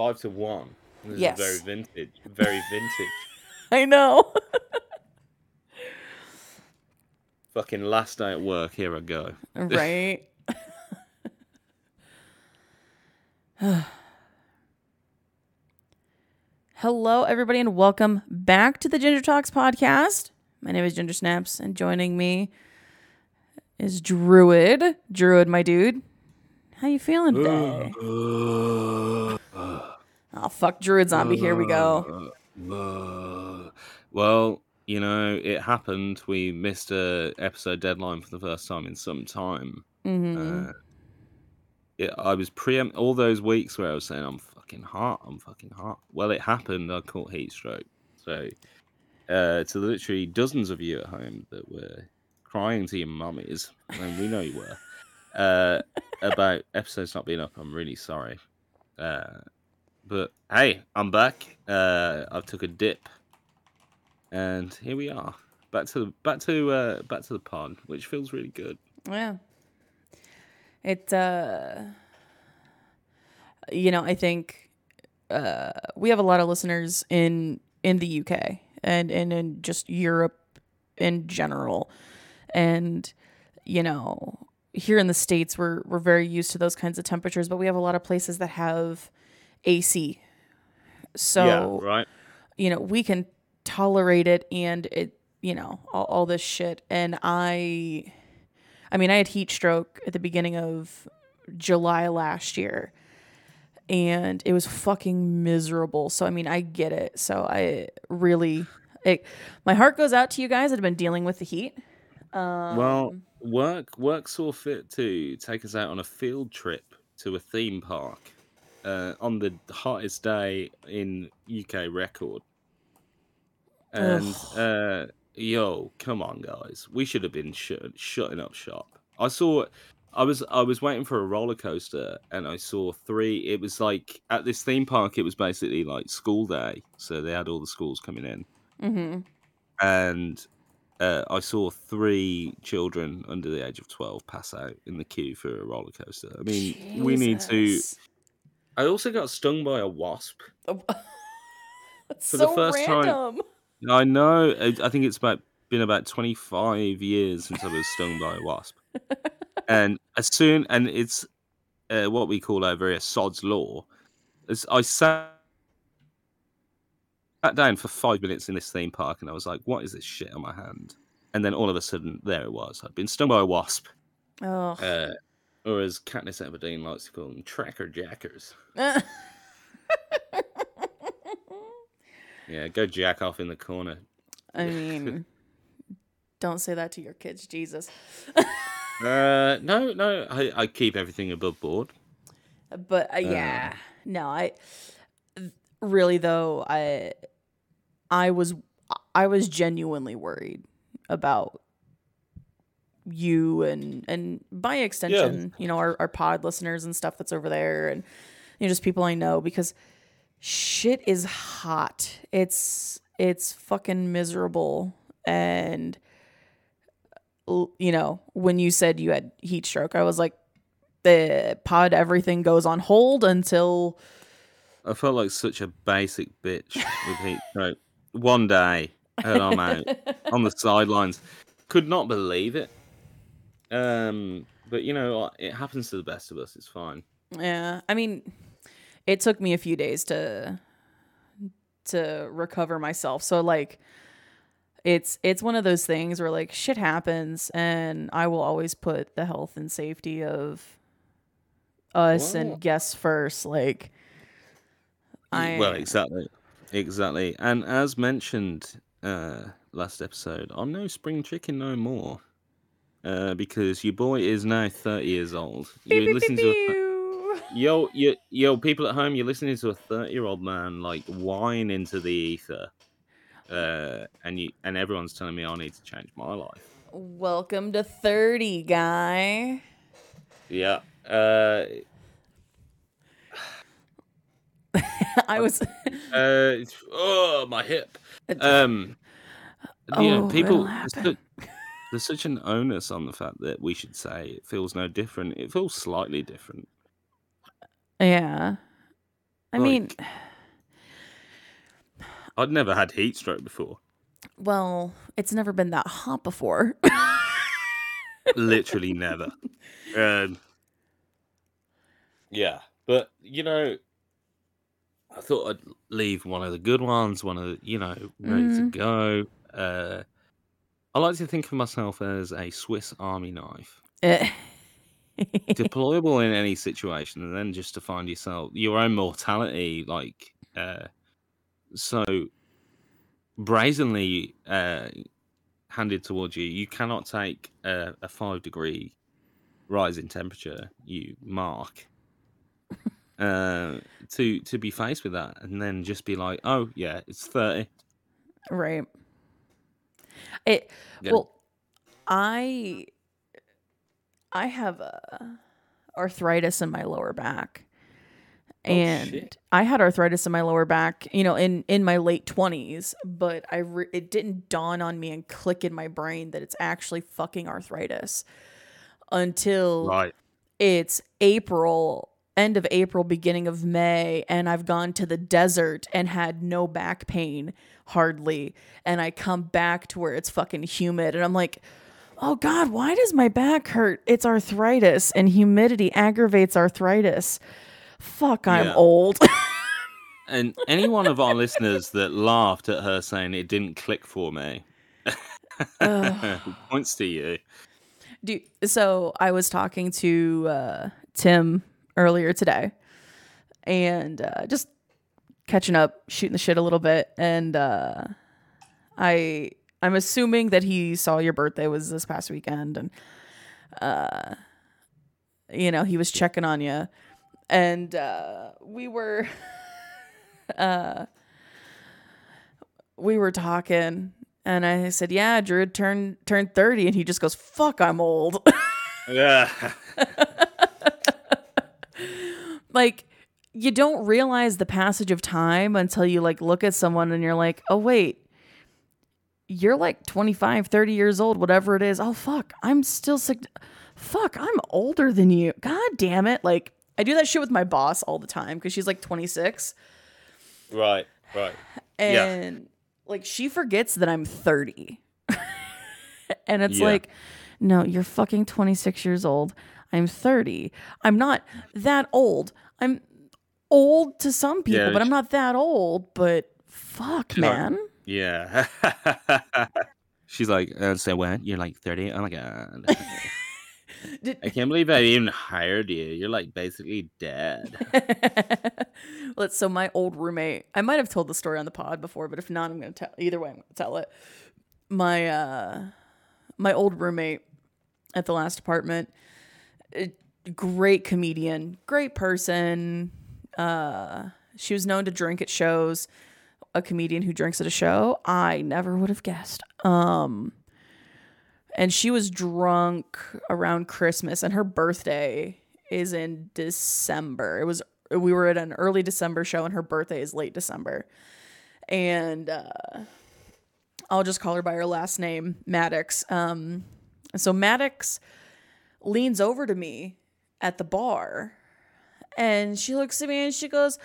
five to one. This Yes. is very vintage. Very vintage. I know. Fucking last day at work. Here I go. right? Hello, everybody, and welcome back to the Ginger Talks podcast. My name is Ginger Snaps, and joining me is Druid. Druid, my dude. How you feeling today? oh, fuck, Druid Zombie. Here we go. Well, you know, it happened. We missed a episode deadline for the first time in some time. hmm Uh, it, I was preempt all those weeks where I was saying I'm fucking hot, I'm fucking hot. Well, it happened. I caught heat stroke. So, uh, to literally dozens of you at home that were crying to your mummies, and we know you were, uh, about episodes not being up, I'm really sorry. But hey, I'm back. Uh, I took a dip, and here we are, back to the back to uh, back to the pond, which feels really good. Yeah. It uh you know, I think uh we have a lot of listeners in in the UK and and in just Europe in general. And you know, here in the states we're we're very used to those kinds of temperatures, but we have a lot of places that have AC. So yeah, right. you know, we can tolerate it and it, you know, all, all this shit. And I, I mean, I had heat stroke at the beginning of July last year and it was fucking miserable. So, I mean, I get it. So, I really, it, my heart goes out to you guys that have been dealing with the heat. Um, Well, work work saw fit to take us out on a field trip to a theme park uh, on the hottest day in UK record. And uh, yo, come on, guys, we should have been shut, shutting up shop. I saw, I was I was waiting for a roller coaster, and I saw three. It was like at this theme park, it was basically like school day, so they had all the schools coming in mhm. and uh, I saw three children under the age of 12 pass out in the queue for a roller coaster. I mean, we need to. I also got stung by a wasp. That's For the so first time- I know, I I think it's about been about 25 years since I was stung by a wasp. and as soon, and it's uh, what we call over here sod's law. As I sat sat down for five minutes in this theme park and I was like, what is this shit on my hand? And then all of a sudden, there it was. I'd been stung by a wasp. Oh. uh, or as Katniss Everdeen likes to call them, tracker jackers. Yeah, go jack off in the corner. I mean, don't say that to your kids, Jesus. Uh, no, no, I, I keep everything above board. But uh, yeah, no, I really though I I was I was genuinely worried about you and and by extension, you know, our, our pod listeners and stuff that's over there and you know just people I know because shit is hot. It's it's fucking miserable and you know, when you said you had heat stroke, I was like the pod everything goes on hold until I felt like such a basic bitch with heat stroke. One day, and I'm out on the sidelines. Could not believe it. Um, but you know, it happens to the best of us. It's fine. yeah i mean it took me a few days to to recover myself so like it's it's one of those things where like shit happens and i will always put the health and safety of us Well- and guests first like i well, exactly, exactly. And as mentioned uh, last episode, I'm no spring chicken no more. Uh, because your boy is now 30 years old. You're listening to a, yo, yo, yo, people at home, you're listening to a 30 year old man like whine into the ether, uh, and you and everyone's telling me I need to change my life. welcome to 30 guy Yeah. Uh, i was uh, oh, my hip. Um, you know, Oh, people. There's, happen. su- there's such an onus on the fact that we should say it feels no different. It feels slightly different. yeah I mean, I'd never had heat stroke before. well, it's never been that hot before. Literally never. Um, yeah, but you know, I thought I'd leave one of the good ones, one of the, you know, ready Mhm. to go. Uh, I like to think of myself as a Swiss Army knife, Eh. deployable in any situation, and then just to find yourself your own mortality, like uh, so brazenly uh, handed towards you. You cannot take a, a five degree rise in temperature you mark uh, to to be faced with that, and then just be like, oh yeah, it's thirty. right. It Yeah. well, I I have uh, arthritis in my lower back. Oh, And shit. I had arthritis in my lower back, you know, in in my late 20s, but I re- it didn't dawn on me and click in my brain that it's actually fucking arthritis until Right. it's April, end of April, beginning of May, and I've gone to the desert and had no back pain hardly. And I come back to where it's fucking humid, and I'm like, oh God, why does my back hurt? It's arthritis, and humidity aggravates arthritis. Fuck, I'm Yeah. old. And any one of our listeners that laughed at her saying it didn't click for me points to you. Do so I was talking to uh, Tim earlier today, and uh, just catching up, shooting the shit a little bit, and uh, I I'm assuming that he saw your birthday was this past weekend, and uh, you know he was checking on you, and uh, we were uh, we were talking. And I said, "Yeah, Drew turned turned 30." and he just goes, "Fuck, I'm old." Yeah. like you don't realize the passage of time until you like look at someone and you're like, "Oh wait, you're like 25, 30 years old, whatever it is. Oh fuck, I'm still sick. Fuck, I'm older than you. God damn it." Like I do that shit with my boss all the time cuz she's like 26 right. Right. Yeah. and like she forgets that I'm 30. and it's Yeah. like, no, you're fucking 26 years old. I'm 30. I'm not that old. I'm old to some people, Yeah, but I'm not that old. But fuck, She's like- man. Yeah. She's like, uh, so when you're like 30? Oh my god. Did- I can't believe I even hired you. You're like basically dead. Let's. So my old roommate. I might have told the story on the pod before, but if not, I'm gonna tell. Either way, I'm gonna tell it. My uh, my old roommate at the last apartment. Great comedian, great person. Uh, she was known to drink at shows. A comedian who drinks at a show. I never would have guessed. Um, and she was drunk around Christmas, and her birthday is in December. It was we were at an early December show, and her birthday is late December. And uh, I'll just call her by her last name, Maddox. Um, so Maddox leans over to me at the bar, and she looks at me and she goes,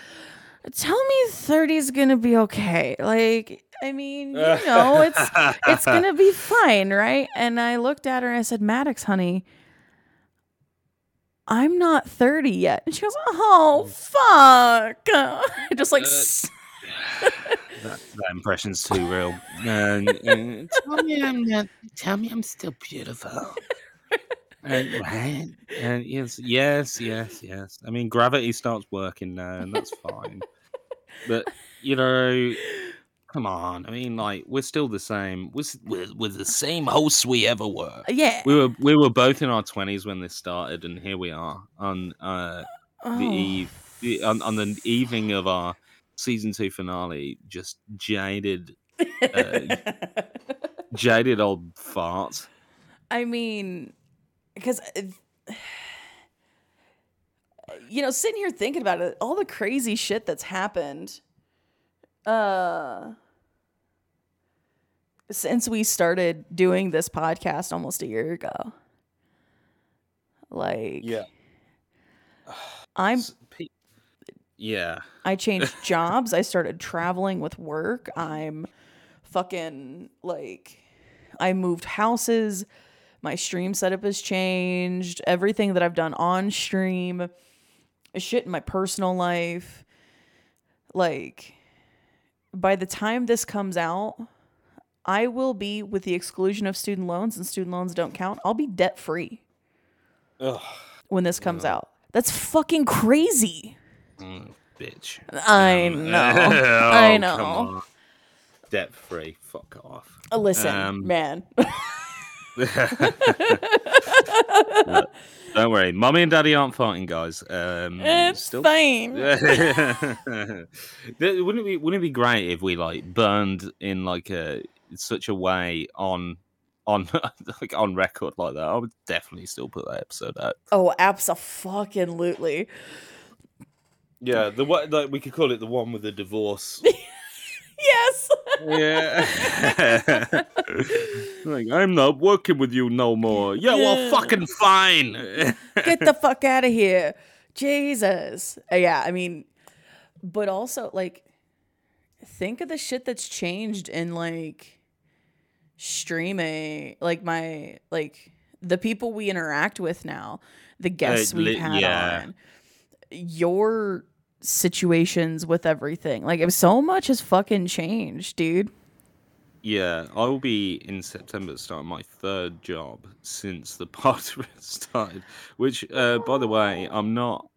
"Tell me 30 is gonna be okay." Like, I mean, you know, it's it's gonna be fine, right? And I looked at her and I said, Maddox, honey, I'm not 30 yet. And she goes, Oh mm. fuck. Just like uh, s- that, that impression's too real. And tell me I'm not. Tell me I'm still beautiful. And, and yes, yes, yes, yes. I mean, gravity starts working now, and that's fine. but you know, come on. I mean, like we're still the same. We're we're, we're the same hosts we ever were. yeah. We were we were both in our twenties when this started, and here we are on uh, the Oh. eve the, on, on the evening of our season two finale. Just jaded, uh, jaded old farts. I mean, because you know, sitting here thinking about it, all the crazy shit that's happened, uh, since we started doing this podcast almost a year ago. Like, Yeah. I'm Yeah. I changed jobs. I started traveling with work. I'm fucking like I moved houses. My stream setup has changed. Everything that I've done on stream, shit in my personal life. Like by the time this comes out, I will be with the exclusion of student loans and student loans don't count. I'll be debt free Ugh. when this comes out. That's fucking crazy. Mm, bitch. I Um, know. oh, I know. Debt free. Fuck off. Uh, Listen, Um, man. Don't worry. Mummy and daddy aren't fighting, guys. Um, it's still. fine. Wouldn't it be wouldn't it be great if we like burned in like a such a way on on like on record like that? I would definitely still put that episode out. Oh, absolutely. Yeah, the one like we could call it the one with the divorce. Yes. yeah. like I'm not working with you no more. Yeah, well fucking fine. Get the fuck out of here. Jesus. Uh, Yeah, I mean, but also like think of the shit that's changed in like streaming, like my like the people we interact with now, the guests li- we've had yeah. on. Your situations with everything. Like if so much has fucking changed, dude. Yeah, I will be in September starting my third job since the pod started. Which, uh, by the way, I'm not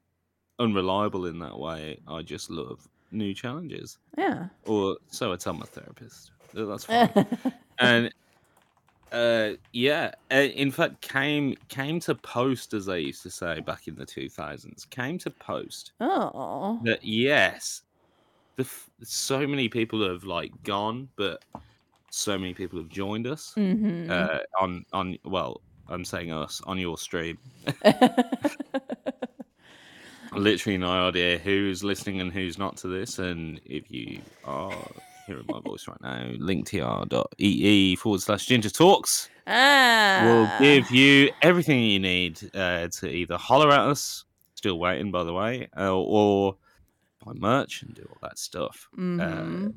unreliable in that way. I just love new challenges, Yeah. or so I tell my therapist. That's fine. and uh, yeah, uh, in fact, came came to post as I used to say back in the 2000s. Came to post oh. that yes, the f- so many people have like gone, but so many people have joined us Mm-hmm. uh, on on well, I'm saying us on your stream. Literally no idea who's listening and who's not to this, and if you are hearing my voice right now, linktr.ee forward slash ginger talks ah. will give you everything you need uh, to either holler at us, still waiting by the way, uh, or buy merch and do all that stuff. Mhm.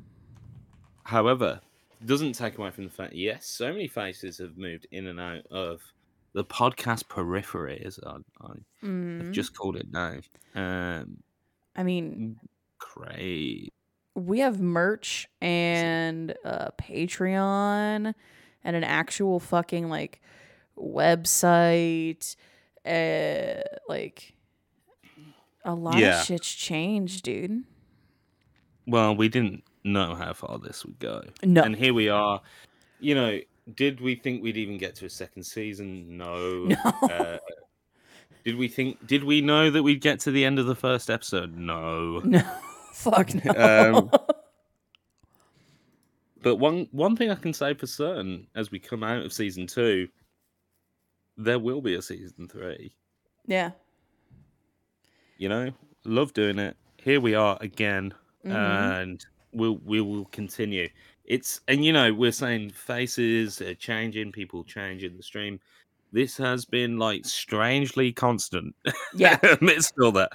However, it doesn't take away from the fact, yes, so many faces have moved in and out of the podcast periphery, as I, I Mhm. have just called it now. Um, I mean, crazy. We have merch and a Patreon and an actual fucking like website. Uh, like a lot Yeah. of shit's changed, dude. Well, we didn't know how far this would go. No. And here we are. You know, did we think we'd even get to a second season? No. No. Uh, did we think? Did we know that we'd get to the end of the first episode? No. No. Fuck no. Um, But one one thing I can say for certain, as we come out of season two, there will be a season three. yeah. You know, love doing it. Here we are again, Mhm. and we'll we will continue. It's and you know we're saying faces are changing, people change in the stream. This has been like strangely constant Yeah. amidst all that.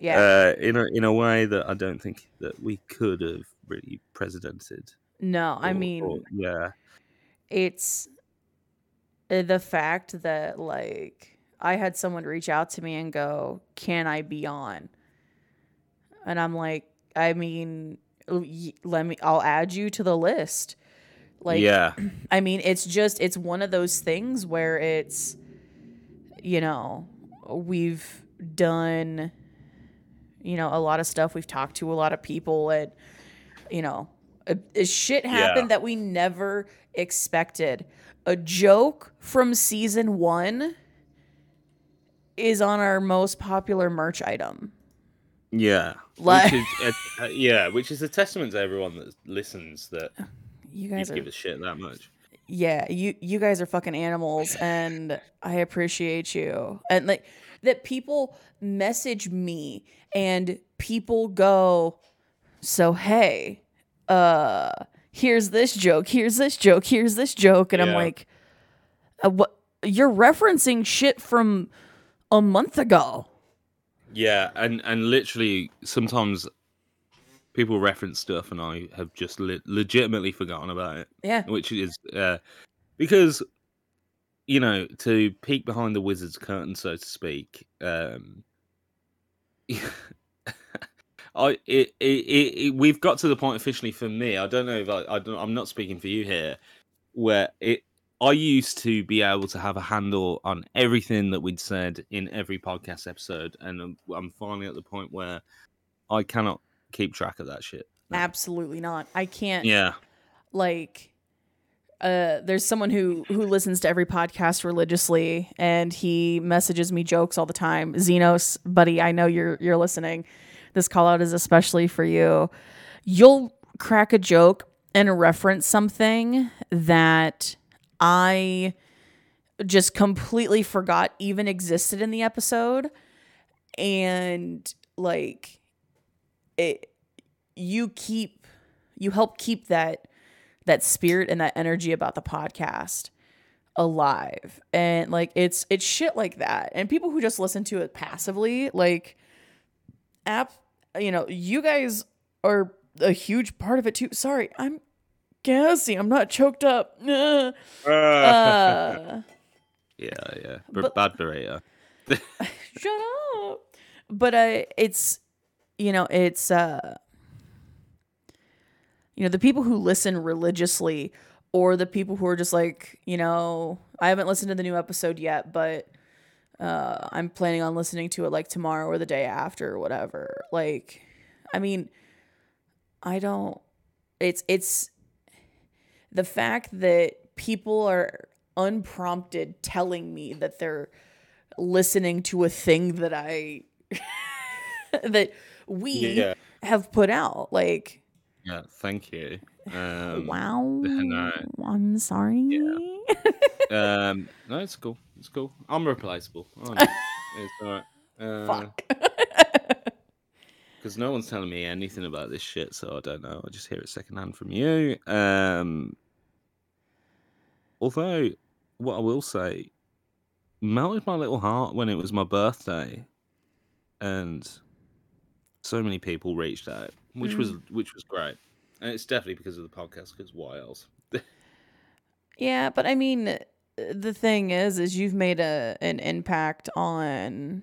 Yeah. Uh, in a in a way that I don't think that we could have really precedented. no, I mean, or- yeah, it's uh, the fact that like I had someone reach out to me and go, "Can I be on?" And I'm like, I mean, let me I'll add you to the list. Like yeah, I mean, it's just it's one of those things where it's you know, we've done you know, a lot of stuff. We've talked to a lot of people and you know, a, a shit happened that we never expected. A joke from season 1 is on our most popular merch item. yeah. Like- which is a- yeah, which is a testament to everyone that listens that You guys are give a shit that much. yeah you you guys are fucking animals and i appreciate you. And like that people message me and people go so hey uh here's this joke here's this joke here's this joke and i'm like uh, what you're referencing shit from a month ago. Yeah, and and literally sometimes people reference stuff and I have just le- legitimately forgotten about it. Yeah. Which is uh, because you know to peek behind the wizard's curtain, so to speak. Um, I it, it, it, we've got to the point officially for me. I don't know if I, I don't, I'm not speaking for you here, where it I used to be able to have a handle on everything that we'd said in every podcast episode, and I'm, I'm finally at the point where I cannot keep track of that shit. Absolutely not. I can't. Yeah. Like, uh, there's someone who who listens to every podcast religiously, and he messages me jokes all the time. Xenos, buddy, I know you're you're listening. This call out is especially for you. You'll crack a joke and reference something that I just completely forgot even existed in the episode. And like it you keep you help keep that that spirit and that energy about the podcast alive. And like it's it's shit like that. And people who just listen to it passively, like app you know, you guys are a huge part of it too. Sorry, I'm gassy. I'm not choked up. Uh, yeah, yeah. but- Bad burrito. shut up. But uh, it's you know, it's uh you know, the people who listen religiously or the people who are just like, you know, I haven't listened to the new episode yet, but uh I'm planning on listening to it like tomorrow or the day after or whatever. Like I mean, I don't it's it's the fact that people are unprompted telling me that they're listening to a thing that I that we Yeah. have put out. Like, Yeah, thank you. Um, wow, no. I'm sorry. um, no, it's cool. It's cool. I'm replaceable. aren't I? it's alright. Uh, Fuck. because no one's telling me anything about this shit, so I don't know. I just hear it secondhand from you. Um, although, what I will say melted my little heart when it was my birthday, and so many people reached out, which was mm. which was great, and it's definitely because of the podcast. Because why else? Yeah, but I mean, uh, the thing is, is you've made a an impact on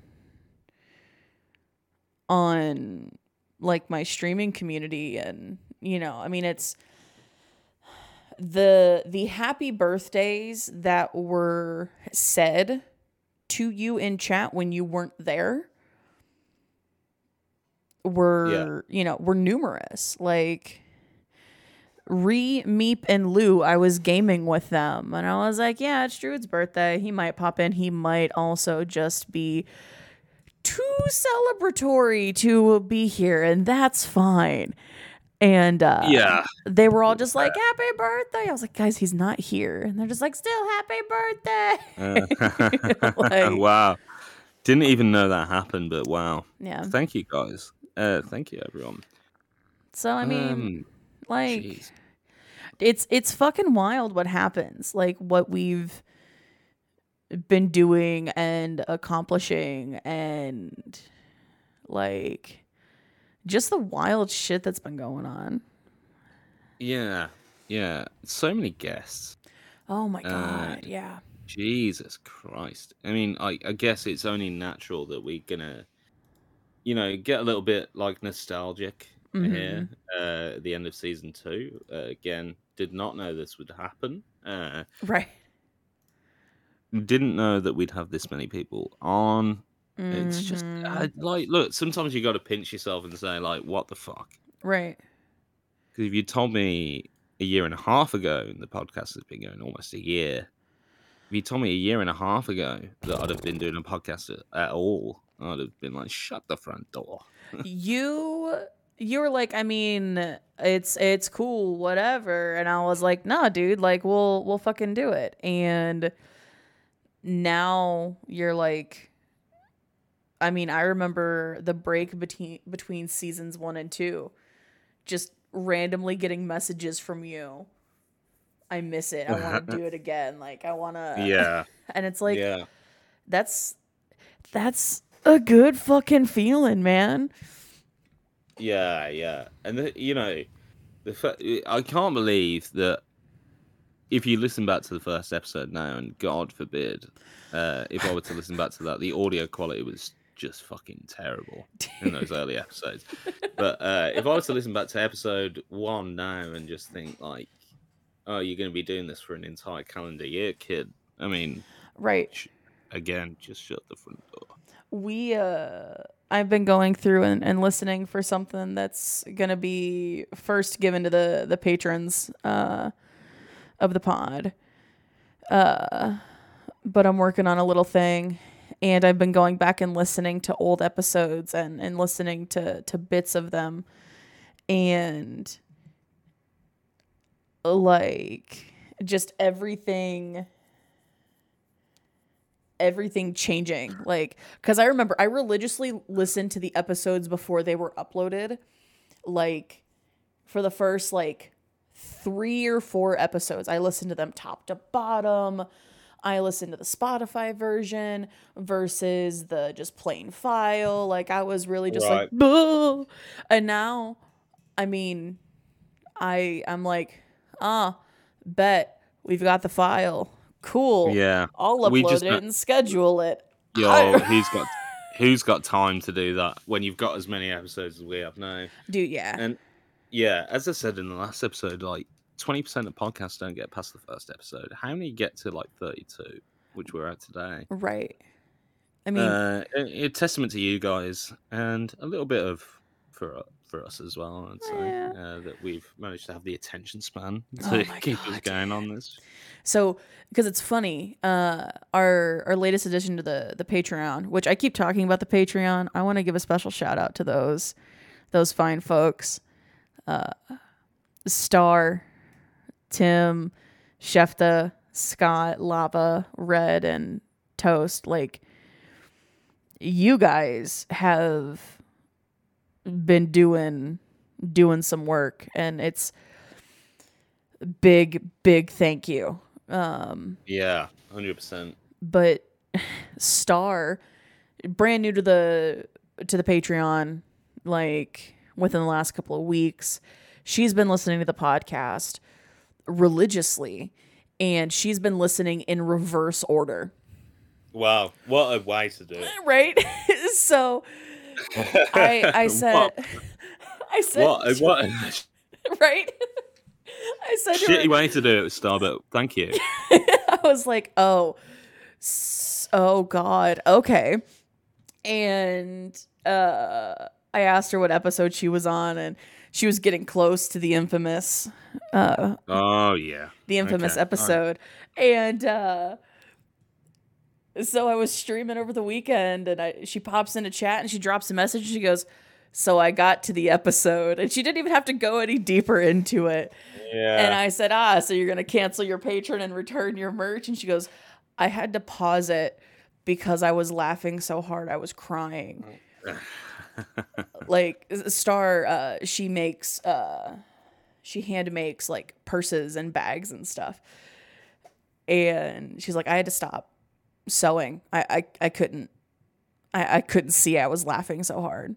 on like my streaming community, and you know, I mean, it's the the happy birthdays that were said to you in chat when you weren't there were you know were numerous like Re, Meep, and Lou, I was gaming with them, and I was like, "Yeah, it's Druid's birthday. He might pop in. He might also just be too celebratory to be here, and that's fine." And uh, yeah, they were all just like, "Happy birthday!" I was like, "Guys, he's not here," and they're just like, "Still happy birthday!" Uh, Like- wow, didn't even know that happened, but wow. yeah. Thank you guys. Uh, thank you everyone. So I mean, Um, like. jeez. it's it's fucking wild what happens like what we've been doing and accomplishing and like just the wild shit that's been going on yeah, yeah. So many guests. oh my Uh, god yeah Jesus Christ. I mean, I, I guess it's only natural that we're gonna, you know, get a little bit like nostalgic here uh, at the end of season two. Uh, again, did not know this would happen. Uh, right didn't know that we'd have this many people on. It's just Mhm. I, like, look, sometimes you got to pinch yourself and say, like, what the fuck? right Because if you told me a year and a half ago, and the podcast has been going almost a year, if you told me a year and a half ago that I'd have been doing a podcast at, at all, I'd have been like, shut the front door. you you were like i mean it's it's cool whatever. And i was like nah dude like we'll we'll fucking do it. And now you're like i mean i remember the break between between seasons one and two just randomly getting messages from you. I miss it. I want to do it again. Like i want to yeah, and it's like yeah, that's that's a good fucking feeling, man. Yeah, yeah, and the, you know, the fa- I can't believe that if you listen back to the first episode now, and God forbid, uh, if I were to listen back to that, the audio quality was just fucking terrible in those early episodes. But uh, if I was to listen back to episode one now and just think like, oh, you're going to be doing this for an entire calendar year, kid. I mean, Right. sh- again, just shut the front door. We uh I've been going through and, and listening for something that's gonna be first given to the the patrons uh of the pod. Uh but I'm working on a little thing and I've been going back and listening to old episodes and, and listening to, to bits of them and like just everything everything changing. Like because i remember i religiously listened to the episodes before they were uploaded like for the first like three or four episodes. I listened to them top to bottom. I listened to the spotify version versus the just plain file. Like i was really just like "Boo." and now i mean i i'm like ah bet we've got the file cool Yeah. I'll upload just it and schedule it. Yo, who's got who's got time to do that when you've got as many episodes as we have now? Dude, yeah. And yeah, as I said in the last episode, like twenty percent of podcasts don't get past the first episode. How many get to like thirty-two, which we're at today? right. I mean, uh, a, a testament to you guys, and a little bit of for u- for us as well. I'd say Yeah. uh, that we've managed to have the attention span Oh to my keep us going on this. so because it's funny, uh, our our latest addition to the the Patreon, which I keep talking about the Patreon, I want to give a special shout out to those those fine folks. Uh, Star, Tim, Shefta, Scott, Lava, Red, and Toast. Like, you guys have been doing doing some work, and it's big, big thank you. Um, Yeah, hundred percent. but Star, brand new to the to the Patreon, like within the last couple of weeks, she's been listening to the podcast religiously, and she's been listening in reverse order. Wow, what a way to do it! Right? so I I said What? I said What? What? right? I said her, Shitty way to do it, Star, but thank you. I was like, oh, oh God, okay. And uh, I asked her what episode she was on, and she was getting close to the infamous, uh, Oh yeah. the infamous Okay, all right. episode, and uh, so I was streaming over the weekend, and I she pops into chat and she drops a message. And she goes. So I got to the episode, and she didn't even have to go any deeper into it. Yeah. And I said, ah, so you're going to cancel your Patreon and return your merch? And she goes, I had to pause it because I was laughing so hard I was crying. like Star, uh, she makes, uh, she hand makes like purses and bags and stuff. And she's like, I had to stop sewing. I, I, I couldn't, I, I couldn't see I was laughing so hard.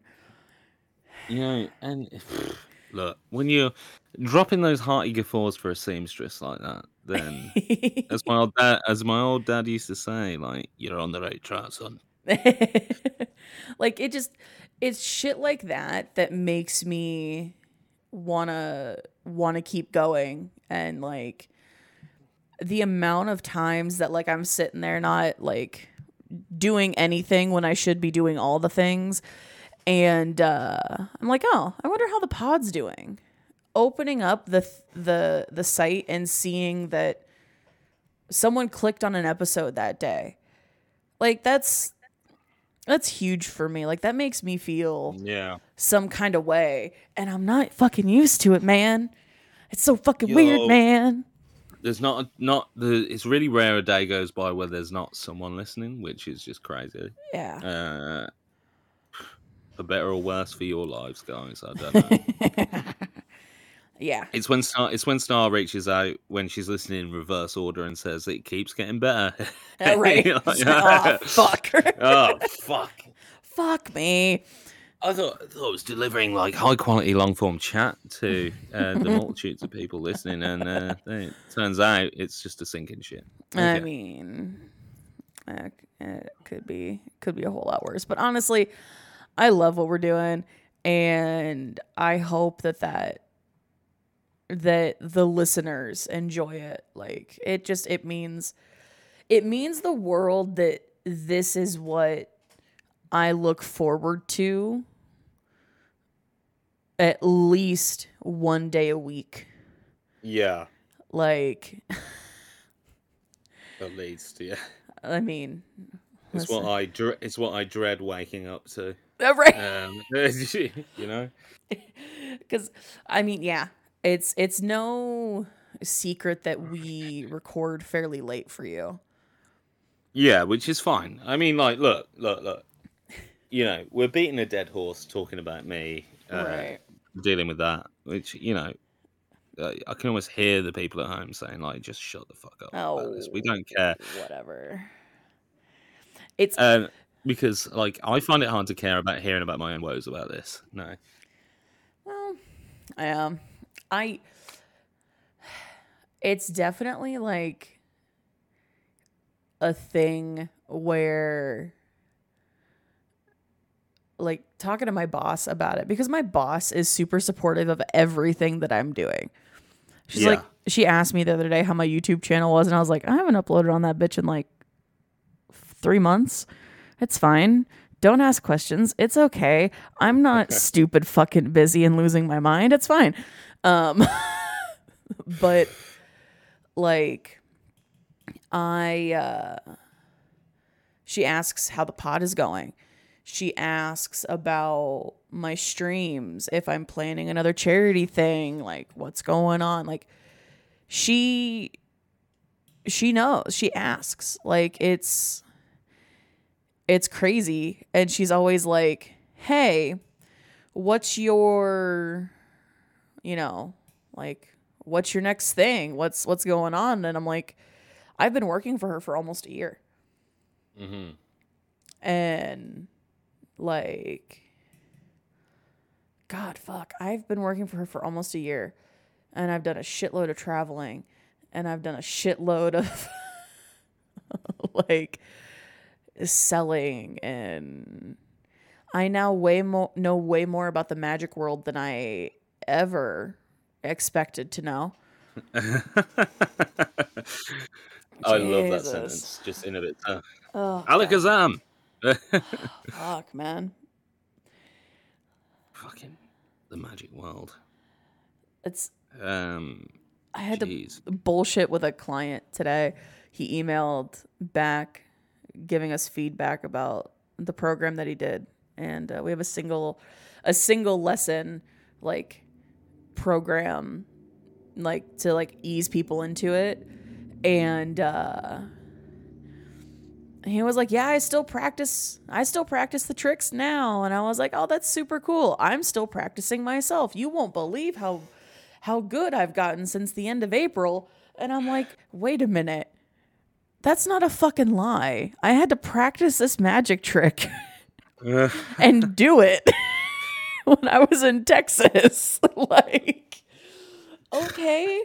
You know, and look, when you're dropping those hearty guffaws for a seamstress like that, then as my old dad, as my old dad used to say, like you're on the right track, son. like it just it's shit like that that makes me wanna wanna keep going and like the amount of times that like I'm sitting there not like doing anything when I should be doing all the things and uh I'm like, "Oh, I wonder how the pod's doing." Opening up the the the site and seeing that someone clicked on an episode that day. Like that's that's huge for me. Like that makes me feel Yeah. some kind of way, and I'm not fucking used to it, man. It's so fucking weird, man. There's not not the. It's really rare a day goes by where there's not someone listening, which is just crazy. Yeah. Uh, for better or worse for your lives, guys. I don't know. yeah. it's when Star. It's when Star reaches out when she's listening in reverse order and says it keeps getting better. Uh, right. Like, oh fuck. oh fuck. fuck me. I thought, I thought I was delivering like high quality long form chat to uh, the multitudes of people listening, and uh, it turns out it's just a sinking shit. I mean, uh, it could be could be a whole lot worse. But honestly, I love what we're doing, and I hope that that that the listeners enjoy it. Like it just it means it means the world that this is what I look forward to at least one day a week. yeah, Like at least, yeah. I mean, It's what I dre- it's what I dread waking up to. right? Um, you know. because i mean yeah it's it's no secret that we record fairly late for you Yeah, which is fine. I mean, like, look, look, look. You know, we're beating a dead horse talking about me, uh, dealing with that. Which you know, uh, I can almost hear the people at home saying, like, just shut the fuck up. about this. We Oh. don't care. whatever it's Um, because like I find it hard to care about hearing about my own woes about this. No. well I um i it's definitely like a thing where like talking to my boss about it because my boss is super supportive of everything that I'm doing. She's Yeah. like she asked me the other day how my YouTube channel was and I was like, I haven't uploaded on that bitch in like 3 months. It's fine. Don't ask questions. It's okay. I'm not stupid fucking busy and losing my mind. It's fine. Um but like I uh she asks how the pod is going. She asks about my streams, if I'm planning another charity thing, like what's going on. Like she she knows. She asks. Like it's it's crazy and she's always like, "Hey, what's your you know, like what's your next thing? What's what's going on?" And I'm like, I've been working for her for almost a year Mm-hmm. and like god fuck i've been working for her for almost a year and i've done a shitload of traveling and i've done a shitload of like selling and i now way more know way more about the magic world than i ever expected to know I love that sentence. Just in a bit. Uh, oh Alakazam. fuck man Fucking the magic world. it's Um, i had jeez. to bullshit with a client today. He emailed back giving us feedback about the program that he did, and uh, we have a single a single lesson like program like to like ease people into it and uh he was like yeah i still practice i still practice the tricks now. And i was like oh that's super cool. I'm still practicing myself. You won't believe how how good i've gotten since the end of april. And i'm like wait a minute. That's not a fucking lie. I had to practice this magic trick and do it when I was in Texas. like, okay,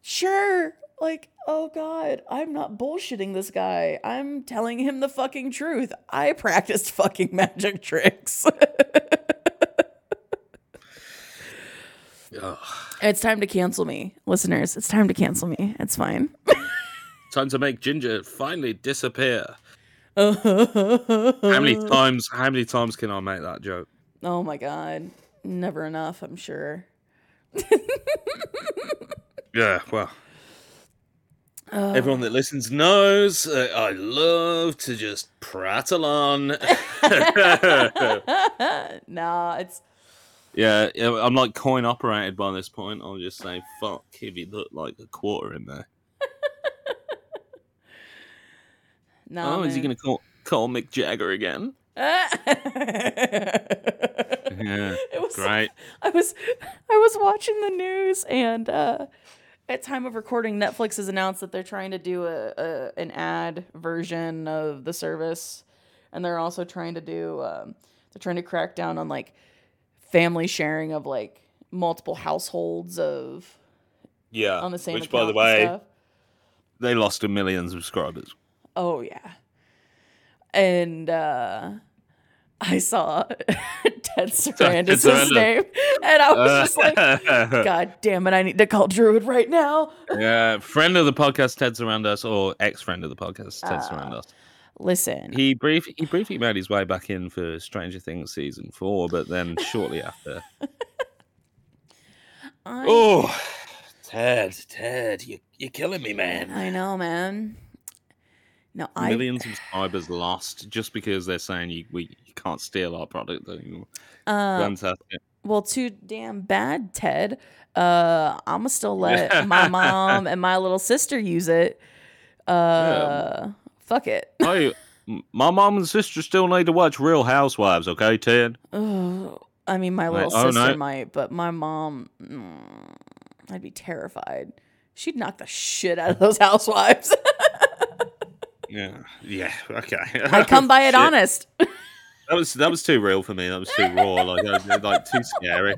sure. Like, oh God, I'm not bullshitting this guy. I'm telling him the fucking truth. I practiced fucking magic tricks. it's time to cancel me, listeners. It's time to cancel me. It's fine. Time to make Ginger finally disappear. How many times? How many times can I make that joke? Oh my God. Never enough, I'm sure. Yeah, well. Everyone that listens knows uh, I love to just prattle on. nah, it's yeah, yeah, I'm like coin operated by this point. I'll just say, fuck, if you put like a quarter in there. nah. oh, is he going to call, call Mick Jagger again? Yeah, it was great. I was I was watching the news and uh at time of recording Netflix has announced that they're trying to do a, a an ad version of the service and they're also trying to do um they're trying to crack down on like family sharing of like multiple households of Yeah. on the same Which, by the way, they lost a million subscribers. Oh yeah. And uh I saw Ted Sarandos' Sarandos. name and I was Uh, just like, God damn it, I need to call Druid right now. yeah, friend of the podcast, Ted Sarandos, or ex-friend of the podcast, Ted Ah. Sarandos. Listen. He brief he briefly made his way back in for Stranger Things season four, but then shortly after, I, oh, Ted, Ted, you you're killing me, man. I know, man. No, I Million subscribers lost just because they're saying you we you can't steal our product anymore. uh Fantastic. well too damn bad, Ted. Uh I'ma still let my mom and my little sister use it. Uh fuck it. Hey, my mom and sister still need to watch Real Housewives, okay, Ted? I mean, my Like, little oh, sister no. might, but my mom, mm, I'd be terrified. She'd knock the shit out of those housewives. Yeah, yeah, okay. I come by it honest. That was that was too real for me. That was too raw. Like, was, like too scary.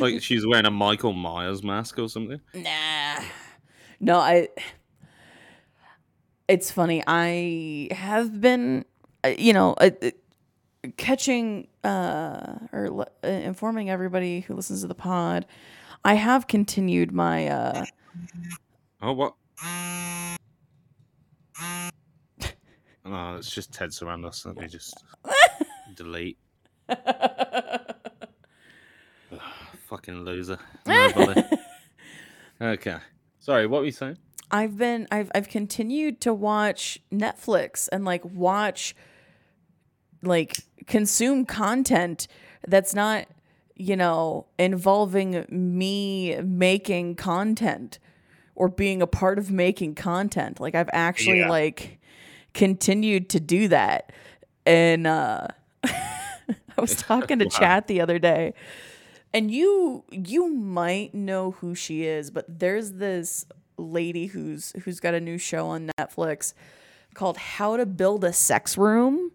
Like she's wearing a Michael Myers mask or something. Nah. No, I. It's funny. I have been, uh, you know, uh, uh, catching uh, or le- uh, informing everybody who listens to the pod. I have continued my. Uh, Oh, what? Oh, it's just Ted Sarandos. Let me just delete. Fucking loser. Nobody. okay. Sorry, what were you saying? I've been I've I've continued to watch Netflix and like watch like consume content that's not, you know, involving me making content or being a part of making content. Like I've actually Yeah. like continued to do that. And uh I was talking to Wow. Chat the other day and you you might know who she is but there's this lady who's who's got a new show on netflix called how to build a sex room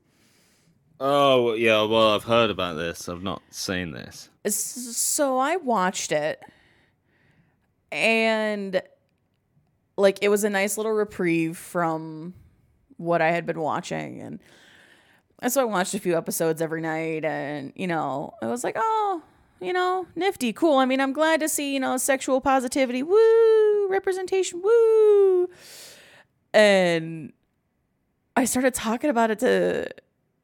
Oh, yeah. Well, I've heard about this. I've not seen this. So i watched it and like it was a nice little reprieve from what i had been watching and and so i watched a few episodes every night and you know i was like oh you know nifty cool i mean i'm glad to see you know sexual positivity woo representation woo and i started talking about it to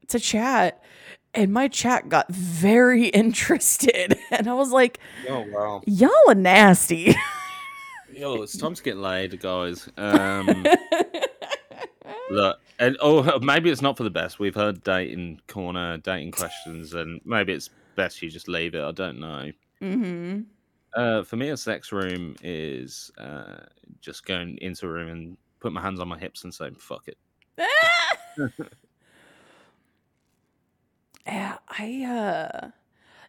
to chat and my chat got very interested and i was like Oh, wow. y'all are nasty Yo, it's time to get laid, guys. Um, look, and oh, maybe it's not for the best. We've heard dating corner, dating questions, and maybe it's best you just leave it. I don't know. mm-hmm Uh, for me, a sex room is uh, just going into a room and put my hands on my hips and saying "fuck it." yeah i uh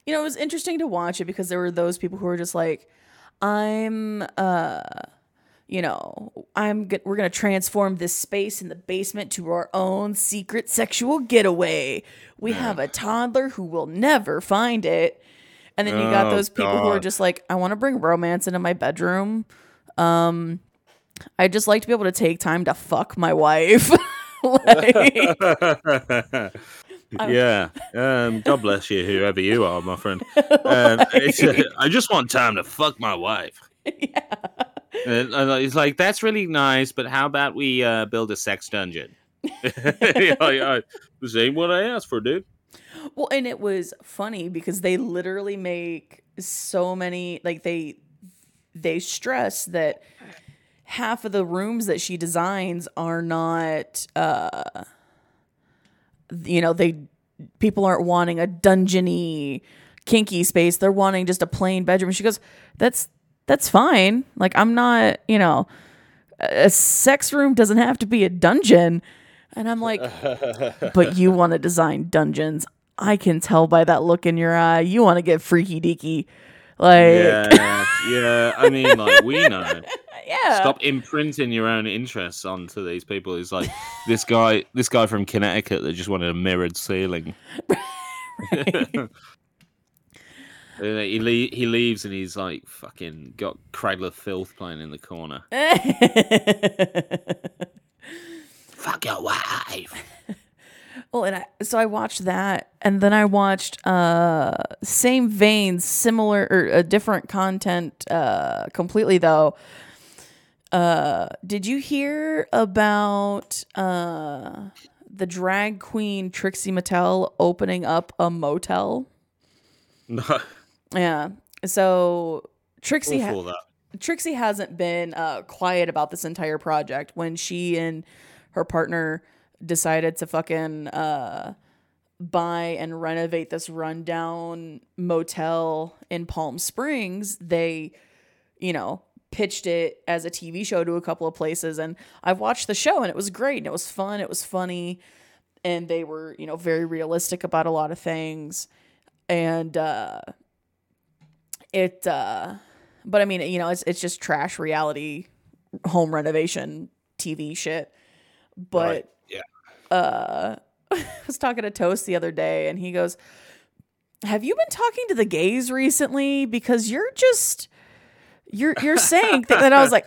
you know it was interesting to watch it because there were those people who were just like i'm uh you know i'm we're gonna transform this space in the basement to our own secret sexual getaway we have a toddler who will never find it and then you got Oh, those people who are just like i want to bring romance into my bedroom um i just like to be able to take time to fuck my wife like yeah. Um, God bless you, whoever you are, my friend. Um, it's, uh, I just want time to fuck my wife. yeah. It's like that's really nice, but how about we uh, build a sex dungeon? yeah, yeah, this ain't what I asked for, dude. Well, and it was funny because they literally make so many like they they stress that half of the rooms that she designs are not uh you know, they people aren't wanting a dungeony kinky space. They're wanting just a plain bedroom. She goes, "That's that's fine. Like I'm not, you know, a sex room doesn't have to be a dungeon." And I'm like, but you want to design dungeons. I can tell by that look in your eye. You want to get freaky deaky. Like, yeah. yeah. I mean, like we know. yeah. Stop imprinting your own interests onto these people. It's like this guy, this guy from Connecticut that just wanted a mirrored ceiling. he le- he leaves and he's like fucking got Cradle of Filth playing in the corner. Fuck your wife. Well, and I, so I watched that, and then I watched uh same veins, similar or a different content, uh, completely though. Uh, did you hear about uh the drag queen Trixie Mattel opening up a motel? No, Yeah. So Trixie, all ha-. Trixie hasn't been uh, quiet about this entire project. When she and her partner decided to fucking uh, buy and renovate this rundown motel in Palm Springs, they, you know, pitched it as a TV show to a couple of places. And I've watched the show and it was great and it was fun. It was funny. And they were, you know, very realistic about a lot of things. And uh, it, uh, but I mean, you know, it's it's just trash reality home renovation TV shit. But Right, yeah. uh I was talking to Toast the other day and he goes, "Have you been talking to the gays recently because you're just you're you're saying that and I was like,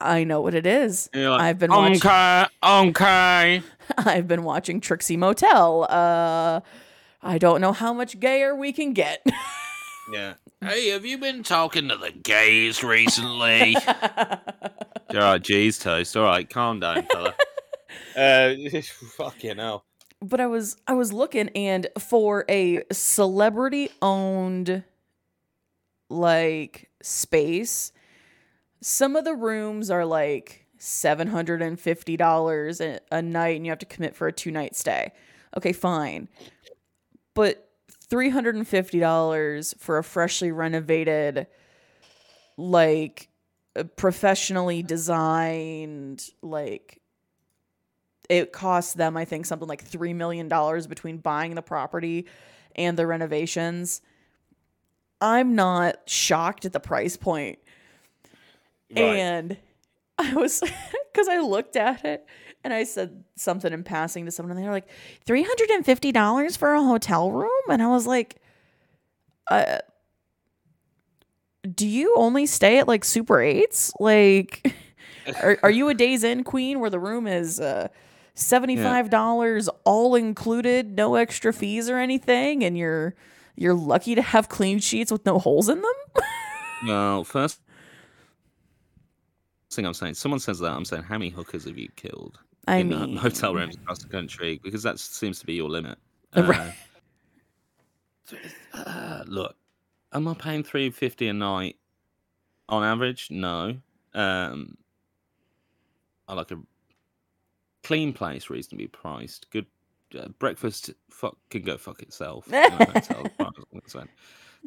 "I know what it is. Like, I've been watching okay, okay. I've been watching Trixie Motel. Uh I don't know how much gayer we can get." Yeah. Hey, have you been talking to the gays recently? All right, geez, toast. All right, calm down, fella. uh, fucking hell. but I was I was looking and for a celebrity owned like space, some of the rooms are like seven hundred and fifty dollars a a night, and you have to commit for a two night stay. Okay, fine, but three hundred and fifty dollars for a freshly renovated, like uh, professionally designed like it costs them i think something like $3 million between buying the property and the renovations i'm not shocked at the price point Right. and i was because i looked at it and i said something in passing to someone and they're like $350 for a hotel room? And i was like uh, do you only stay at like super eights? Like are, are you a Days Inn queen where the room is uh $75 all included no extra fees or anything and you're you're lucky to have clean sheets with no holes in them? No, first thing I'm saying, someone says that, I'm saying, how many hookers have you killed i in uh, mean hotel rooms across the country? Because that seems to be your limit. Right. Uh, uh, look, am I paying three fifty a night on average? No. Um, I like a clean place, reasonably priced, good uh, breakfast. Fuck can go fuck itself. hotel, as far as I'm concerned.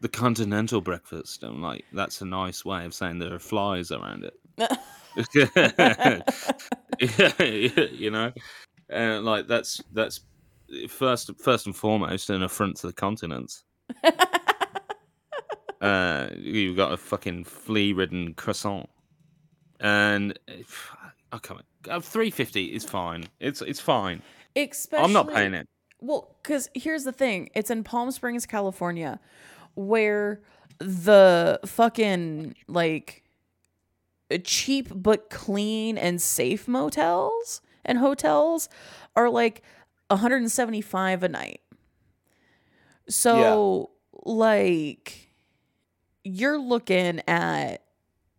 The continental breakfast, I'm like, that's a nice way of saying there are flies around it. you know, and like that's that's first first and foremost an affront to the continents. uh, you've got a fucking flea-ridden croissant, and I come on, three fifty is fine. It's it's fine. especially I'm not paying it. Well, because here's the thing it's in Palm Springs, California, where the fucking like cheap but clean and safe motels and hotels are like 175 a night. So, like, you're looking at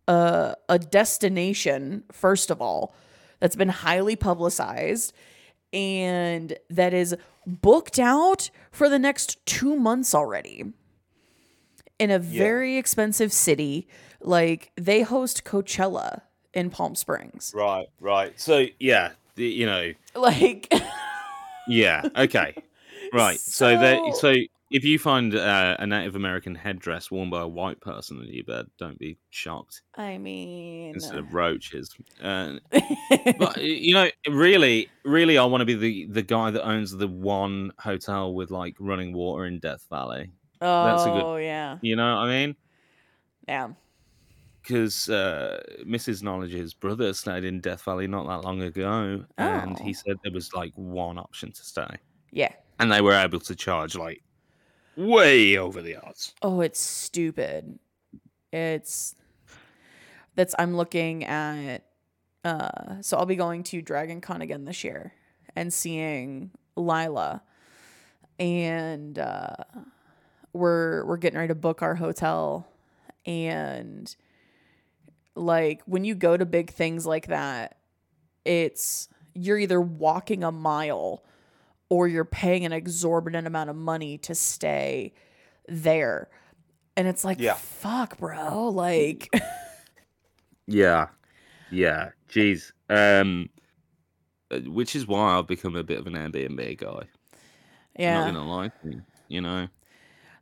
a, a destination, first of all, that's been highly publicized and that is booked out for the next two months already in a very expensive city. Like they host Coachella in Palm Springs. Right, right. So yeah, the, you know, Like, yeah, okay, right. So, that So- so if you find uh, a Native American headdress worn by a white person in your bed, don't be shocked. I mean, Instead of roaches, uh, but you know, really, really, I want to be the the guy that owns the one hotel with like running water in Death Valley. oh That's a good- yeah, You know what I mean? yeah. Because uh, Mrs. Knowledge's brother stayed in Death Valley not that long ago, and he Oh. said there was like one option to stay, Yeah. and they were able to charge like way over the odds. Oh, it's stupid. It's that's I'm looking at uh so I'll be going to Dragon Con again this year and seeing Lila and uh we're we're getting ready to book our hotel and like when you go to big things like that it's you're either walking a mile or you're paying an exorbitant amount of money to stay there and it's like Yeah. fuck bro like Yeah, yeah. Jeez. Um, uh, which is why I've become a bit of an Airbnb guy. yeah Not gonna lie, you, you know.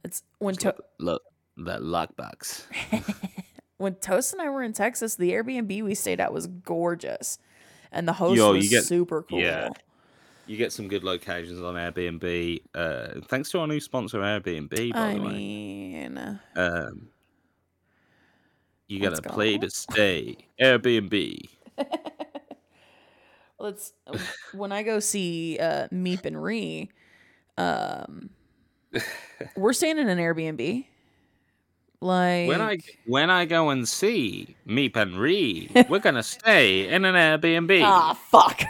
it's when to- Look, that lockbox. when Toast and I were in Texas, the Airbnb we stayed at was gorgeous, and the host Yo, was you get- super cool. yeah. You get some good locations on Airbnb. Uh, thanks to our new sponsor, Airbnb. By I the way, mean, um, you Let's a play to stay. Airbnb. let's when I go see uh, Meep and Ree, um, we're staying in an Airbnb. Like When I when I go and see Meep and Ree, we're gonna stay in an Airbnb. ah fuck,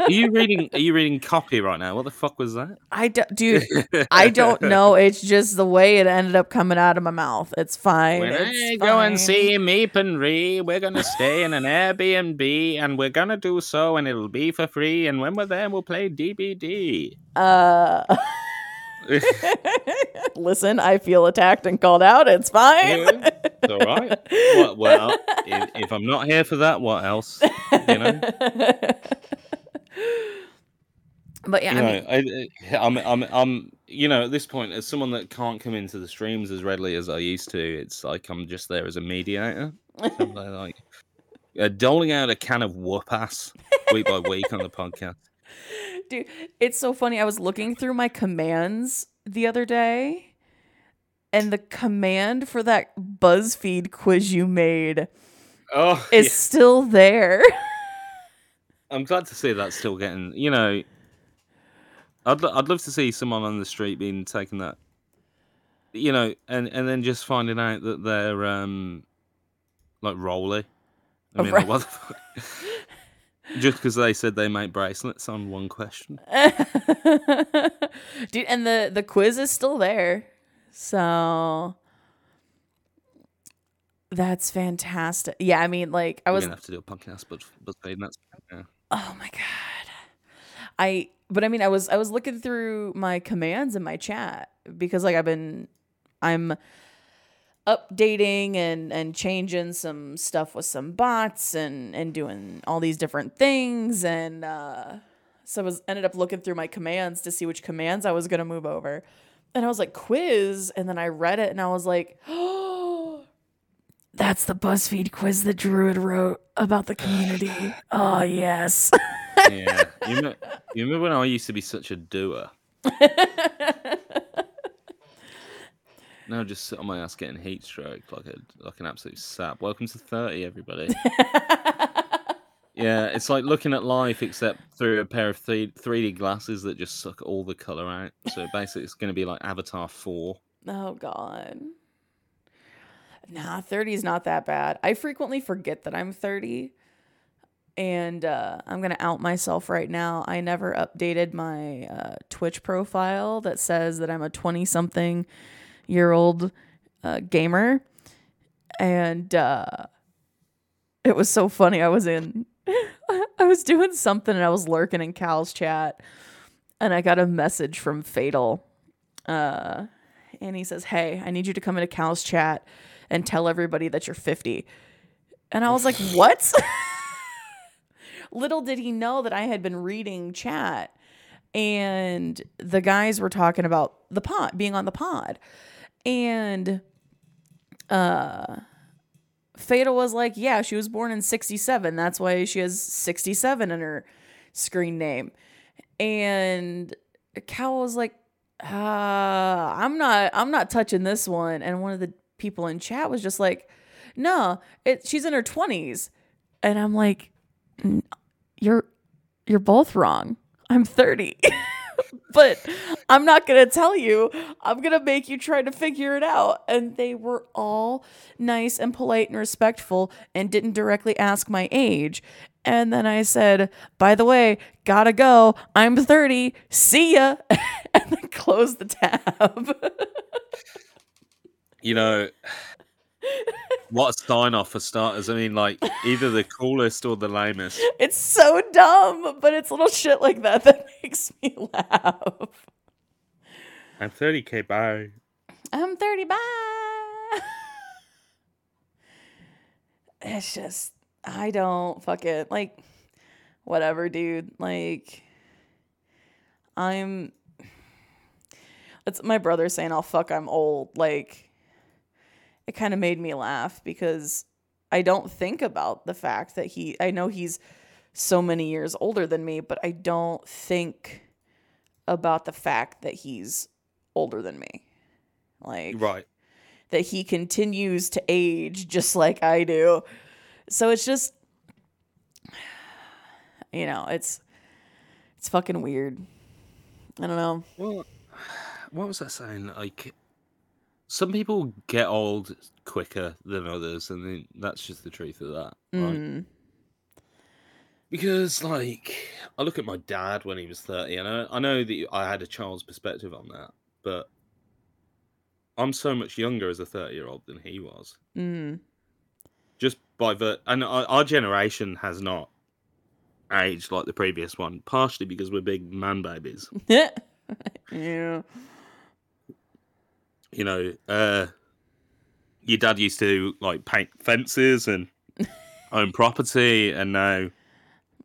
Are you reading? Are you reading copy right now? What the fuck was that? I do, dude. I don't know. It's just the way it ended up coming out of my mouth. It's fine. When I it's go and see Meep and Ree, we're gonna stay in an Airbnb, and we're gonna do so, and it'll be for free. And when we're there, we'll play DBD. Uh, listen, I feel attacked and called out. It's fine. Yeah, it's all right. Well, well if, if I'm not here for that, what else? You know. but yeah, you I know, mean, I, I'm, I'm, I'm, you know, at this point, as someone that can't come into the streams as readily as I used to, it's like I'm just there as a mediator, like uh, doling out a can of whoop ass week by week on the podcast. Dude, it's so funny. I was looking through my commands the other day, and the command for that BuzzFeed quiz you made Oh, is yeah. still there. I'm glad to see that's still getting. You know, I'd, lo- I'd love to see someone on the street being taken that. You know, and and then just finding out that they're um, like Rolly. I mean, right. like, what the fuck? Just because they said they make bracelets on one question. dude, and the the quiz is still there. So that's fantastic. Yeah, I mean, like I was gonna have to do a podcast, but but that's yeah. Oh my god. I but I mean I was I was looking through my commands in my chat because like I've been I'm updating and and changing some stuff with some bots and and doing all these different things and uh so I was ended up looking through my commands to see which commands I was going to move over. And I was like quiz and then I read it and I was like, "Oh, that's the BuzzFeed quiz that Druid wrote about the community. oh, yes. yeah. You, remember, you remember when I used to be such a doer? Now just sit on my ass getting heat stroke like a like an absolute sap. Welcome to thirty, everybody. yeah, it's like looking at life except through a pair of three D glasses that just suck all the color out. So basically, it's going to be like Avatar Four. oh, God. Nah, 30 is not that bad. I frequently forget that I'm 30. And uh, I'm going to out myself right now. I never updated my uh, Twitch profile that says that I'm a 20 something year old uh, gamer. And uh, it was so funny. I was in, I was doing something and I was lurking in Cal's chat. And I got a message from Fatal. Uh, and he says, Hey, I need you to come into Cal's chat and tell everybody that you're 50. And I was like, What? Little did he know that I had been reading chat and the guys were talking about the pod, being on the pod. And uh Fatal was like, Yeah, she was born in 67. That's why she has 67 in her screen name. And Cal was like, uh, I'm not I'm not touching this one. And one of the people in chat was just like, no, it she's in her 20s. And I'm like, you're you're both wrong. I'm 30. but I'm not going to tell you. I'm going to make you try to figure it out. And they were all nice and polite and respectful and didn't directly ask my age. And then I said, by the way, gotta go. I'm 30. See ya. and then close the tab. you know, what a sign off for starters. I mean, like, either the coolest or the lamest. It's so dumb, but it's little shit like that that makes me laugh. I'm 30k, bye. I'm 30, bye. it's just, I don't fuck it. Like, whatever, dude. Like, I'm. It's my brother saying, "Oh fuck, I'm old." Like, it kind of made me laugh because I don't think about the fact that he. I know he's so many years older than me, but I don't think about the fact that he's older than me. Like, right. That he continues to age just like I do. So it's just you know, it's it's fucking weird. I don't know. Well, what was I saying? Like, some people get old quicker than others, and that's just the truth of that, right? Mm. Because, like, I look at my dad when he was thirty, and I, I know that I had a child's perspective on that, but I'm so much younger as a thirty-year-old than he was. Mm. Just by the, and our, our generation has not aged like the previous one, partially because we're big man babies. Yeah. Yeah. You know, uh, your dad used to like paint fences and own property, and now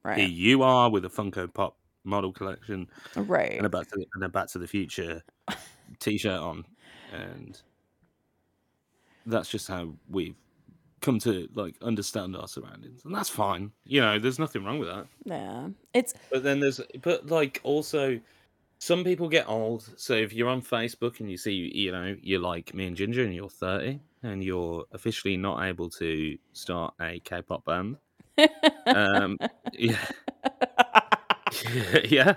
right. here you are with a Funko Pop model collection, right? And a Back to the, and a Back to the Future t-shirt on, and that's just how we've come to like understand our surroundings, and that's fine. You know, there's nothing wrong with that. Yeah, it's. But then there's, but like also, some people get old. So if you're on Facebook and you see, you know, you're like me and Ginger, and you're 30, and you're officially not able to start a K-pop band. um, yeah. yeah,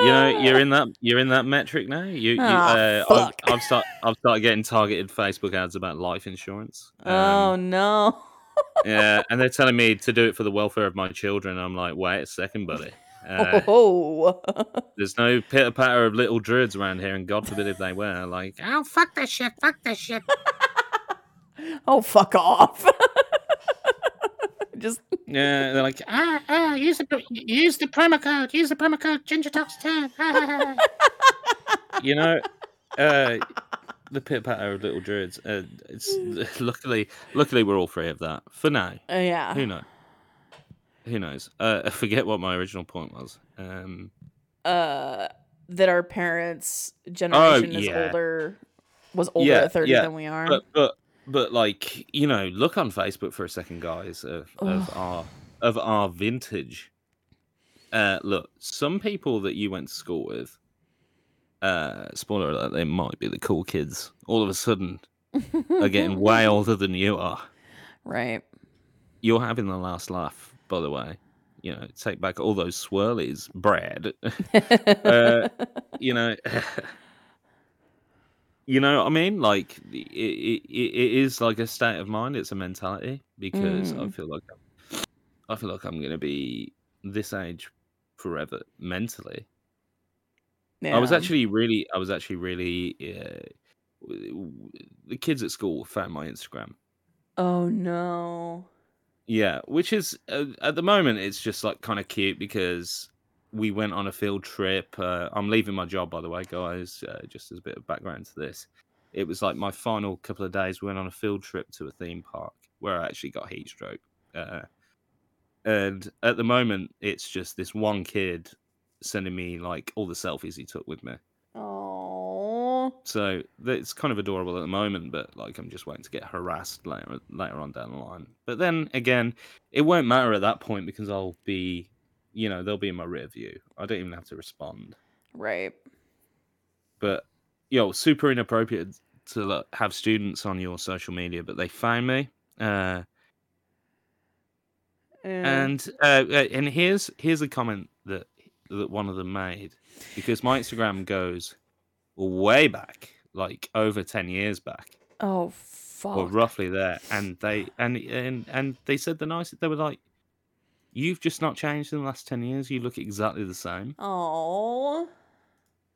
you know, you're in that you're in that metric now. You, you oh, uh, I've, I've started I've started getting targeted Facebook ads about life insurance. Um, oh no. yeah, and they're telling me to do it for the welfare of my children. I'm like, wait a second, buddy. Uh, oh. there's no pitter patter of little druids around here, and God forbid if they were. Like, oh fuck that shit, fuck that shit. oh fuck off. Just yeah, they're like ah ah use the use the promo code use the promo code Ginger Talks ten. you know, uh, the pit patter of little druids. Uh, it's luckily luckily we're all free of that for now. Uh, yeah. Who knows? Who knows? Uh, I forget what my original point was. Um, uh, that our parents' generation oh, yeah. is older was older yeah, at thirty yeah. than we are. But but but like you know, look on Facebook for a second, guys, of, of our of our vintage. Uh, look, some people that you went to school with, uh, spoiler alert, they might be the cool kids. All of a sudden, are getting way older than you are. Right. You're having the last laugh, by the way. You know, take back all those swirlies, Brad. uh, you know. You know what I mean? Like it, it, it is like a state of mind. It's a mentality because mm. I feel like I'm, I feel like I'm gonna be this age forever mentally. Yeah. I was actually really, I was actually really. Uh, the kids at school found my Instagram. Oh no. Yeah, which is uh, at the moment it's just like kind of cute because we went on a field trip. Uh, I'm leaving my job, by the way, guys. Uh, just as a bit of background to this, it was like my final couple of days. We went on a field trip to a theme park where I actually got heat stroke. Uh, and at the moment, it's just this one kid sending me like all the selfies he took with me. So it's kind of adorable at the moment, but like I'm just waiting to get harassed later later on down the line. But then again, it won't matter at that point because I'll be you know, they'll be in my rear view. I don't even have to respond. Right. But yo, super inappropriate to like, have students on your social media, but they find me. Uh, and uh, uh, and here's here's a comment that that one of them made because my Instagram goes way back, like over ten years back, Oh fuck. or roughly there. And they and and and they said the nicest. They were like, "You've just not changed in the last ten years. You look exactly the same." Oh.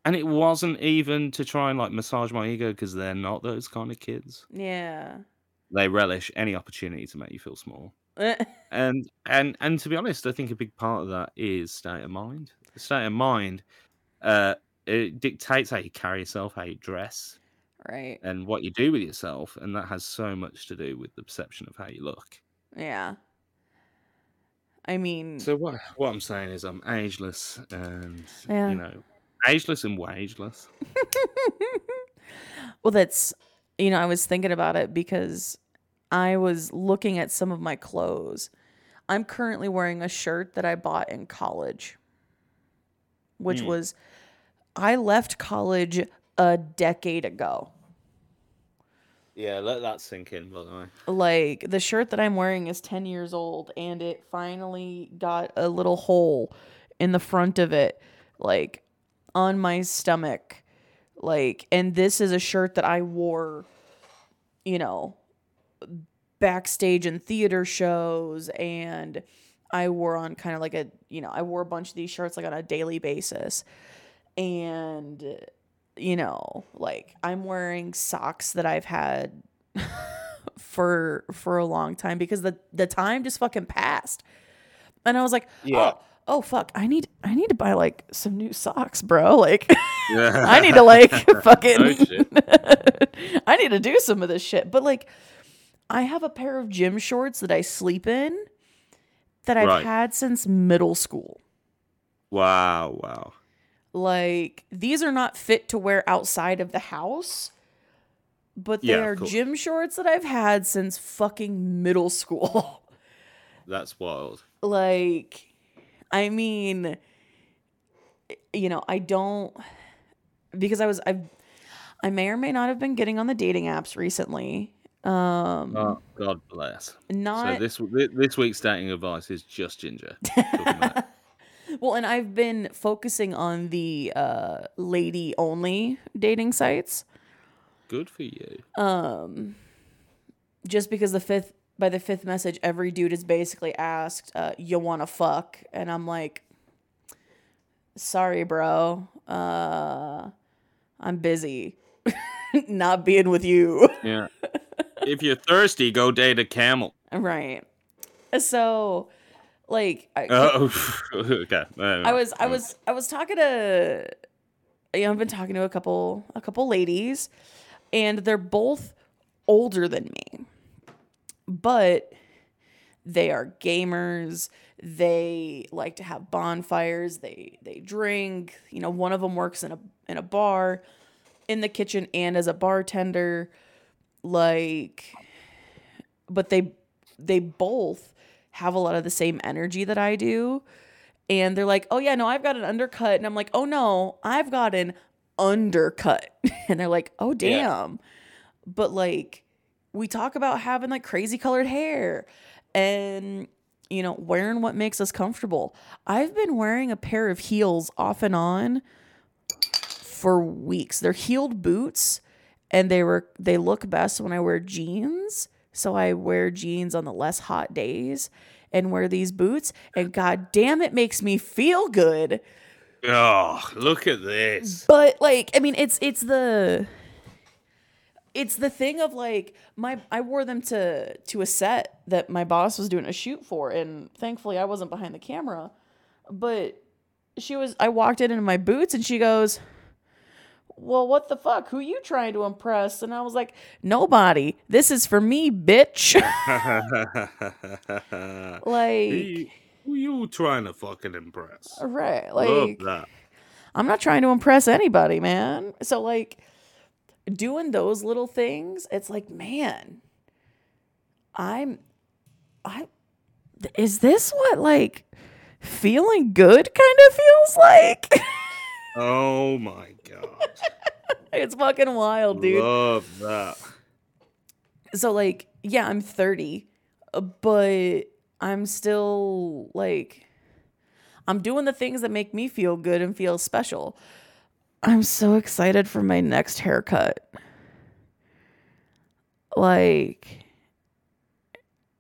And it wasn't even to try and like massage my ego because they're not those kind of kids. Yeah. They relish any opportunity to make you feel small. And and and to be honest, I think a big part of that is state of mind. The state of mind, uh, it dictates how you carry yourself, how you dress, right. and what you do with yourself, and that has so much to do with the perception of how you look. Yeah. I mean, So what what I'm saying is, I'm ageless, and Yeah. you know, ageless and wageless. well, that's, you know, I was thinking about it because I was looking at some of my clothes. I'm currently wearing a shirt that I bought in college, which Hmm. was, I left college a decade ago. Yeah, let that sink in, by the way. like the shirt that I'm wearing is 10 years old and it finally got a little hole in the front of it like on my stomach like and this is a shirt that I wore you know backstage in theater shows and I wore on kind of like a you know I wore a bunch of these shirts like on a daily basis and you know like I'm wearing socks that I've had for for a long time because the the time just fucking passed. And I was like, oh, Yeah. oh, oh fuck, I need I need to buy like some new socks, bro. Like I need to like fucking Oh, shit. I need to do some of this shit. But like I have a pair of gym shorts that I sleep in that I've Right. had since middle school. Wow, wow. Like these are not fit to wear outside of the house, but they yeah, are course. gym shorts that I've had since fucking middle school. That's wild. like I mean you know, I don't because I was I I may or may not have been getting on the dating apps recently. Um Oh, God bless. not So this this week's dating advice is just ginger. Well and I've been focusing on the uh lady only dating sites. Good for you. um just because the fifth by the fifth message every dude is basically asked uh you want to fuck and i'm like sorry bro uh i'm busy not being with you Yeah. if you're thirsty, go date a camel. right so like I, Oh, okay. I was I was I was talking to you know, I've been talking to a couple a couple ladies and they're both older than me. But they are gamers. They like to have bonfires. They they drink. You know, one of them works in a in a bar in the kitchen and as a bartender like but they they both have a lot of the same energy that I do. And they're like, oh, yeah, no, I've got an undercut. And I'm like, oh, no, I've got an undercut. and they're like, oh, damn. But like, we talk about having like crazy colored hair and, you know, wearing what makes us comfortable. I've been wearing a pair of heels off and on for weeks. They're heeled boots and they were they look best when I wear jeans. So I wear jeans on the less hot days and wear these boots and god damn it makes me feel good. Oh, look at this. But like I mean it's it's the it's the thing of like my I wore them to to a set that my boss was doing a shoot for and thankfully I wasn't behind the camera. But she was I walked in in my boots and she goes, "Well, what the fuck? Who you trying to impress?" And I was like, "Nobody. This is for me, bitch." like who you trying to fucking impress? right, like. I'm not trying to impress anybody, man. So like doing those little things, it's like, man, I'm I is this what like feeling good kind of feels like? Oh my god. it's fucking wild, dude. Love that. so like yeah i'm 30 uh, but i'm still like I'm doing the things that make me feel good and feel special. I'm so excited for my next haircut. Like,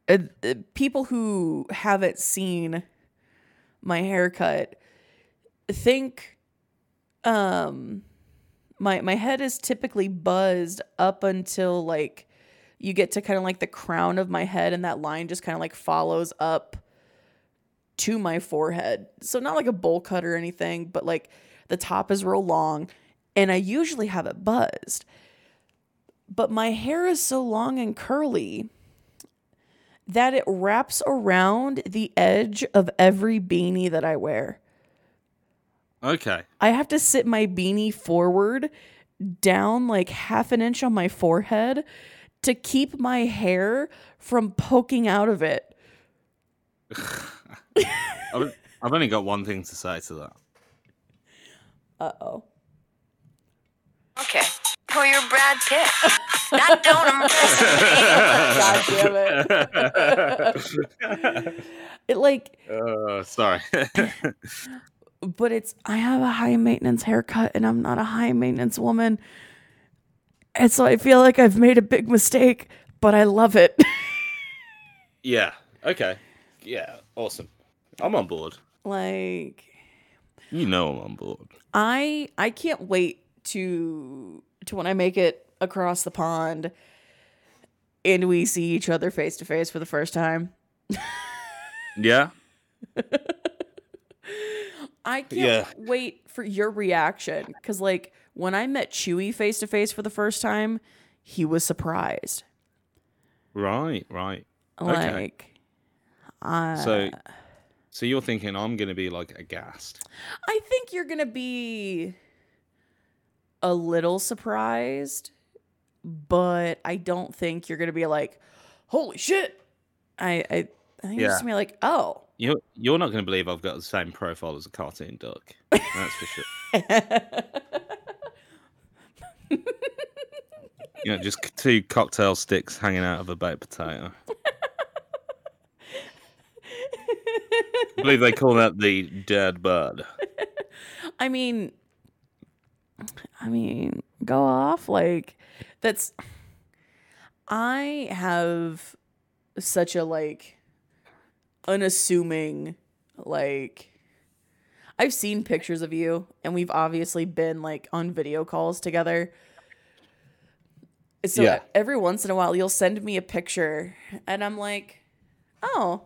uh, uh, people who haven't seen my haircut think um my my head is typically buzzed up until like you get to kind of like the crown of my head and that line just kind of like follows up to my forehead. So not like a bowl cut or anything, but like the top is real long and I usually have it buzzed. But my hair is so long and curly that it wraps around the edge of every beanie that I wear. Okay. I have to sit my beanie forward down like half an inch on my forehead to keep my hair from poking out of it. I've, I've only got one thing to say to that. Uh oh. Okay. Oh, you're Brad Pitt. That don't impress me. God damn it. it like Uh, sorry. but it's I have a high maintenance haircut and I'm not a high maintenance woman. And so I feel like I've made a big mistake, but I love it. yeah. Okay. Yeah. Awesome. I'm on board. like You know I'm on board. I I can't wait to to when I make it across the pond and we see each other face to face for the first time. Yeah. I can't Yeah. wait for your reaction cuz like when I met Chewy face to face for the first time, he was surprised. Right. Right. Like uh, So, so you're thinking I'm gonna be like aghast? I think you're gonna be a little surprised, but I don't think you're gonna be like, "Holy shit!" I I, I think you're just gonna be like, "Oh, You're you're not gonna believe I've got the same profile as a cartoon duck. That's for sure. You know, just two cocktail sticks hanging out of a baked potato. I believe they call that the dead bird. I mean, I mean, go off like that's. I have such a like unassuming like. I've seen pictures of you, and we've obviously been like on video calls together. So Yeah. every once in a while, you'll send me a picture, and I'm like, "Oh,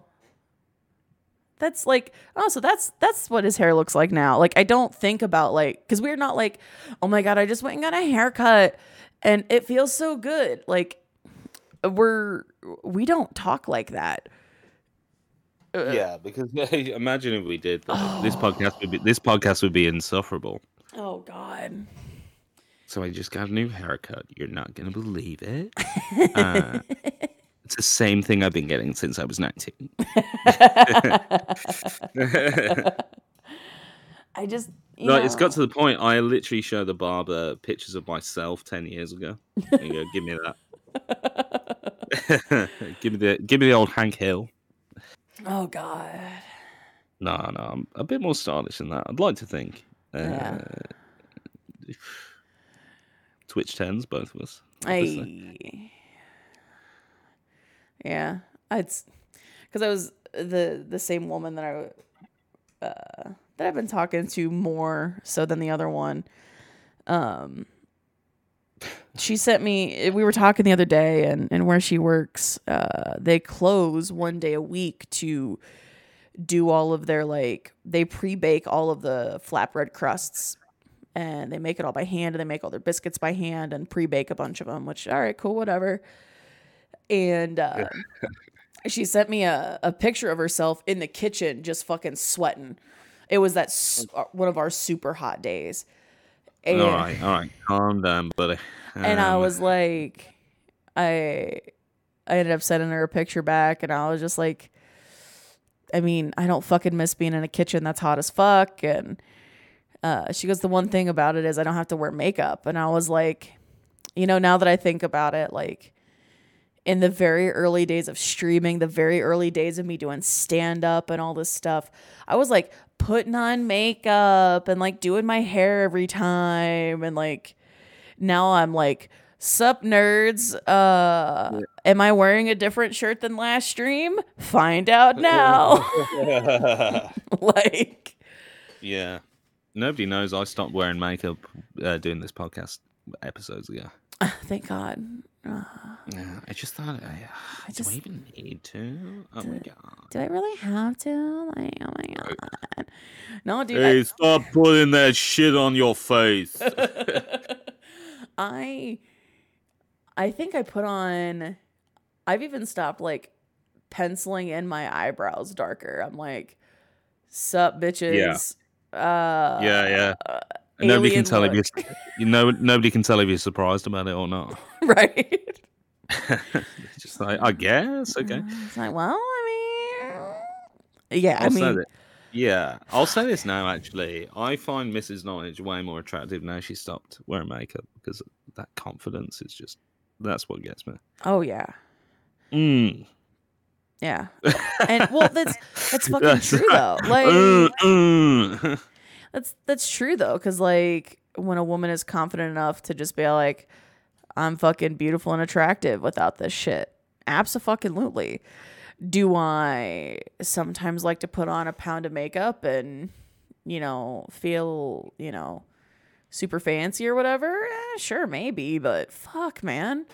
that's like oh so that's that's what his hair looks like now like i don't think about like because we're not like oh my god i just went and got a haircut and it feels so good like we're we don't talk like that Yeah, because imagine if we did. like, This podcast would be this podcast would be insufferable. oh god So I just got a new haircut. You're not gonna believe it. Uh, it's the same thing I've been getting since I was 19. i just you No, it's got to the point. I literally show the barber pictures of myself ten years ago. You go, give me that. give me the give me the old Hank Hill. Oh god No, no, I'm a bit more stylish than that. I'd like to think. Uh, Yeah. Twitch tens, both of us. obviously. I yeah, it's because I was the the same woman that I uh, that I've been talking to more so than the other one. Um, she sent me. We were talking the other day, and and where she works, uh, they close one day a week to do all of their like they pre-bake all of the flatbread crusts and they make it all by hand and they make all their biscuits by hand and pre-bake a bunch of them which all right cool whatever. And uh, she sent me a, a picture of herself in the kitchen just fucking sweating. It was that s- uh, one of our super hot days and, All right, all right, calm down, buddy. and i Um, was like i i ended up sending her a picture back and i was just like i mean i don't fucking miss being in a kitchen that's hot as fuck and uh, she goes the one thing about it is i don't have to wear makeup and i was like you know now that i think about it like in the very early days of streaming, the very early days of me doing stand up and all this stuff, I was like putting on makeup and like doing my hair every time. And like now I'm like, sup nerds. Uh, am I wearing a different shirt than last stream? Find out now. like, yeah. Nobody knows I stopped wearing makeup uh, doing this podcast episodes ago. thank God. Uh, Yeah, I just thought, I, I do just- I even need to? Oh my god! do I really have to? Like, oh my God. No, dude. I- Hey, stop putting that shit on your face. I I think I put on I've even stopped like penciling in my eyebrows darker. I'm like, sup bitches. Uh yeah, yeah. And nobody can tell if you're, you know, nobody can tell if you're surprised about it or not. right. Just like, I guess, okay. It's like, well, I mean Yeah, I I'll say mean. Yeah, I'll say this now. Actually, I find Mrs. Knowledge way more attractive now she stopped wearing makeup because that confidence is just that's what gets me. oh yeah. Mm. Yeah. And well that's that's fucking That's true though. Like Uh, uh. That's that's true though, because like when a woman is confident enough to just be like, "I'm fucking beautiful and attractive without this shit," absolutely. Do I sometimes like to put on a pound of makeup and you know feel you know super fancy or whatever? Eh, sure, maybe, but fuck, man,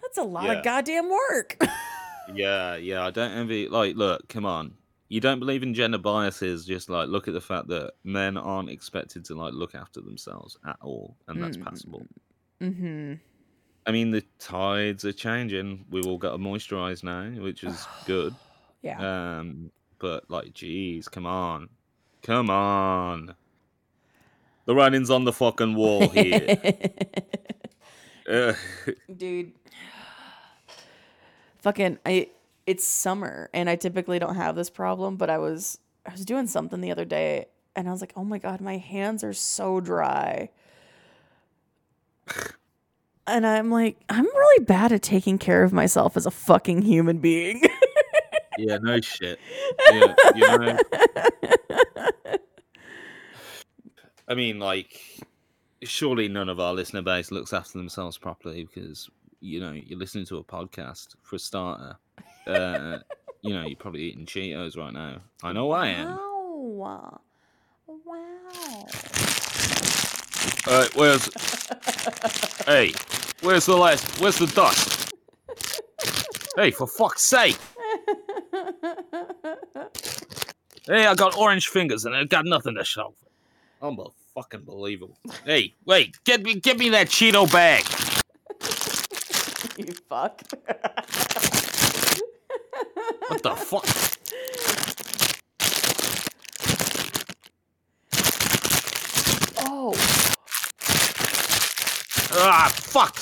that's a lot Yeah. of goddamn work. yeah, yeah. I don't envy. Like, look, come on. You don't believe in gender biases? Just like look at the fact that men aren't expected to like look after themselves at all, and that's passable. mm-hmm. I mean, the tides are changing. We've all got to moisturize now, which is good. Yeah. Um, but like, geez, come on, come on. The writing's on the fucking wall here. Uh, dude fucking i it's summer and i typically don't have this problem but i was i was doing something the other day and i was like oh my god my hands are so dry and i'm like i'm really bad at taking care of myself as a fucking human being yeah, no shit. Yeah, you know. I mean, like, surely none of our listener base looks after themselves properly because you know you're listening to a podcast for a starter. Uh, you know, you're probably eating Cheetos right now. I know I am. wow wow Uh, where's? hey, where's the last? Where's the dust? Hey, for fuck's sake! Hey, I got orange fingers and I got nothing to show. for it. fucking believable. Hey, wait, get me, get me that Cheeto bag. you fuck What the fuck? oh Ah, fuck!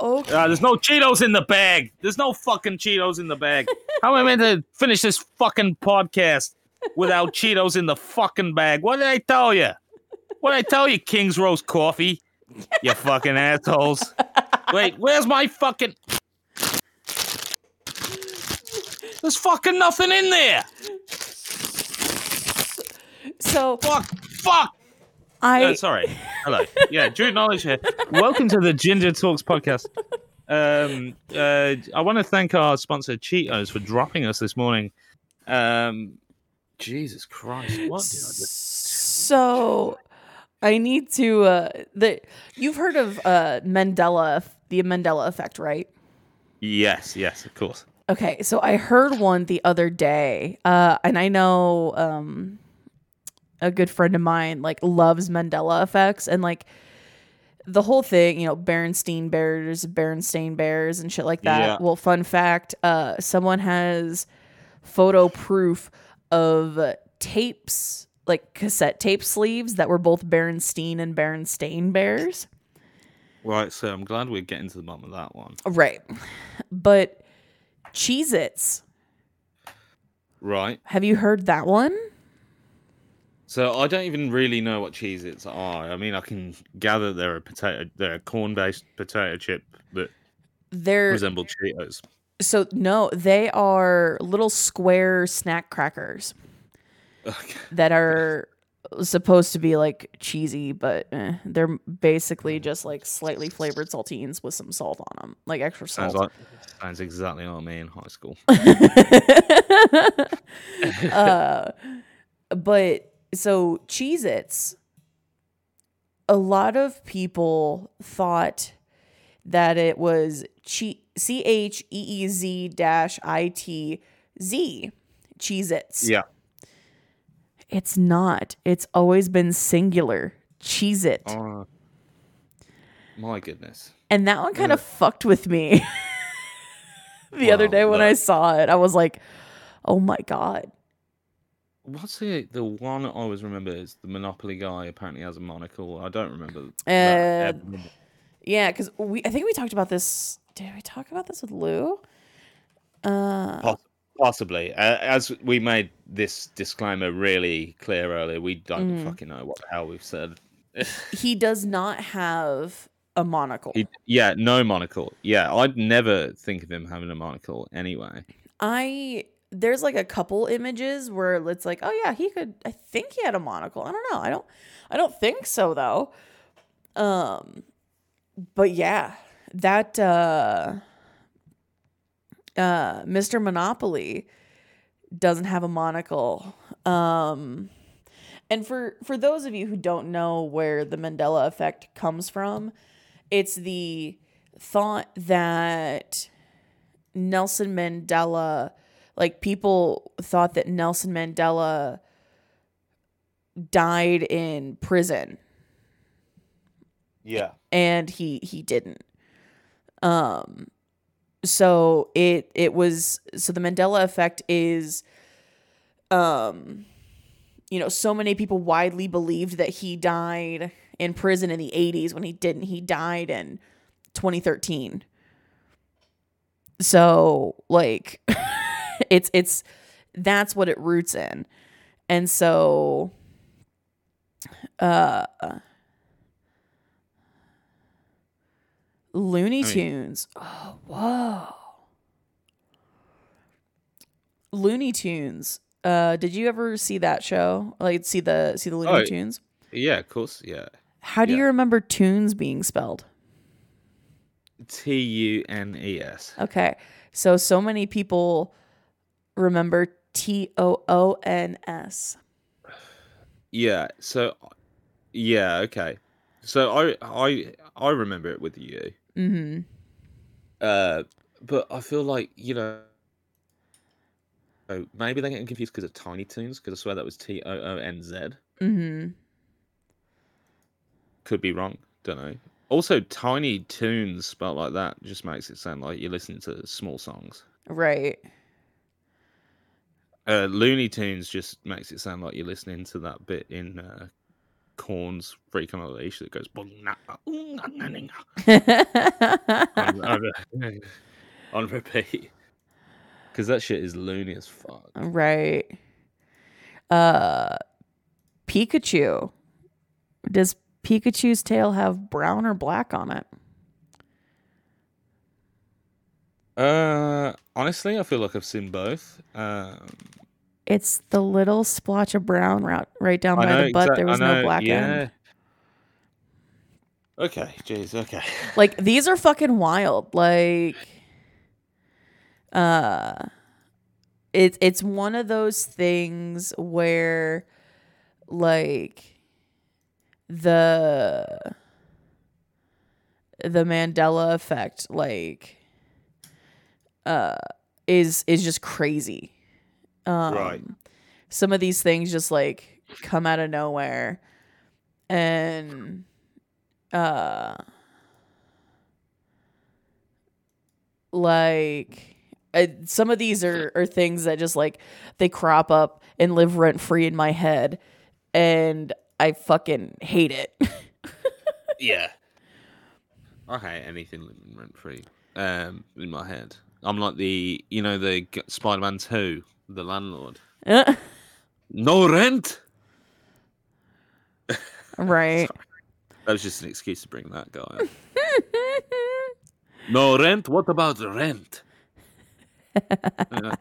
okay Ah, there's no Cheetos in the bag. There's no fucking Cheetos in the bag. How am I meant to finish this fucking podcast without Cheetos in the fucking bag? What did I tell you? What did I tell you, King's Coast Coffee? You fucking assholes. Wait, where's my fucking. There's fucking nothing in there. so Fuck, fuck. i Uh, sorry. Hello. Yeah, Druid Knowledge here. Welcome to the Ginger Talks podcast. Um, uh, I want to thank our sponsor Cheetos for dropping us this morning. Um, Jesus Christ, what did I just? So I need to uh the you've heard of uh Mandela the Mandela effect, right? Yes, yes, of course. Okay, so I heard one the other day. Uh and I know um a good friend of mine like loves Mandela effects and like the whole thing, you know, Berenstein Bears, Berenstain Bears and shit like that. Yeah. Well, fun fact, uh someone has photo proof of tapes like cassette tape sleeves that were both Berenstein and Berenstain Bears. Right, so I'm glad we're getting to the bottom of that one. Right. But Cheez Its, Right. have you heard that one? So I don't even really know what Cheez Its are. I mean, I can gather they're a potato, they're a corn-based potato chip that they're Resemble Cheetos. so no, they are little square snack crackers Okay. that are supposed to be like cheesy, but eh, they're basically just like slightly flavored saltines with some salt on them, like extra Sounds salt. like sounds exactly like me in high school. uh, but so Cheez Its, a lot of people thought that it was C H E E Z dash I T Z, Cheez Its. Yeah. It's not. It's always been singular, Cheese It. Oh, my goodness. And that one kind of fucked with me. the other day when I saw it, I was like, oh my God. What's the the one I always remember is the Monopoly guy apparently has a monocle. I don't remember. that Uh, ever. Yeah, because we I think we talked about this. Did we talk about this with Lou? Uh, Poss- Possibly. Uh, as we made this disclaimer really clear earlier, we don't Mhm. fucking know what the hell we've said. he does not have a monocle. He- yeah, no monocle. Yeah, I'd never think of him having a monocle anyway. I there's like a couple images where it's like, oh yeah, he could. I think he had a monocle. I don't know. I don't. I don't think so though. Um, but yeah, that uh, uh, Mr. Monopoly doesn't have a monocle. Um, and for for those of you who don't know where the Mandela effect comes from, it's the thought that Nelson Mandela, like people thought that Nelson Mandela died in prison Yeah. and he he didn't. Um so it it was so the Mandela effect is um you know so many people widely believed that he died in prison in the 80s when he didn't. He died in 2013 so like it's it's that's what it roots in. And so uh Looney I mean- Tunes. Oh, whoa. Looney Tunes. Uh, did you ever see that show? Like see the see the Looney Oh, Tunes? Yeah, of course. Yeah. How do you remember tunes being spelled? T U N E S. Okay. So so many people remember T O O N S. Yeah. So, yeah. Okay. So I I I remember it with you. Mhm. Uh, but I feel like you know. Oh, maybe they're getting confused because of Tiny Toons, because I swear that was T O O N Z. Mhm. Could be wrong. Don't know. Also, Tiny Toons spelled like that just makes it sound like you're listening to small songs. Right. Uh, Looney Tunes just makes it sound like you're listening to that bit in uh, Korn's Freak on a Leash that goes on, on, on repeat. Because that shit is loony as fuck. right. Uh Pikachu. Does Pikachu's tail have brown or black on it? Uh, honestly, I feel like I've seen both. Um, It's the little splotch of brown right, right down I by know the butt. exact- there was no black yeah. end. Okay, jeez, okay. Like these are fucking wild. Like uh it's it's one of those things where like the the Mandela effect like uh is is just crazy. Um Right. some of these things just like come out of nowhere and uh like uh, some of these are, are things that just like they crop up and live rent free in my head and i fucking hate it Yeah. I hate anything living rent free. Um, in my head, I'm like the you know the G- Spider-Man Two, the landlord. No rent. right That was just an excuse to bring that guy. up. No rent. What about rent? Uh,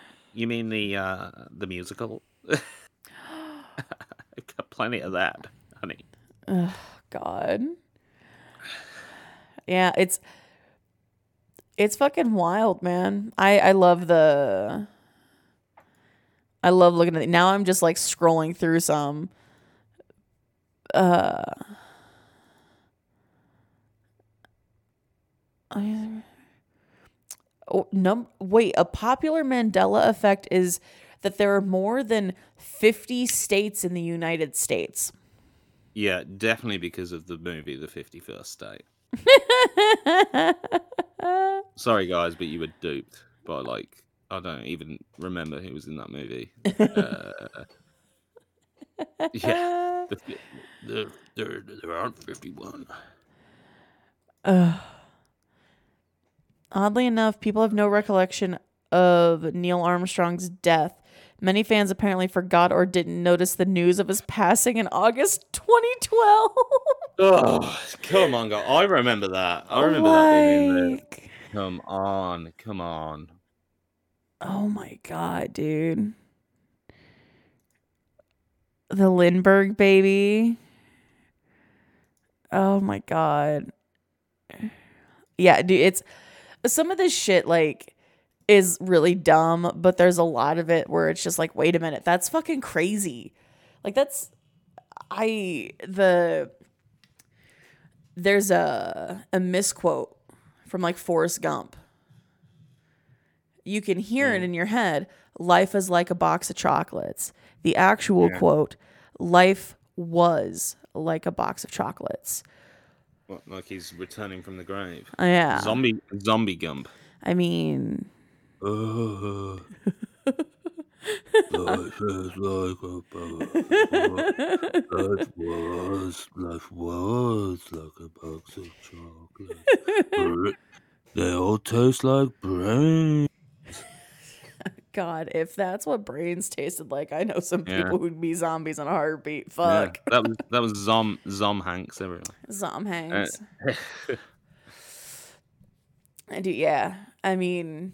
you mean the uh, the musical? I've got plenty of that, honey. God. Yeah, it's it's fucking wild, man. I I love the I love looking at it. Now I'm just like scrolling through some uh I- oh, num wait, a popular Mandela effect is that there are more than 50 states in the United States. Yeah, definitely because of the movie The Fifty First State. Sorry, guys, but you were duped by like I don't even remember who was in that movie. Uh, yeah, the, there, there, there aren't fifty-one. Oddly enough, people have no recollection of Neil Armstrong's death. Many fans apparently forgot or didn't notice the news of his passing in August 2012. Oh, come on, guys! I remember that. I remember that being in there. Come on, come on. Oh my god, dude. The Lindbergh baby. Oh my god. Yeah, dude, it's some of this shit like is really dumb, but there's a lot of it where it's just like, wait a minute, that's fucking crazy. Like that's I the there's a a misquote from like Forrest Gump you can hear it in your head life is like a box of chocolates the actual Yeah. quote life was like a box of chocolates What, like he's returning from the grave. Uh, yeah Zombie, zombie gump. i mean Uh, life is like a box. Life was, life was like a box of chocolate. they all taste like brain. God if that's what brains tasted like i know some Yeah. people who'd be zombies in a heartbeat Yeah, fuck that was that was Zom Zom Hanks. Everyone. zom Uh, I do, yeah. I mean,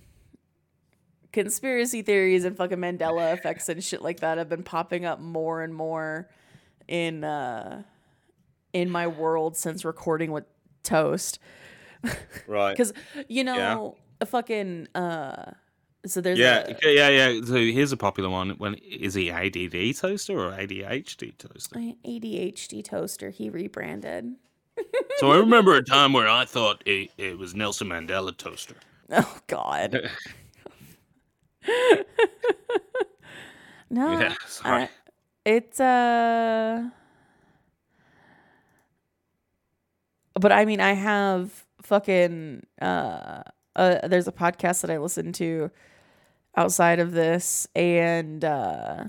conspiracy theories and fucking Mandela effects and shit like that have been popping up more and more in uh in my world since recording with Toast. right. Because you know, a fucking uh, so there's Yeah, a, yeah, yeah. So here's a popular one. When is he ADD toaster or ADHD toaster? ADHD toaster. He rebranded. So I remember a time where I thought it, it was Nelson Mandela toaster. Oh God. no, Yeah, sorry. I- it's uh. But I mean, I have fucking uh, uh. There's a podcast that I listen to outside of this, and uh,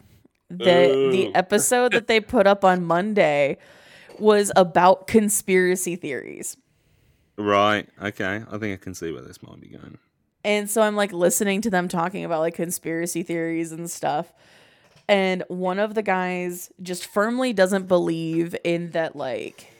the the episode that they put up on Monday was about conspiracy theories. Right. Okay. I think I can see where this might be going. And so I'm like listening to them talking about like conspiracy theories and stuff. And one of the guys just firmly doesn't believe in that, like,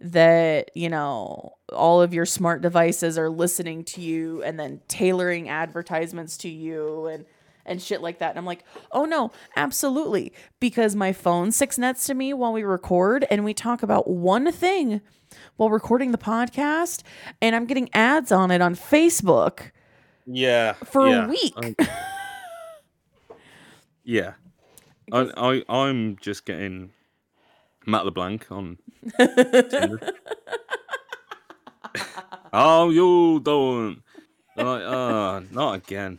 that, you know, all of your smart devices are listening to you and then tailoring advertisements to you and and shit like that. And I'm like, oh no, absolutely. Because my phone sits next to me while we record and we talk about one thing while recording the podcast, and I'm getting ads on it on Facebook Yeah. for yeah. a week. I- um, yeah. I, I I'm just getting Matt LeBlanc on. Tinder. How you doing? Like, oh, not again.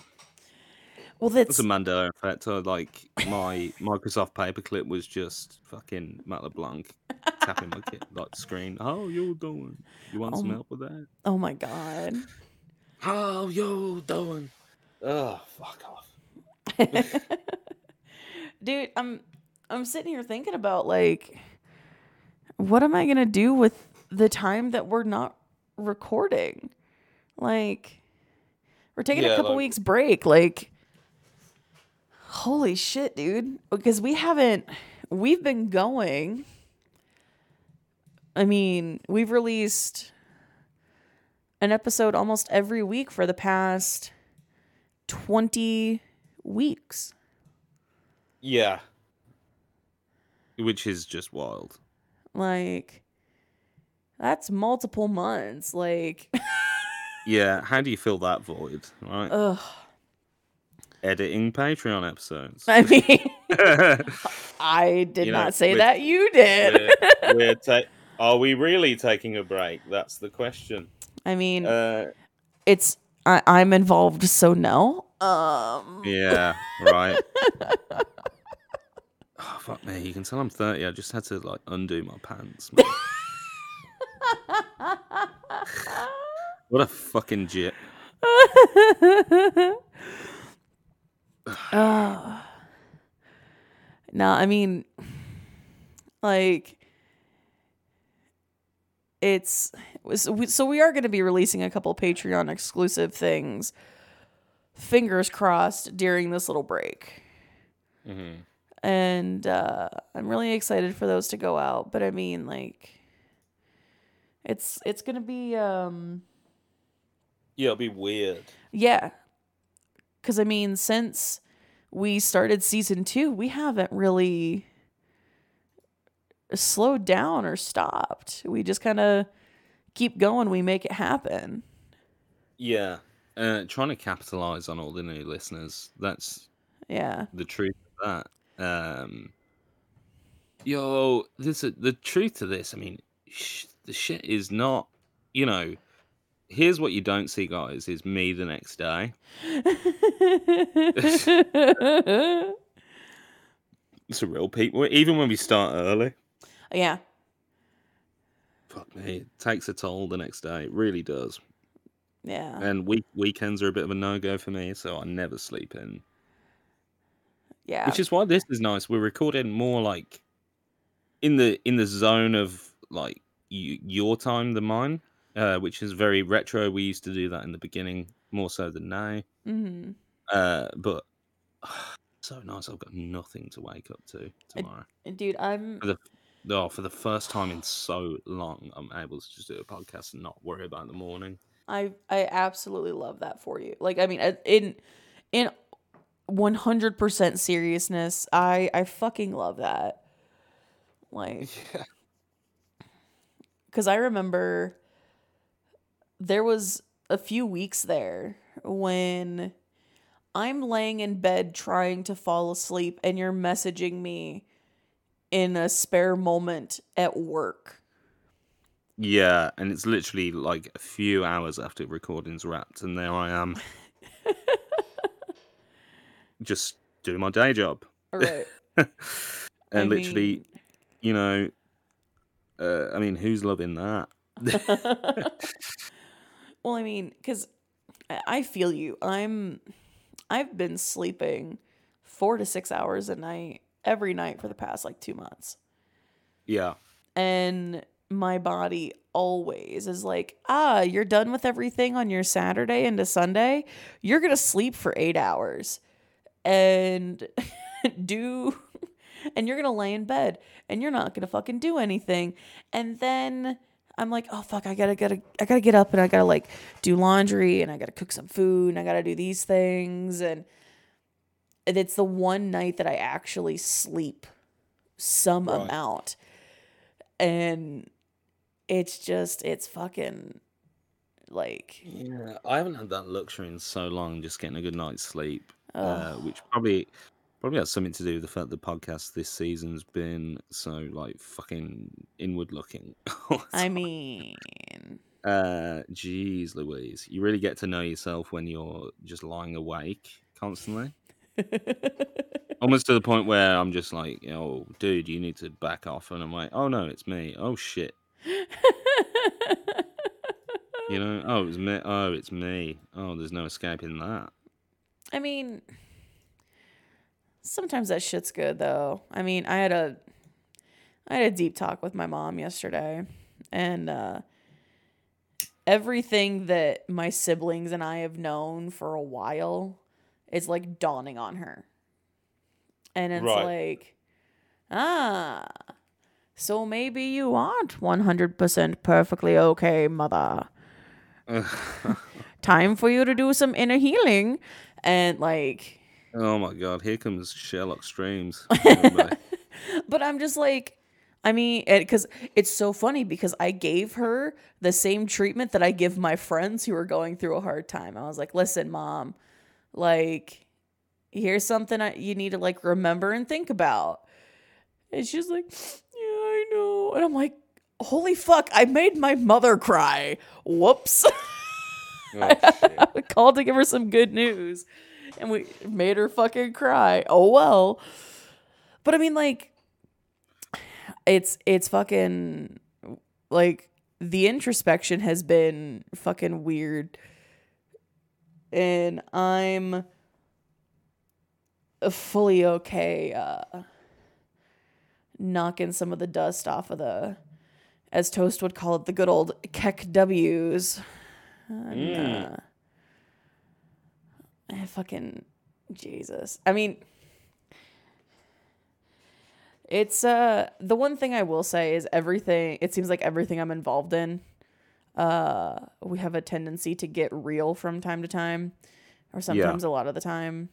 well, That's that's a Mandela effect. I, like my Microsoft paperclip was just fucking Matt LeBlanc tapping my kid like screen. How you doing? You want some Um, help with that? oh my god. How you doing? Oh, fuck off. Dude, I'm I'm sitting here thinking about like what am I going to do with the time that we're not recording? Like we're taking a couple like- weeks break like holy shit, dude. Because we haven't we've been going I mean, we've released an episode almost every week for the past 20 weeks. Yeah. Which is just wild. Like, that's multiple months. Like, Yeah. How do you fill that void? Right. ugh. Editing Patreon episodes. I mean, I did You know, not say that. You did. we're, we're ta- are we really taking a break? That's the question. I mean, Uh, it's I, I'm involved, so no. Um, yeah, right. Oh, fuck me. You can tell I'm 30. I just had to like undo my pants. man. what a fucking jit. uh, no, I mean, like, it's so we, so we are going to be releasing a couple Patreon exclusive things. Fingers crossed during this little break. hmm and uh, I'm really excited for those to go out. But I mean, like, it's it's gonna be um Yeah, it'll be weird. yeah, because I mean, since we started season two, we haven't really slowed down or stopped. We just kind of keep going. We make it happen. Yeah. Uh, trying to capitalize on all the new listeners. That's Yeah. the truth of that. Um, yo, this the truth to this. I mean, sh- the shit is not. You know, here's what you don't see, guys. Is me the next day. It's a real people. Even when we start early, yeah. fuck me, it takes a toll the next day. It really does. Yeah. And week weekends are a bit of a no go for me, so I never sleep in. Yeah. Which is why this is nice. We're recording more like in the in the zone of like y- your time than mine, uh, which is very retro. We used to do that in the beginning more so than now. hmm Uh, but so nice. I've got nothing to wake up to tomorrow. Dude, I'm For the oh, for the first time in so long, I'm able to just do a podcast and not worry about the morning. I I absolutely love that for you. Like I mean uh, in in 100% seriousness, I I fucking love that. Like Yeah. cuz I remember there was a few weeks there when I'm laying in bed trying to fall asleep and you're messaging me in a spare moment at work. Yeah, and it's literally like a few hours after recording's wrapped, and there I am, just doing my day job, Right. and I literally, mean- you know, uh, I mean, who's loving that? well, I mean, because I feel you. I'm, I've been sleeping four to six hours a night every night for the past like two months, Yeah, and my body always is like, ah, you're done with everything on your Saturday into Sunday. You're gonna sleep for eight hours, and do. And you're gonna lay in bed and you're not gonna fucking do anything. And then I'm like, oh fuck, I gotta gotta I gotta get up and I gotta like do laundry and I gotta cook some food and I gotta do these things and it's the one night that I actually sleep some Right. amount. And it's just it's fucking like yeah. I haven't had that luxury in so long, just getting a good night's sleep, uh, which probably probably has something to do with the fact the podcast this season's been so like fucking inward looking. I mean Uh, geez, Louise, you really get to know yourself when you're just lying awake constantly. Almost to the point where I'm just like, oh, dude, you need to back off. And I'm like, oh no, it's me. Oh shit. You know, oh, it was me. Oh, it's me. Oh, there's no escaping that. I mean, sometimes that shit's good though. I mean, I had a I had a deep talk with my mom yesterday, and uh, everything that my siblings and I have known for a while is like dawning on her, and it's Right. like, ah, so maybe you aren't one hundred percent perfectly okay, mother. Time for you to do some inner healing. And like, oh my god, here comes Sherlock streams. But I'm just like, I mean, because it's so funny because I gave her the same treatment that I give my friends who are going through a hard time. I was like, listen, mom, like, here's something I, you need to like remember and think about. And she's like, yeah, I know. And I'm like, holy fuck, I made my mother cry. Whoops. Oh. Called to give her some good news and we made her fucking cry. Oh well. But I mean like it's it's fucking like the introspection has been fucking weird. And I'm fully okay uh knocking some of the dust off of the as Toast would call it the good old Keck W's. Mm. uh, fucking Jesus. I mean, it's uh the one thing I will say is everything. It seems like everything I'm involved in, uh, we have a tendency to get real from time to time, or sometimes a lot of the time.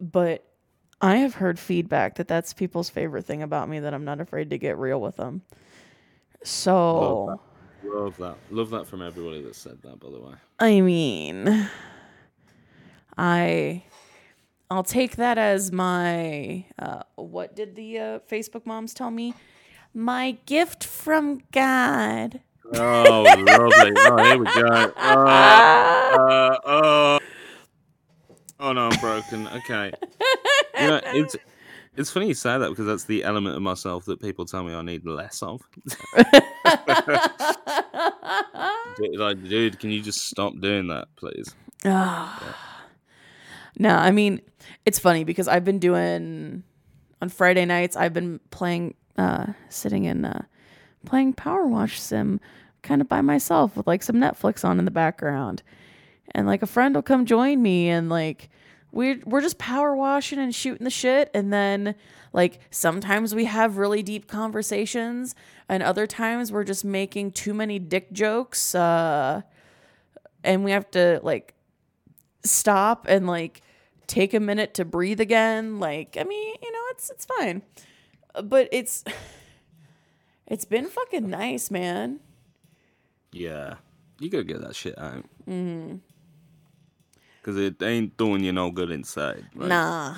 But I have heard feedback that that's people's favorite thing about me that I'm not afraid to get real with them. So. Love that. Love that from everybody that said that, by the way. I mean, I I'll take that as my uh, what did the uh, Facebook moms tell me? My gift from God. Oh, lovely. Oh, here we go. Uh, uh, uh. Oh no, I'm broken. Okay. You know, it's it's funny you say that because that's the element of myself that people tell me I need less of. Like, dude, can you just stop doing that, please? Ah. No, I mean, it's funny because I've been doing on Friday nights, I've been playing uh sitting in uh playing Power Wash Sim kind of by myself with like some Netflix on in the background. And like a friend will come join me and like we're we're just power washing and shooting the shit. And then like sometimes we have really deep conversations and other times we're just making too many dick jokes uh and we have to like stop and like take a minute to breathe again. Like i mean you know it's it's fine. But it's it's been fucking nice man. Yeah, you gotta get that shit out. Mm-hmm. Cause it ain't doing you no good inside. Right? nah.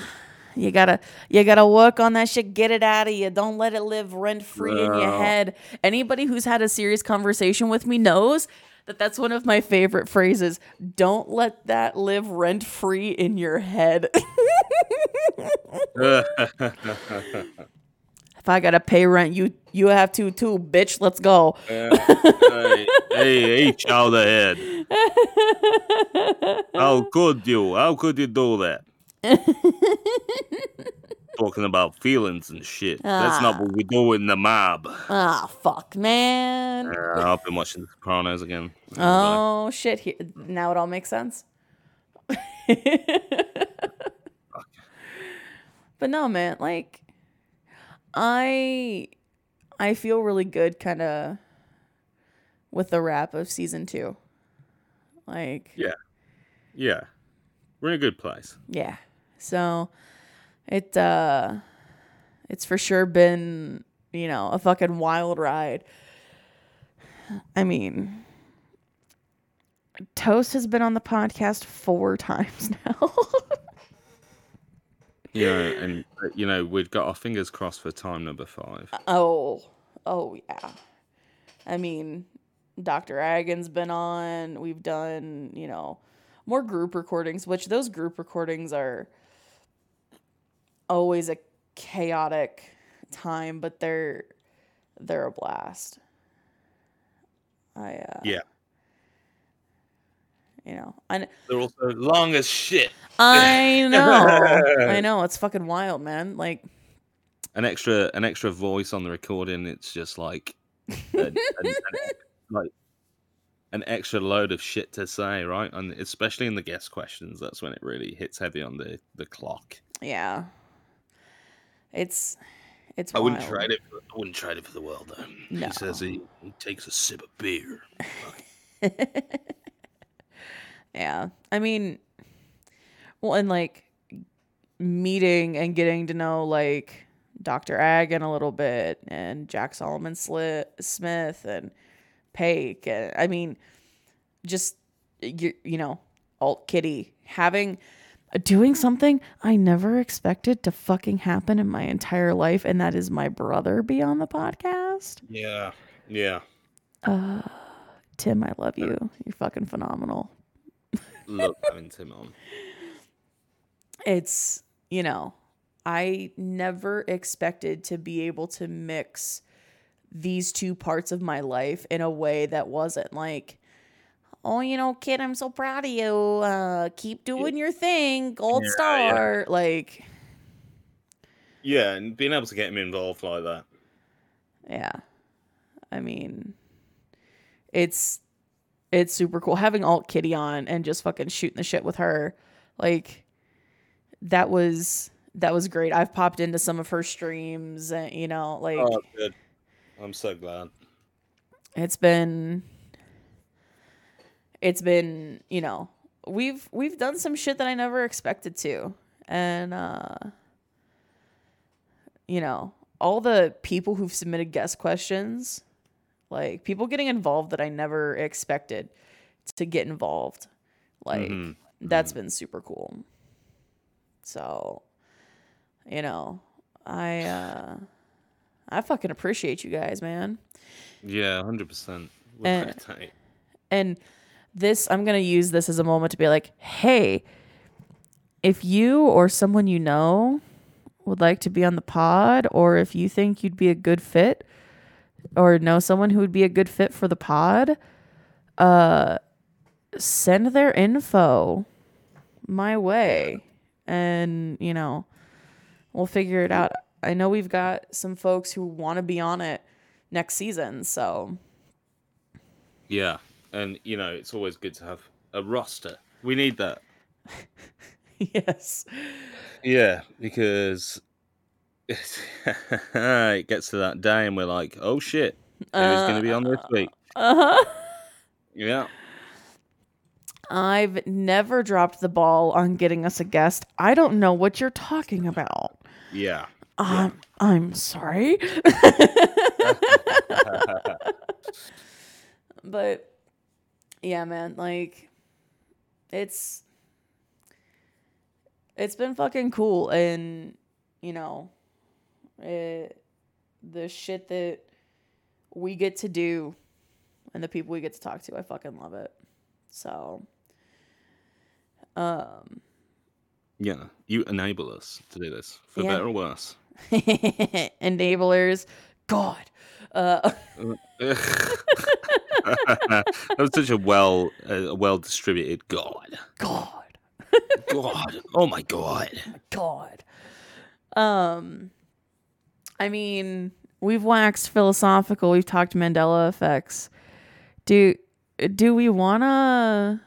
You gotta you gotta work on that shit. Get it out of you. Don't let it live rent free in your head. Anybody who's had a serious conversation with me knows that that's one of my favorite phrases. Don't let that live rent free in your head if i gotta pay rent you you have to too bitch let's go hey, hey, hey, child ahead. How could you? How could you do that? Talking about feelings and shit. That's not what we do in the mob. ah fuck man Uh, I've been watching The Sopranos again. Oh shit! Here, now it all makes sense. but no, man. Like, I, I feel really good, kind of, with the wrap of season two. Like, Yeah. Yeah. We're in a good place. yeah. So, it, uh, it's for sure been, you know, a fucking wild ride. I mean, Toast has been on the podcast four times now. You know, and uh, you know, we've got our fingers crossed for time number five. oh, oh yeah. I mean, Dr. Agan's been on. We've done, you know, more group recordings, which those group recordings are always a chaotic time, but they're they're a blast. I uh, Yeah. You know, I They're also long as shit. I know, I know, it's fucking wild, man. Like, An extra, an extra voice on the recording. It's just like, a- an- an- like an extra load of shit to say, right? And especially in the guest questions, that's when it really hits heavy on the the clock. yeah, it's it's. I wouldn't wild. trade it. For, I wouldn't trade it for the world, though. No. He says he, he takes a sip of beer. yeah. I mean, well, and like meeting and getting to know like Dr. Agan a little bit and Jack Solomon Sli- Smith and Paik. And I mean, just, you, you know, Alt Kitty having doing something I never expected to fucking happen in my entire life, and that is my brother be on the podcast. Yeah. Yeah. Uh, Tim, I love you. You're fucking phenomenal. Love having Tim on. It's, you know, I never expected to be able to mix these two parts of my life in a way that wasn't like, oh, you know, kid, I'm so proud of you. Uh, keep doing your thing, gold Yeah, yeah. star. Like, Yeah, and being able to get him involved like that. yeah. I mean, it's it's super cool having Alt Kitty on and just fucking shooting the shit with her. Like, that was that was great. I've popped into some of her streams, and you know, like. Oh, good. I'm so glad. it's been it's been you know we've we've done some shit that i never expected to and uh you know all the people who've submitted guest questions like people getting involved that i never expected to get involved. Like Mhm, that's been super cool. So you know i uh i fucking appreciate you guys man. Yeah, hundred percent. Eh. And this, I'm going to use this as a moment to be like, hey, if you or someone you know would like to be on the pod, or if you think you'd be a good fit, or know someone who would be a good fit for the pod, uh, send their info my way. And, you know, we'll figure it out. I know we've got some folks who want to be on it next season. So, Yeah, and you know it's always good to have a roster. We need that. yes. Yeah, because it gets to that day and we're like, oh shit, who's going to be on this week? Uh huh. Yeah. I've never dropped the ball on getting us a guest. I don't know what you're talking about. Yeah. Um, I'm sorry. but yeah, man, like it's it's been fucking cool and you know, it, the shit that we get to do and the people we get to talk to, I fucking love it. So um Yeah. You enable us to do this, for Yeah. better or worse. enablers, God. Uh that was such a well, a well distributed God. God. God. Oh my God. God. Um, I mean, we've waxed philosophical. We've talked Mandela effects. Do do we want to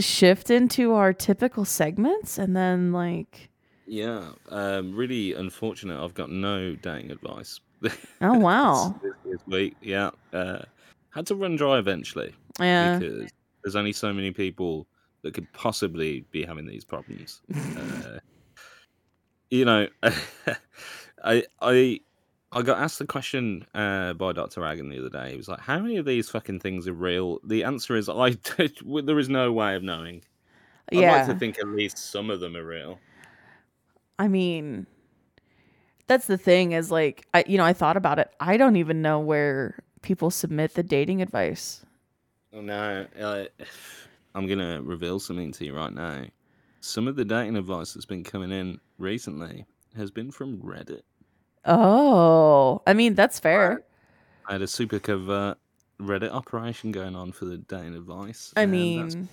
shift into our typical segments and then like? Yeah. Um, really unfortunate. I've got no dating advice. Oh wow, this, this week. Yeah. Uh, had to run dry eventually yeah, because there's only so many people that could possibly be having these problems. uh, you know, I I I got asked the question uh, by Dr. Agan the other day. He was like, "How many of these fucking things are real?" The answer is, I there is no way of knowing. I'd yeah. like to think at least some of them are real. I mean, that's the thing is like I you know I thought about it. I don't even know where people submit the dating advice. Oh, no, uh, I'm gonna reveal something to you right now. Some of the dating advice that's been coming in recently has been from Reddit. Oh, I mean that's fair. I had a super covert Reddit operation going on for the dating advice. I mean,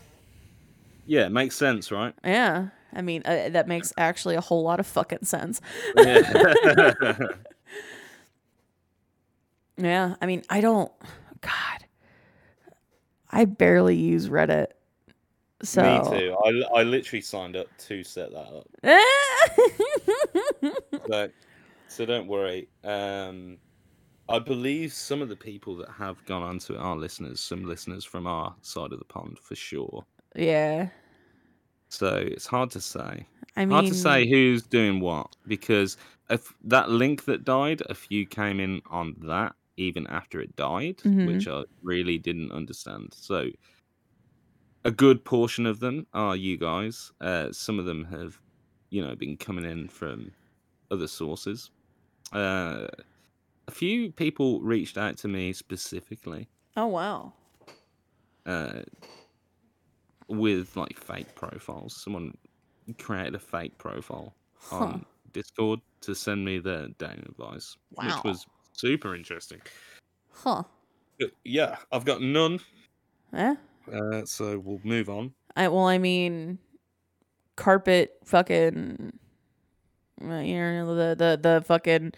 yeah, it makes sense, right? yeah. I mean uh, that makes actually a whole lot of fucking sense. Yeah. Yeah, I mean I don't. God, I barely use Reddit. So Me too. I, I literally signed up to set that up. So, so don't worry. Um, I believe some of the people that have gone onto it are listeners, some listeners from our side of the pond for sure. Yeah. So it's hard to say. I mean, hard to say who's doing what because if that link that died, a few came in on that even after it died, Mhm. which I really didn't understand. So a good portion of them are you guys. Uh, some of them have, you know, been coming in from other sources. Uh, a few people reached out to me specifically Oh wow. uh, with like fake profiles. Someone created a fake profile Huh. on Discord to send me their dating advice, Wow. which was super interesting. Huh. Yeah, I've got none, Eh? Uh, so we'll move on. I well, I mean, carpet fucking, uh, you know the the the fucking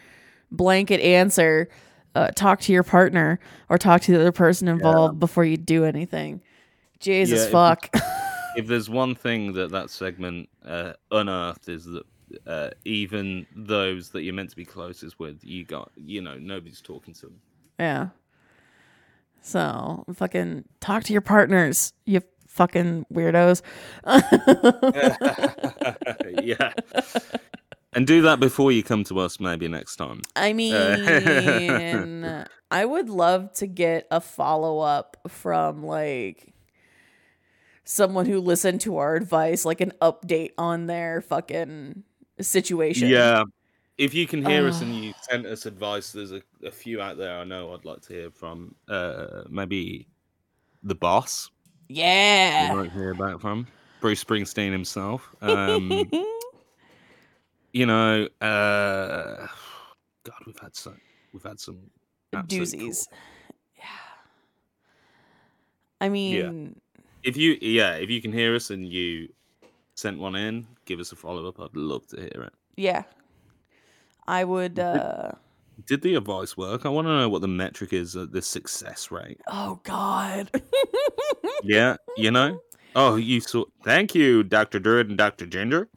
blanket answer. Uh, talk to your partner or talk to the other person involved before you do anything. Jesus Yeah, if- fuck. If there's one thing that that segment uh, unearthed is that uh, even those that you're meant to be closest with, you got, you know, nobody's talking to them. yeah. So fucking talk to your partners, you fucking weirdos. yeah. And do that before you come to us, maybe next time. I uh, mean, I would love to get a follow up from like someone who listened to our advice, like an update on their fucking situation. Yeah. If you can hear us and you sent us advice, there's a, a few out there I know I'd like to hear from. Uh, maybe the boss. I'd Yeah. like to hear back from Bruce Springsteen himself. Um, you know, uh, God, we've had some, we've had some absolute cool- Doozies. Yeah. I mean, If you, yeah, if you can hear us and you sent one in, give us a follow up. I'd love to hear it. yeah. I would uh Did the advice work? I want to know what the metric is, uh, the success rate. oh god. Yeah, you know. Oh, you saw. Thank you, Doctor Druid and Doctor Ginger.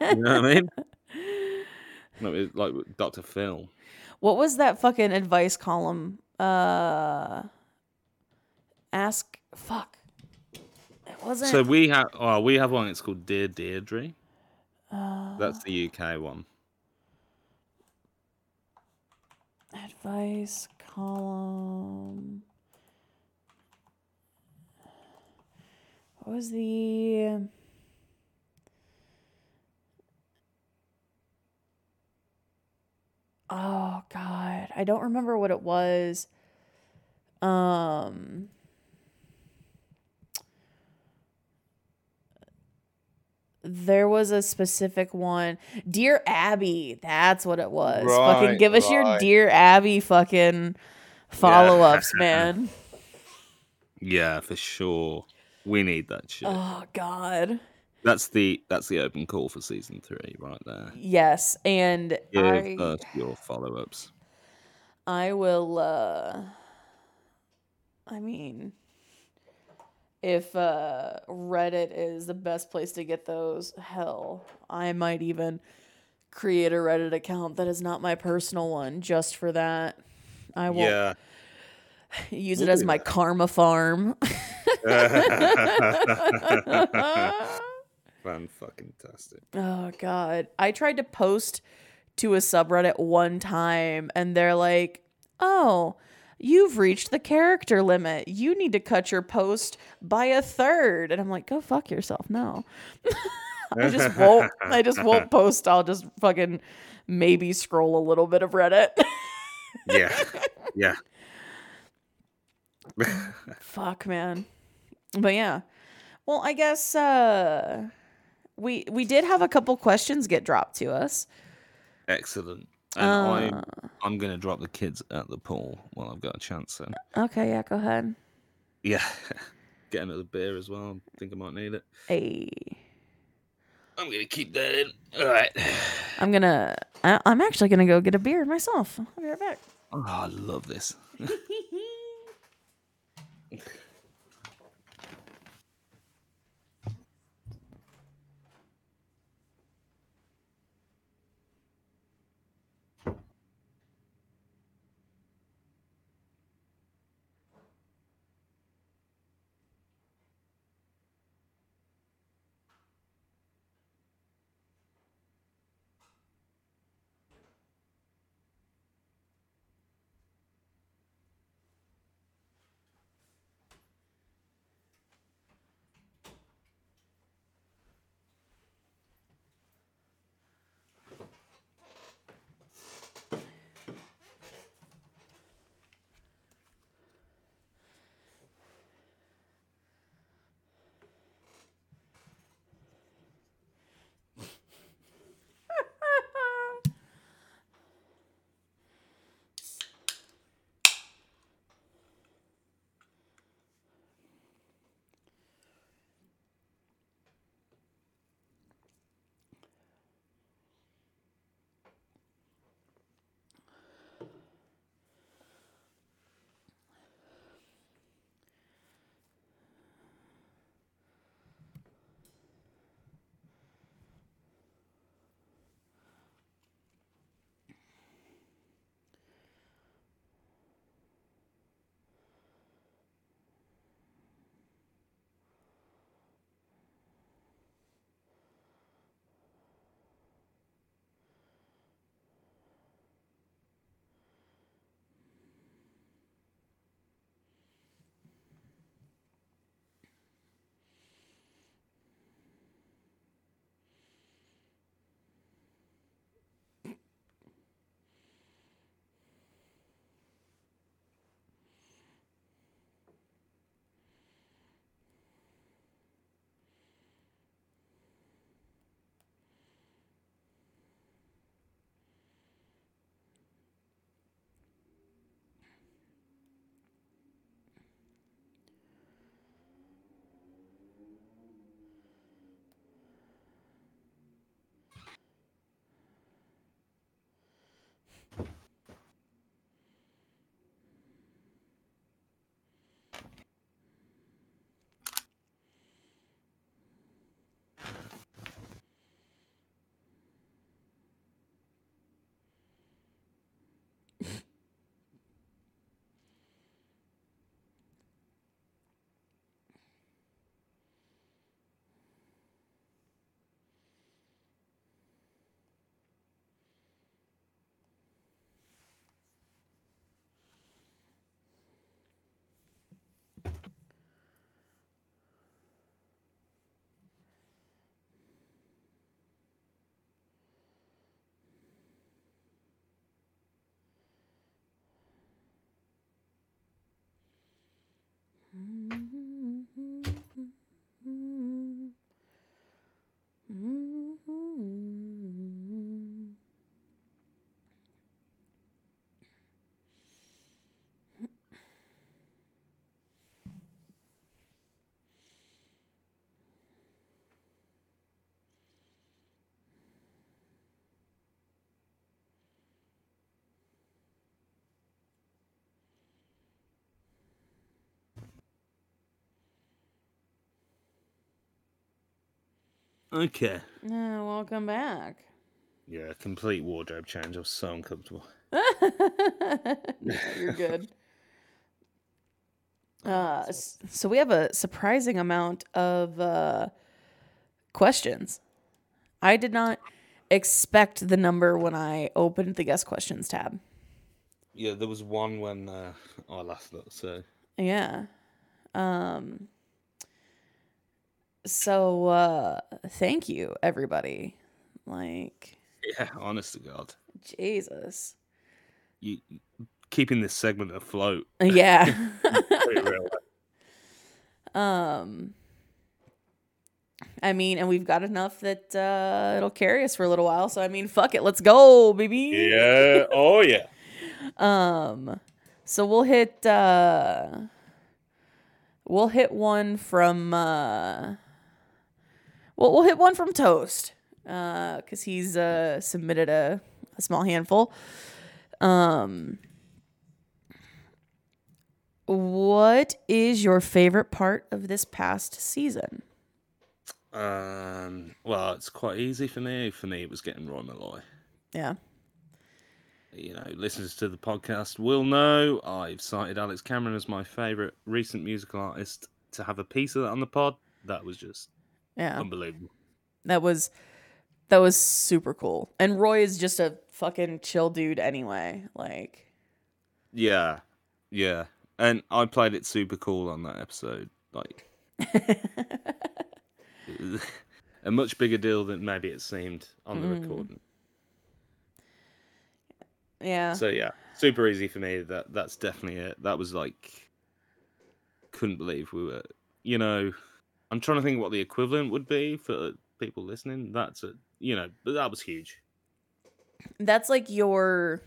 You know what I mean? No, it's like Doctor Phil. What was that fucking advice column? Uh ask fuck. It wasn't So we have. Oh, we have one. It's called Dear Deidre. uh, That's the UK one. Advice column. What was the Oh god, I don't remember what it was. Um There was a specific one. Dear Abby, that's what it was. fucking give us your. Dear Abby fucking follow ups, man. Yeah, for sure. We need that shit. Oh god. That's the that's the open call for season three, right there. Yes, and Give I us your follow ups. I will uh I mean if uh Reddit is the best place to get those, hell, I might even create a Reddit account that is not my personal one just for that. I won't Yeah. use it as my that. karma farm. Fan fucking tastic. Oh god. I tried to post to a subreddit one time and they're like, "Oh, you've reached the character limit. You need to cut your post by a third. And I'm like, "Go fuck yourself." No. I just won't I just won't post. I'll just fucking maybe scroll a little bit of Reddit. Yeah. Yeah. Fuck, man. But yeah. Well, I guess uh we we did have a couple questions get dropped to us. Excellent. And Uh, I'm I'm gonna drop the kids at the pool while I've got a chance then. okay, yeah, go ahead. Yeah. Get another beer as well. I think I might need it. Hey. I'm gonna keep that in. Alright. I'm gonna. I, I'm actually gonna go get a beer myself. I'll be right back. Oh, I love this. Mm. Okay. Uh, welcome back. Yeah, complete wardrobe change. I was so uncomfortable. No, You're good. Uh, so we have a surprising amount of uh, questions. I did not expect the number when I opened the guest questions tab. Yeah, there was one when uh, I last looked. So Yeah. Um so uh thank you everybody. Like yeah, honest to God, Jesus. you keeping this segment afloat. Yeah. Um I mean, and we've got enough that uh it'll carry us for a little while. So I mean, fuck it, let's go, baby. yeah. Oh yeah. Um so we'll hit uh we'll hit one from uh well we'll hit one from Toast. Uh cuz he's uh submitted a, a small handful. Um what is your favorite part of this past season? Um. Well, it's quite easy for me. For me, it was getting Roy Molloy. Yeah. You know, listeners to the podcast will know I've cited Alex Cameron as my favorite recent musical artist. To have a piece of that on the pod, that was just Yeah. unbelievable. That was that was super cool. And Roy is just a fucking chill dude anyway. Like Yeah, yeah. And I played it super cool on that episode. Like a much bigger deal than maybe it seemed on the Mm. recording. Yeah. So yeah, super easy for me. That that's definitely it. That was like couldn't believe we were. You know, I'm trying to think what the equivalent would be for people listening. That's a you know, but that was huge. That's like your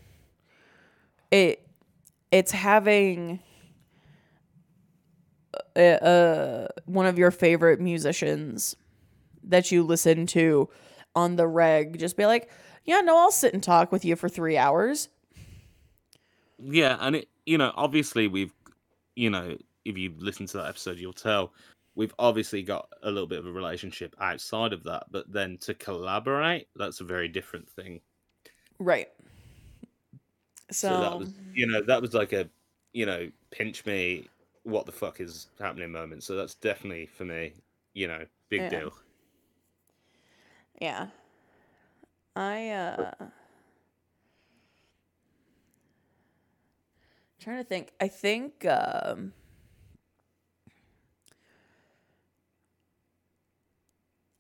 it it's having uh, uh one of your favorite musicians that you listen to on the reg just be like, "Yeah, no, I'll sit and talk with you for 3 hours." Yeah, and it you know, obviously we've you know, if you listen to that episode you'll tell we've obviously got a little bit of a relationship outside of that, but then to collaborate, that's a very different thing. Right. So, So, that was you know, that was like a you know, pinch me what the fuck is happening moment. So that's definitely for me, you know, big Yeah. deal. Yeah. I uh trying to think. I think um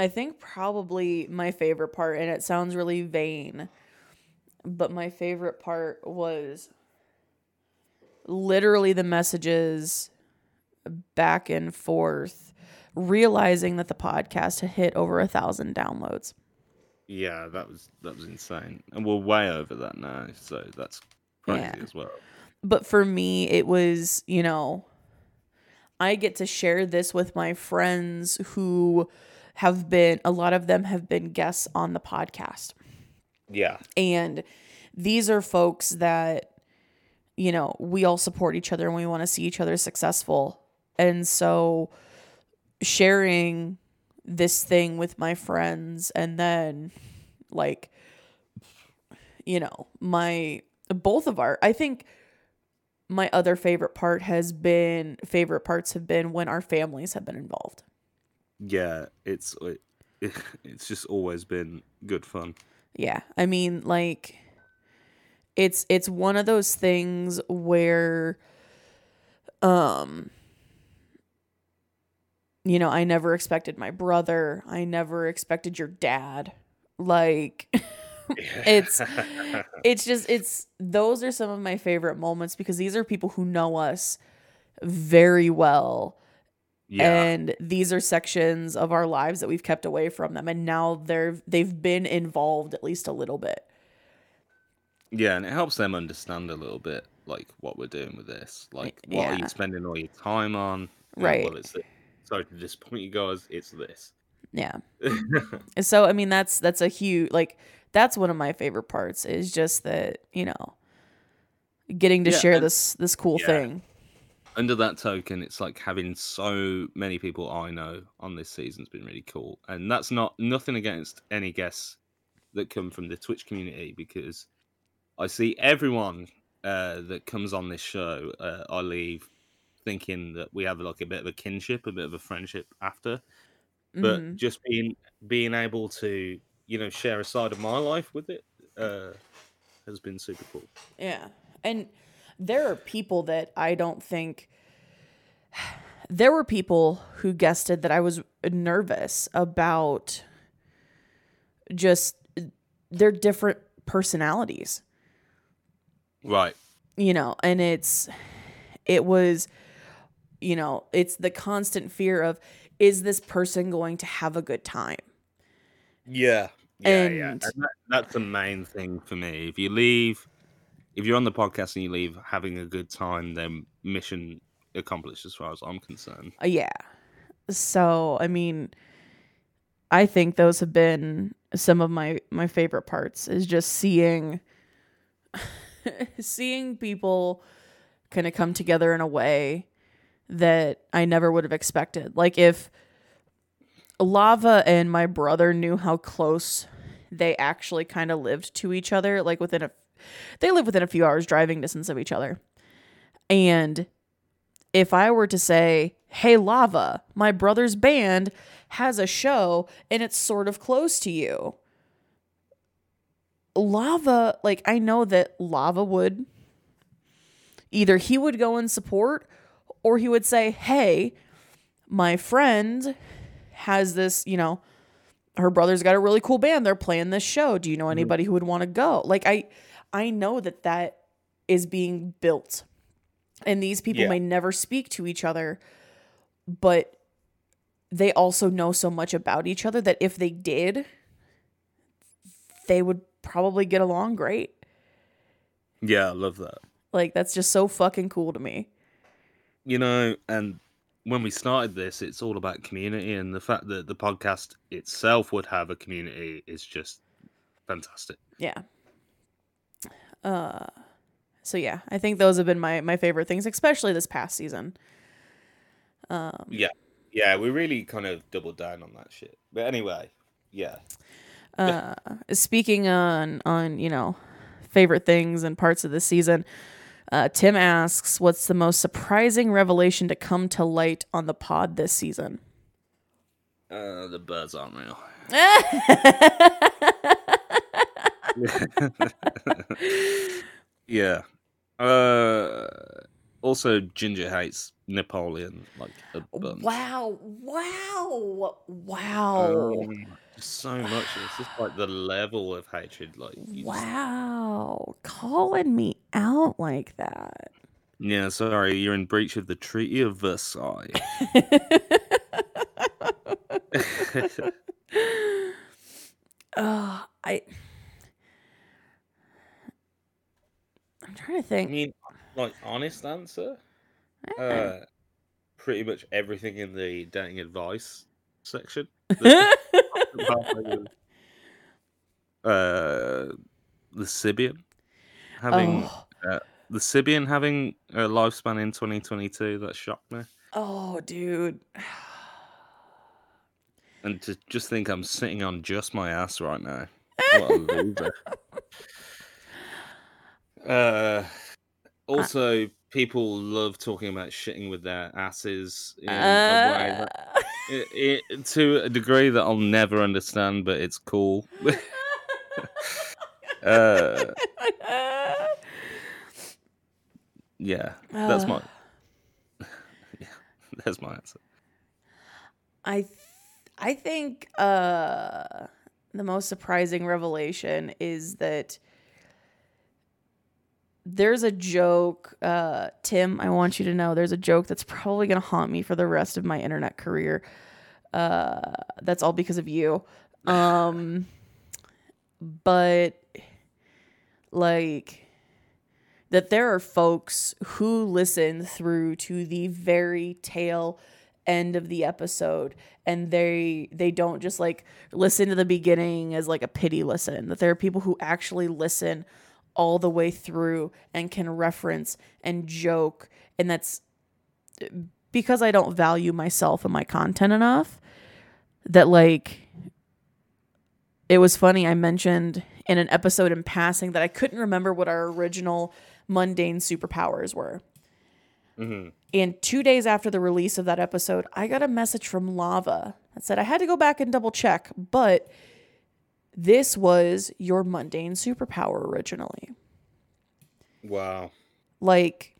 I think probably my favorite part and it sounds really vain, but my favorite part was literally the messages back and forth realizing that the podcast had hit over a thousand downloads. Yeah, that was that was insane. And we're way over that now, so that's crazy Yeah. as well. but for me it was you know i get to share this with my friends who have been a lot of them have been guests on the podcast. Yeah. and these are folks that you know we all support each other and we want to see each other successful. And so sharing this thing with my friends and then like you know my both of our i think my other favorite part has been favorite parts have been when our families have been involved Yeah, it's it, it's just always been good fun. Yeah. I mean, like it's it's one of those things where um you know, I never expected my brother. I never expected your dad. Like it's it's just it's those are some of my favorite moments because these are people who know us very well. Yeah. And these are sections of our lives that we've kept away from them and now they're they've been involved at least a little bit. Yeah, and it helps them understand a little bit like what we're doing with this. Like, what are you spending all your time on? Right. well, it's this. sorry to disappoint you guys. It's this. Yeah. So I mean that's that's a huge like that's one of my favorite parts is just that, you know, getting to Yeah, share and- this this cool yeah. thing. Under that token, it's like having so many people I know on this season's been really cool, and that's not nothing against any guests that come from the Twitch community because I see everyone uh, that comes on this show. Uh, I leave thinking that we have like a bit of a kinship, a bit of a friendship after. but Mhm. just being being able to you know share a side of my life with it uh has been super cool Yeah. And there are people that I don't think there were people who guessed that I was nervous about just their different personalities, right. You know, and it's it was you know, it's the constant fear of is this person going to have a good time? yeah. Yeah yeah. And- and that, that's the main thing for me. If you leave if you're on the podcast and you leave having a good time then mission accomplished as far as i'm concerned Uh, yeah. So, I mean, I think those have been some of my my favorite parts is just seeing seeing people kind of come together in a way that I never would have expected. Like if Lava and my brother knew how close they actually kind of lived to each other, like within a they live within a few hours driving distance of each other. And if I were to say, "Hey Lava, my brother's band has a show and it's sort of close to you." Lava, like I know that Lava would either he would go and support or he would say, "Hey, my friend has this, you know, her brother's got a really cool band. They're playing this show. Do you know anybody who would want to go?" Like I I know that that is being built. And these people Yeah. may never speak to each other, but they also know so much about each other that if they did, they would probably get along great. yeah i love that Like that's just so fucking cool to me. you know and when we started this it's all about community and the fact that the podcast itself would have a community is just fantastic Yeah. Uh so yeah, I think those have been my my favorite things, especially this past season. Um Yeah, yeah, we really kind of doubled down on that shit. But anyway, yeah, uh speaking on on, you know, favorite things and parts of the season, uh Tim asks, "What's the most surprising revelation to come to light on the pod this season?" uh, the birds aren't real. yeah. Uh, also, Ginger hates Napoleon like a bunch. wow. Wow. Wow. Um, so much. It's just like the level of hatred. Like, you just- Wow. Calling me out like that. yeah, sorry, you're in breach of the Treaty of Versailles. Uh, I I'm trying to think. I mean, like honest answer, uh, pretty much everything in the dating advice section. The- uh, the Sibian having oh, the Sibian having a lifespan in 2022 that shocked me, oh, dude. and to just think I'm sitting on just my ass right now. What a loser. Uh, also, people love talking about shitting with their asses in a way Uh, that, it, it, to a degree that I'll never understand, but it's cool. uh, yeah, that's my yeah, that's my answer. I th- I think uh the most surprising revelation is that there's a joke, uh, Tim. I want you to know there's a joke that's probably gonna haunt me for the rest of my internet career. Uh, that's all because of you. Um, but like that there are folks who listen through to the very tail end of the episode and they they don't just like listen to the beginning as like a pity listen that there are people who actually listen all the way through and can reference and joke and that's because I don't value myself and my content enough that like it was funny I mentioned in an episode in passing that I couldn't remember what our original mundane superpowers were. Mm-hmm. And two days after the release of that episode, I got a message from Lava that said I had to go back and double check, but this was your mundane superpower originally. Wow. Like,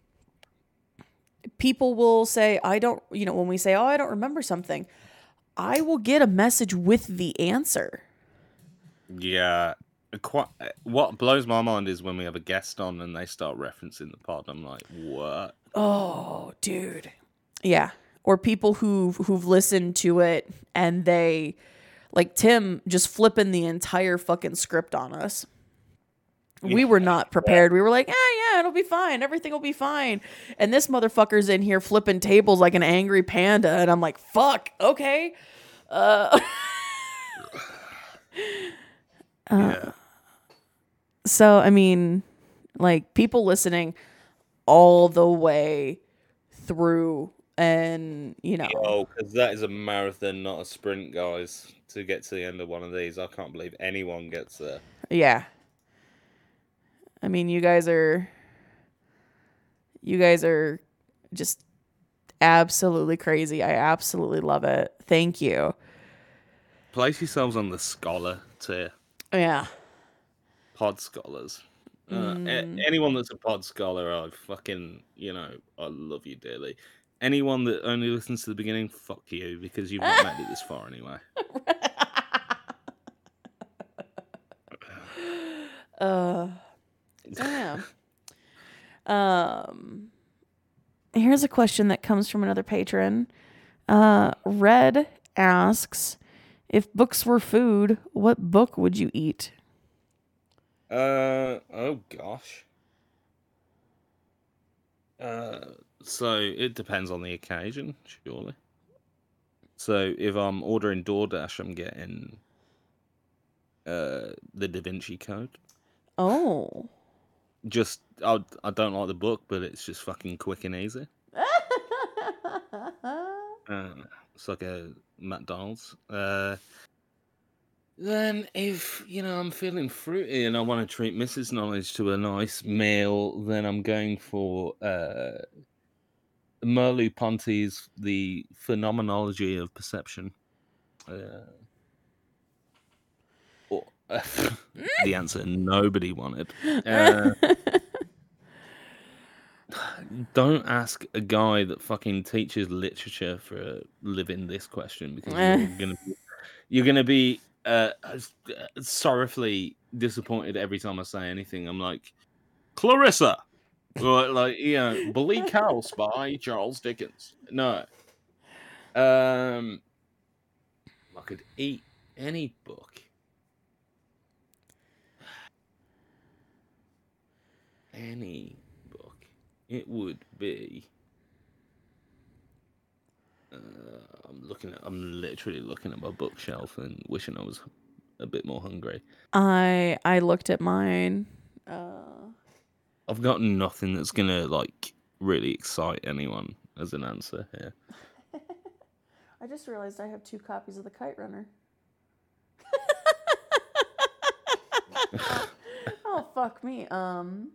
people will say, I don't, you know, when we say, oh, I don't remember something, I will get a message with the answer. Yeah. Quite, uh, what blows my mind is when we have a guest on and they start referencing the pod. I'm like, what? Oh, dude. Yeah. Or people who who've listened to it and they like Tim just flipping the entire fucking script on us. We were not prepared. We were like, yeah, yeah, it'll be fine. Everything will be fine. And this motherfucker's in here flipping tables like an angry panda. And I'm like, fuck, okay. Uh, yeah. so, I mean, like people listening all the way through and, you know. Oh, because that is a marathon, not a sprint, guys. To get to the end of one of these, I can't believe anyone gets there. Yeah. I mean, you guys are you guys are just absolutely crazy. I absolutely love it. Thank you. Place yourselves on the scholar tier, Yeah. pod scholars. Uh, a- Mm. anyone that's a pod scholar, I fucking, you know, I love you dearly. Anyone that only listens to the beginning, fuck you, because you've not made it this far anyway. uh damn. um here's a question that comes from another patron. Uh Red asks if books were food, what book would you eat? Uh oh gosh. Uh so it depends on the occasion, surely. So if I'm ordering DoorDash, I'm getting uh the Da Vinci Code. Oh. Just I I don't like the book, but it's just fucking quick and easy. Uh, it's like a McDonald's. Uh, then, if you know I'm feeling fruity and I want to treat Mrs. Knowledge to a nice meal, then I'm going for uh, Merleau Ponty's The Phenomenology of Perception. Uh, or, the answer nobody wanted. Uh, don't ask a guy that fucking teaches literature for a living this question because you're gonna be, you're gonna be uh, uh, sorrowfully disappointed every time I say anything. I'm like Clarissa, or like you know Bleak House by Charles Dickens. No, um, I could eat any book. Any book. It would be. Uh, I'm looking at. I'm literally looking at my bookshelf and wishing I was a bit more hungry. I I looked at mine. Uh, I've got nothing that's gonna like really excite anyone as an answer here. I just realized I have two copies of the Kite Runner. oh fuck me. Um.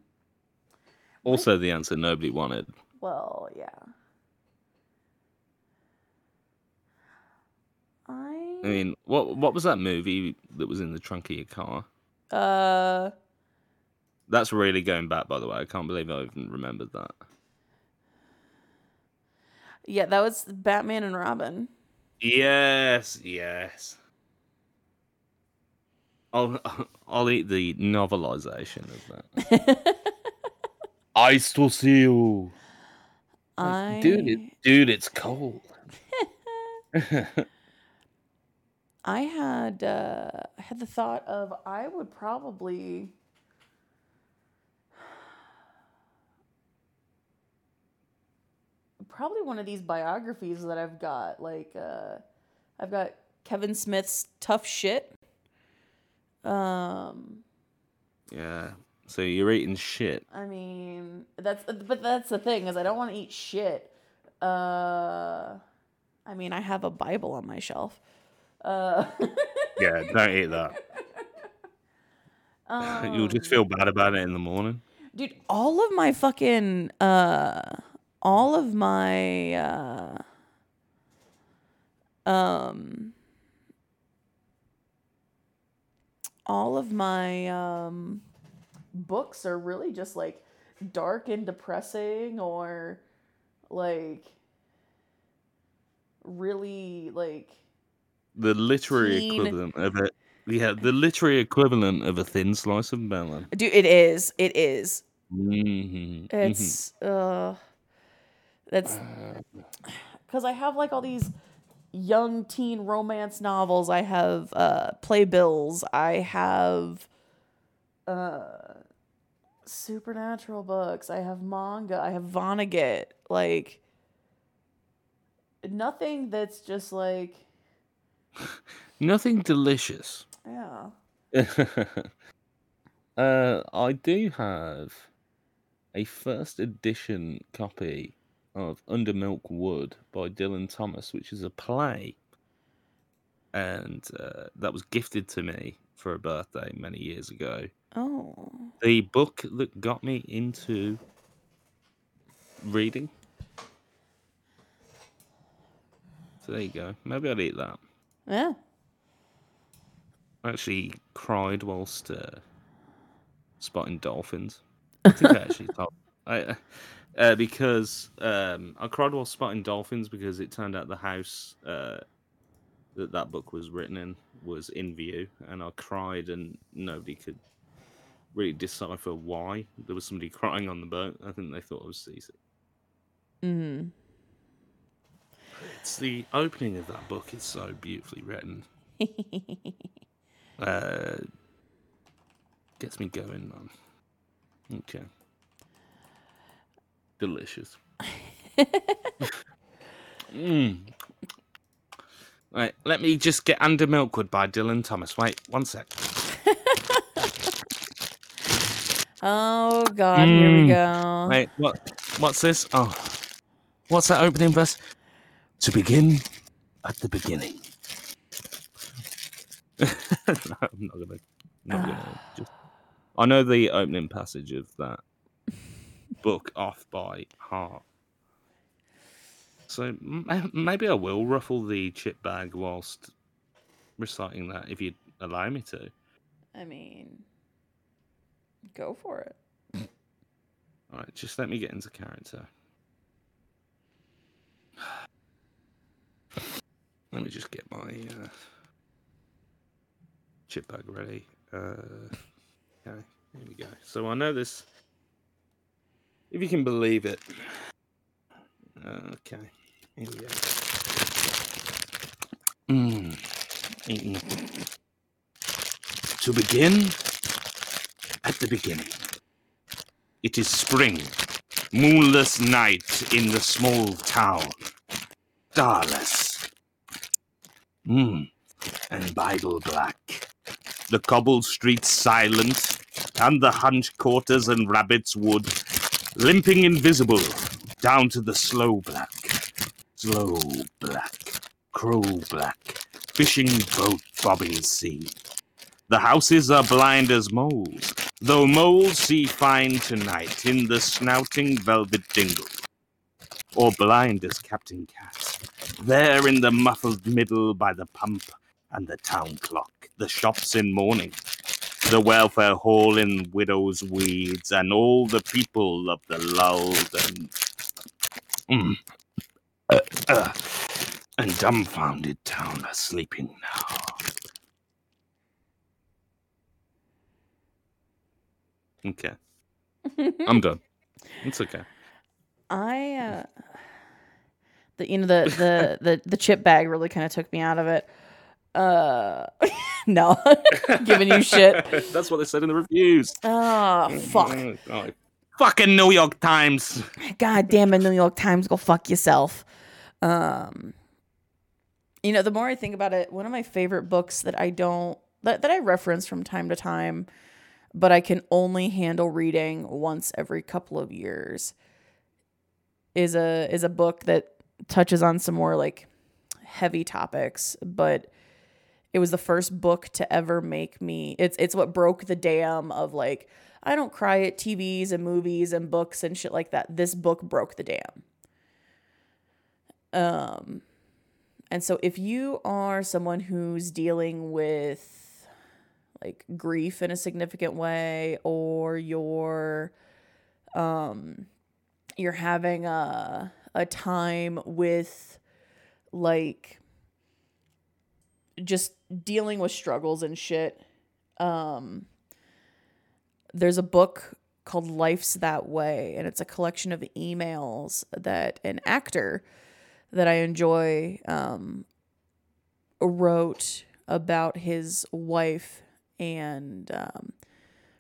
Also, the answer nobody wanted. Well, yeah. I. I mean, what what was that movie that was in the trunk of your car? Uh. That's really going back, by the way. I can't believe I even remembered that. Yeah, that was Batman and Robin. Yes, yes. I'll I'll eat the novelization of that. I still see you. I Dude, it, dude, it's cold. I had uh, I had the thought of I would probably probably one of these biographies that I've got like uh, I've got Kevin Smith's Tough Shit. Um yeah. So you're eating shit. I mean, that's but that's the thing is I don't want to eat shit. Uh, I mean, I have a Bible on my shelf. Uh, Yeah, don't eat that. You'll just um, feel bad about it in the morning. dude. All of my fucking uh, all of my uh, um, all of my um books are really just like dark and depressing or like really like The literary Teen- equivalent of it. Yeah, the literary equivalent of a thin slice of melon. dude it is it is Mhm, mhm. it's uh that's because i have like all these young teen romance novels. I have uh playbills. I have uh supernatural books. I have manga. I have vonnegut. Like nothing that's just like nothing delicious. yeah. Uh, I do have a first edition copy of Under Milk Wood by Dylan Thomas, which is a play, and uh, that was gifted to me for a birthday many years ago. oh The book that got me into reading. So there you go. Maybe I'd eat that. yeah I actually cried whilst uh, spotting dolphins. I think I actually told I uh, because um, I cried while spotting dolphins because it turned out the house uh, that that book was written in was in view, and I cried and nobody could really decipher why there was somebody crying on the boat. I think they thought I was seasick. mm. It's the opening of that book is so beautifully written. Uh, gets me going, man. Okay. Delicious. mm. Right, let me just get Under Milkwood by Dylan Thomas. Wait, one sec. oh god here we Mm. go Wait, what? What's this? Oh, what's that opening verse? To begin at the beginning. no, I'm not gonna. Not gonna just, I know the opening passage of that book off by heart. So maybe I will ruffle the chip bag whilst reciting that, if you'd allow me to. I mean, go for it. All right, just let me get into character. Let me just get my uh, chip bag ready. Uh, okay, here we go. So I know this. If you can believe it. Okay, here we go. Mm, eating To begin, at the beginning. It is spring, moonless night in the small town. Starless. Hmm. And Bible black. The cobbled streets silent, and the hunch quarters and rabbit's wood, limping invisible down to the slow black. Slow black. Crow black. Fishing boat bobbing sea. The houses are blind as moles, though moles see fine tonight in the snouting velvet dingle. Or blind as Captain Cat, there in the muffled middle by the pump and the town clock, the shops in mourning, the welfare hall in widow's weeds, and all the people of the lulled and mm, uh, uh, and dumbfounded town are sleeping now. Okay. I'm done. It's okay. I uh the you know the the the, the chip bag really kind of took me out of it. Uh no. Giving you shit. That's what they said in the reviews. Oh fuck. Oh, fucking New York Times. God damn it, New York Times, go fuck yourself. Um you know, the more I think about it, one of my favorite books that I don't that, that I reference from time to time, but I can only handle reading once every couple of years is a is a book that touches on some more like heavy topics, but it was the first book to ever make me it's it's what broke the dam of like I don't cry at TVs and movies and books and shit like that. This book broke the dam. Um and so if you are someone who's dealing with like grief in a significant way or you're um you're having a a time with like just dealing with struggles and shit um there's a book called Life's That Way and it's a collection of emails that an actor that I enjoy um, wrote about his wife and um,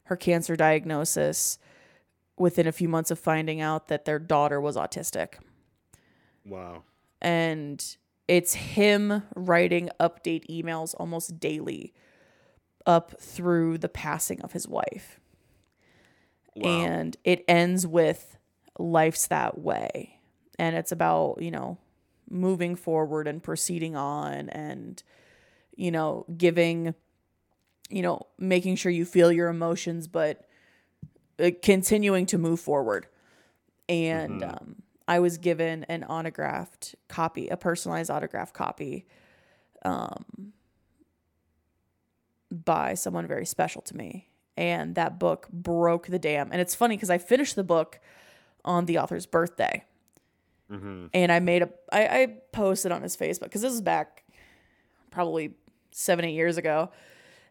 her cancer diagnosis within a few months of finding out that their daughter was autistic. Wow. And it's him writing update emails almost daily up through the passing of his wife. Wow. And it ends with life's that way. And it's about, you know, moving forward and proceeding on and you know giving you know making sure you feel your emotions but uh, continuing to move forward and Mhm. um, i was given an autographed copy a personalized autograph copy um, by someone very special to me. And that book broke the dam. And it's funny because i finished the book on the author's birthday. Hmm and I made a I, I posted on his Facebook because this is back probably seven eight years ago,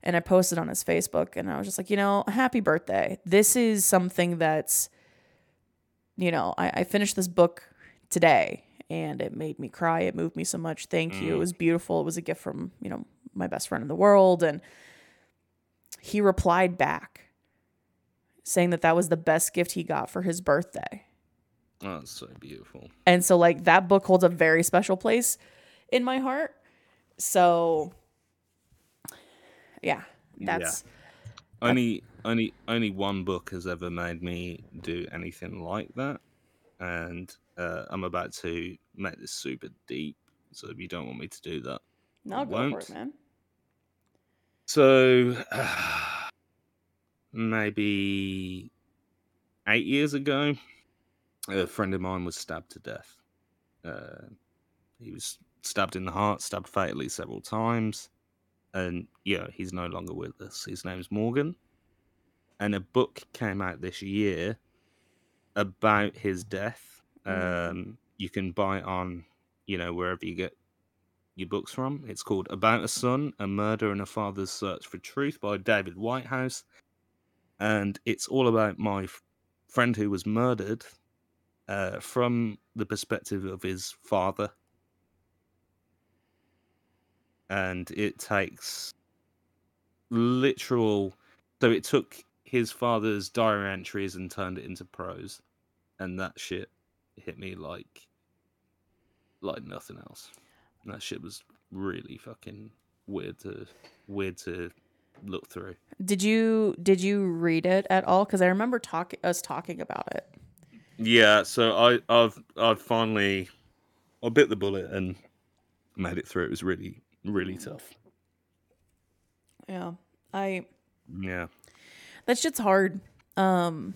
and I posted on his Facebook and I was just like, you know, happy birthday. This is something that's, you know, I, I finished this book today and it made me cry. It moved me so much. Thank you. It Mm. was beautiful. It was a gift from you know my best friend in the world, and he replied back saying that that was the best gift he got for his birthday. Oh, that's so beautiful. And so like that book holds a very special place in my heart. So yeah, that's Only, only, only one book has ever made me do anything like that, and uh, I'm about to make this super deep. So if you don't want me to do that, no go for it, man. So maybe eight years ago, a friend of mine was stabbed to death. Uh, he was stabbed in the heart, stabbed fatally several times, and yeah, he's no longer with us. His name's Morgan, and a book came out this year about his death. Mhm. Um, you can buy it on, you know, wherever you get your books from. It's called About a Son, A Murder and a Father's Search for Truth by David Whitehouse. And it's all about my f- friend who was murdered uh, from the perspective of his father. And it takes literal. So it took his father's diary entries and turned it into prose. And that shit hit me like like nothing else. And That shit was really fucking weird to weird to look through. Did you did you read it at all? Because I remember talking us talking about it. Yeah, so I I've I've finally I bit the bullet and made it through. It was really really tough. Yeah, I Yeah. that shit's hard. Um,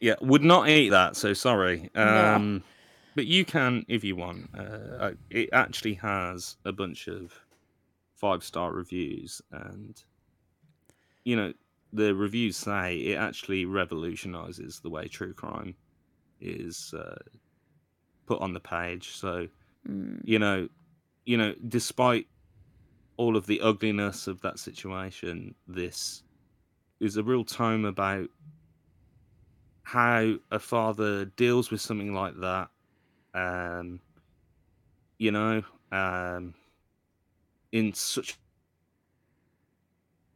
Yeah, would not eat that, so sorry. No. Um but you can if you want. Uh, it actually has a bunch of five star reviews and you know the reviews say it actually revolutionizes the way true crime is uh, put on the page so mm, you know you know despite all of the ugliness of that situation this is a real tome about how a father deals with something like that. Um, you know, um, in such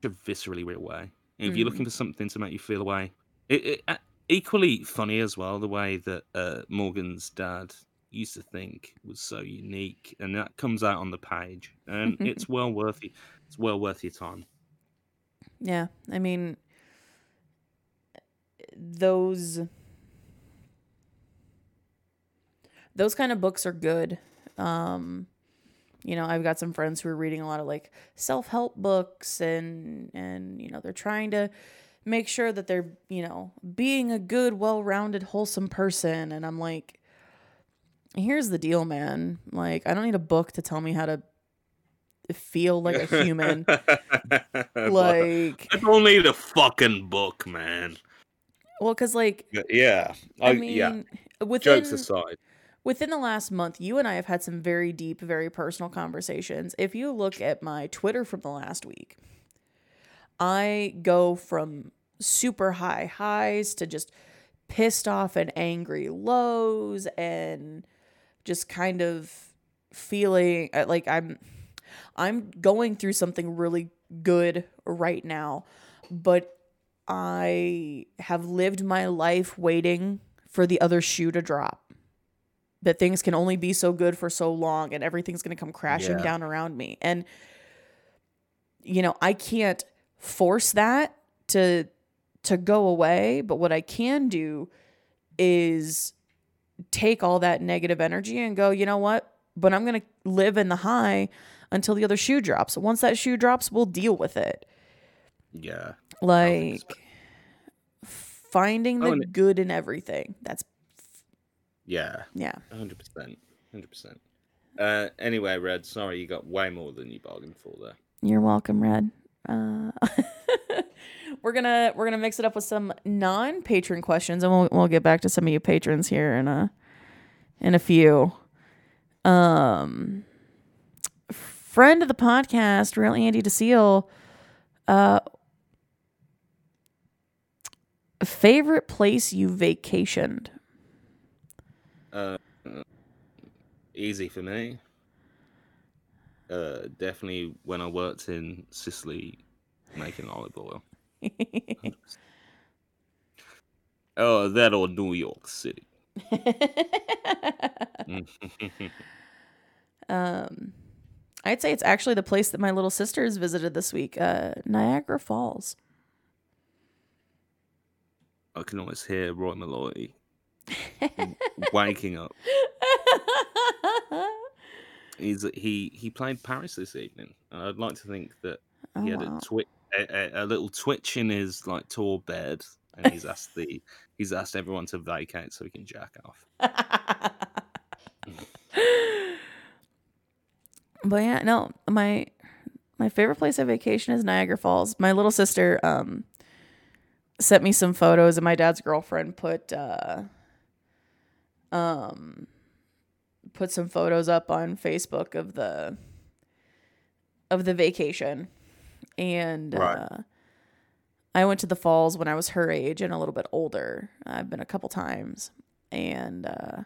a viscerally real way. If you're Mm. looking for something to make you feel away, it, it uh, equally funny as well. The way that uh, Morgan's dad used to think was so unique, and that comes out on the page, and it's well worth it. It's well worth your time. Yeah, I mean, those those kind of books are good. Um, you know, I've got some friends who are reading a lot of like self help books, and and you know they're trying to make sure that they're you know being a good, well rounded, wholesome person. And I'm like, here's the deal, man. Like, I don't need a book to tell me how to feel like a human. like, I don't need a fucking book, man. well, because like Yeah, I I, mean, yeah. within Jokes aside, within the last month, you and I have had some very deep, very personal conversations. If you look at my Twitter from the last week, I go from super high highs to just pissed off and angry lows and just kind of feeling uh, like I'm I'm going through something really good right now, but I have lived my life waiting for the other shoe to drop. That things can only be so good for so long and everything's going to come crashing Yeah. down around me. And you know, I can't force that to to go away, but what I can do is take all that negative energy and go, you know what? But I'm going to live in the high until the other shoe drops. Once that shoe drops, we'll deal with it. yeah. Like finding the Oh, good in everything. That's Yeah, yeah. hundred percent, hundred percent. Uh, anyway, Red, sorry you got way more than you bargained for there. You're welcome, Red. Uh, we're gonna we're gonna mix it up with some non-patron questions, and we'll we'll get back to some of you patrons here in a in a few. Um, friend of the podcast, real Andy DeSeal. Uh, favorite place you vacationed? Uh, easy for me. Uh, definitely when I worked in Sicily making olive oil. Oh, that or New York City. um, I'd say it's actually the place that my little sisters visited this week, uh, Niagara Falls. I can always hear Roy Molloy waking up. He's he he played Paris this evening, and I'd like to think that Oh, he had wow. a, twi- a, a, little twitch in his like tall bed, and he's asked the he's asked everyone to vacate so he can jack off. but yeah, no, my my favorite place of vacation is Niagara Falls. My little sister um sent me some photos and my dad's girlfriend put uh um put some photos up on Facebook of the of the vacation. And Right. uh I went to the falls when I was her age and a little bit older. I've been a couple times. And uh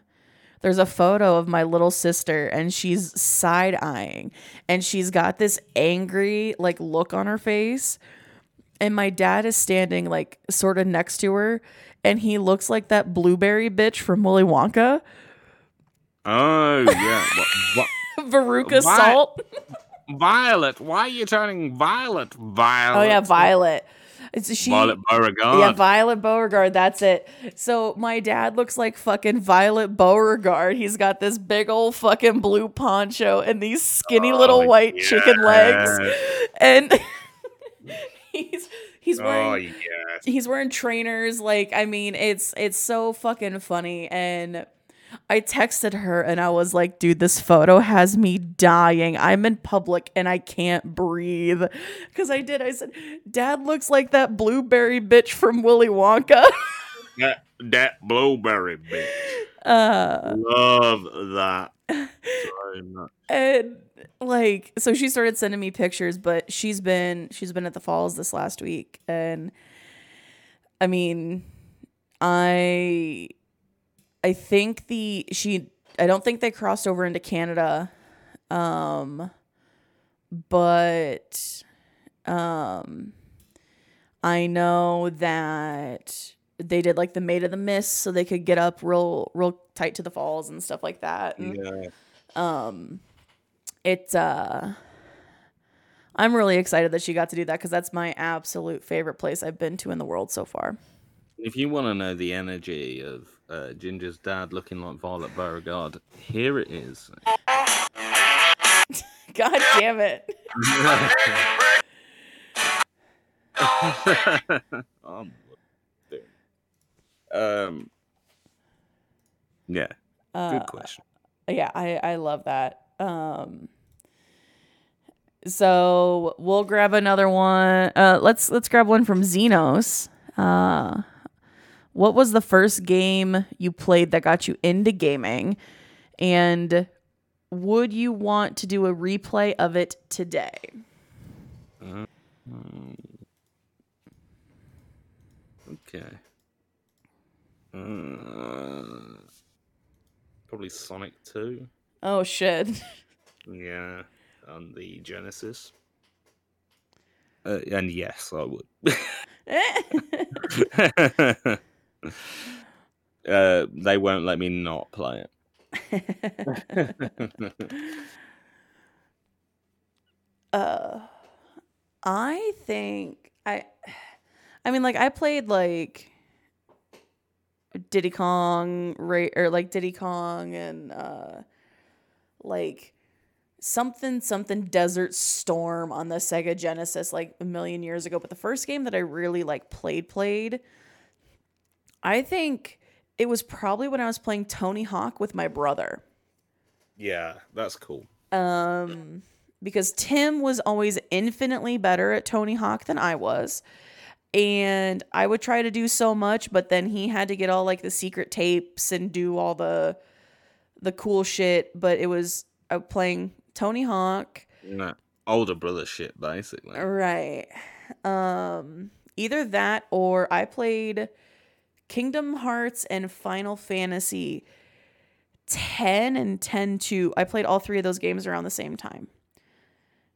there's a photo of my little sister and she's side eyeing and she's got this angry like look on her face and my dad is standing like sort of next to her and he looks like that blueberry bitch from Willy Wonka Oh yeah, what, Veruca Why- Salt Violet, why are you turning violet? Violet. oh yeah Violet it's she Violet Beauregarde. Yeah, Violet Beauregarde. That's it. So my dad looks like fucking Violet Beauregarde. He's got this big old fucking blue poncho and these skinny oh, little Oh, white chicken legs, and he's he's Oh wearing yes. he's wearing trainers. Like I mean, it's it's so fucking funny and. I texted her and I was like, dude, this photo has me dying. I'm in public and I can't breathe. Because I did. I said, Dad looks like that blueberry bitch from Willy Wonka. That, that blueberry bitch. Uh, Love that and like, so she started sending me pictures, but she's been she's been at the falls this last week, and I mean, I I think the she I don't think they crossed over into Canada. Um but um I know that they did like the Maid of the Mist so they could get up real real tight to the falls and stuff like that. And, Yeah. um it's uh I'm really excited that she got to do that because that's my absolute favorite place I've been to in the world so far. If you want to know the energy of uh, Ginger's dad looking like Violet Beauregarde, here it is. God damn it. um, yeah, Uh, good question. yeah, I I love that. Um so we'll grab another one. Uh let's let's grab one from Xenos. Uh what was the first game you played that got you into gaming? And would you want to do a replay of it today? Um, okay. Uh, probably Sonic 2. Oh shit. Yeah, on the Genesis. Uh, and yes, I would. uh, they won't let me not play it. uh I think I I mean like I played like Diddy Kong right, or like Diddy Kong and uh like something something Desert Storm on the Sega Genesis like a million years ago but the first game that I really like played played I think it was probably when I was playing Tony Hawk with my brother yeah, that's cool. um because Tim was always infinitely better at Tony Hawk than I was. And I would try to do so much, but then he had to get all like the secret tapes and do all the the cool shit, but it was uh, playing Tony Hawk. No, older brother shit, basically. Right. Um either that or I played Kingdom Hearts and Final Fantasy 10 and 10 2. I played all three of those games around the same time.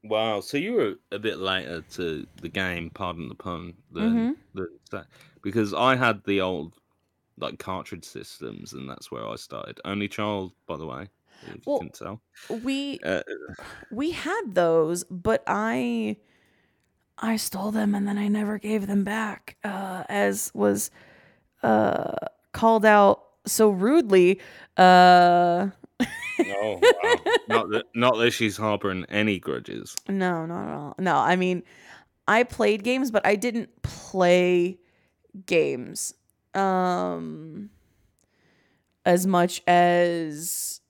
Wow, so you were a bit later to the game, pardon the pun, than the that because I had the old like cartridge systems, and that's where I started. Only child, by the way, if Well- you can tell. We Uh, we had those, but I I stole them and then I never gave them back, uh, as was uh, called out so rudely. Uh, oh wow! not that, not that she's harboring any grudges. no, not at all. No, I mean, I played games, but I didn't play games um, as much as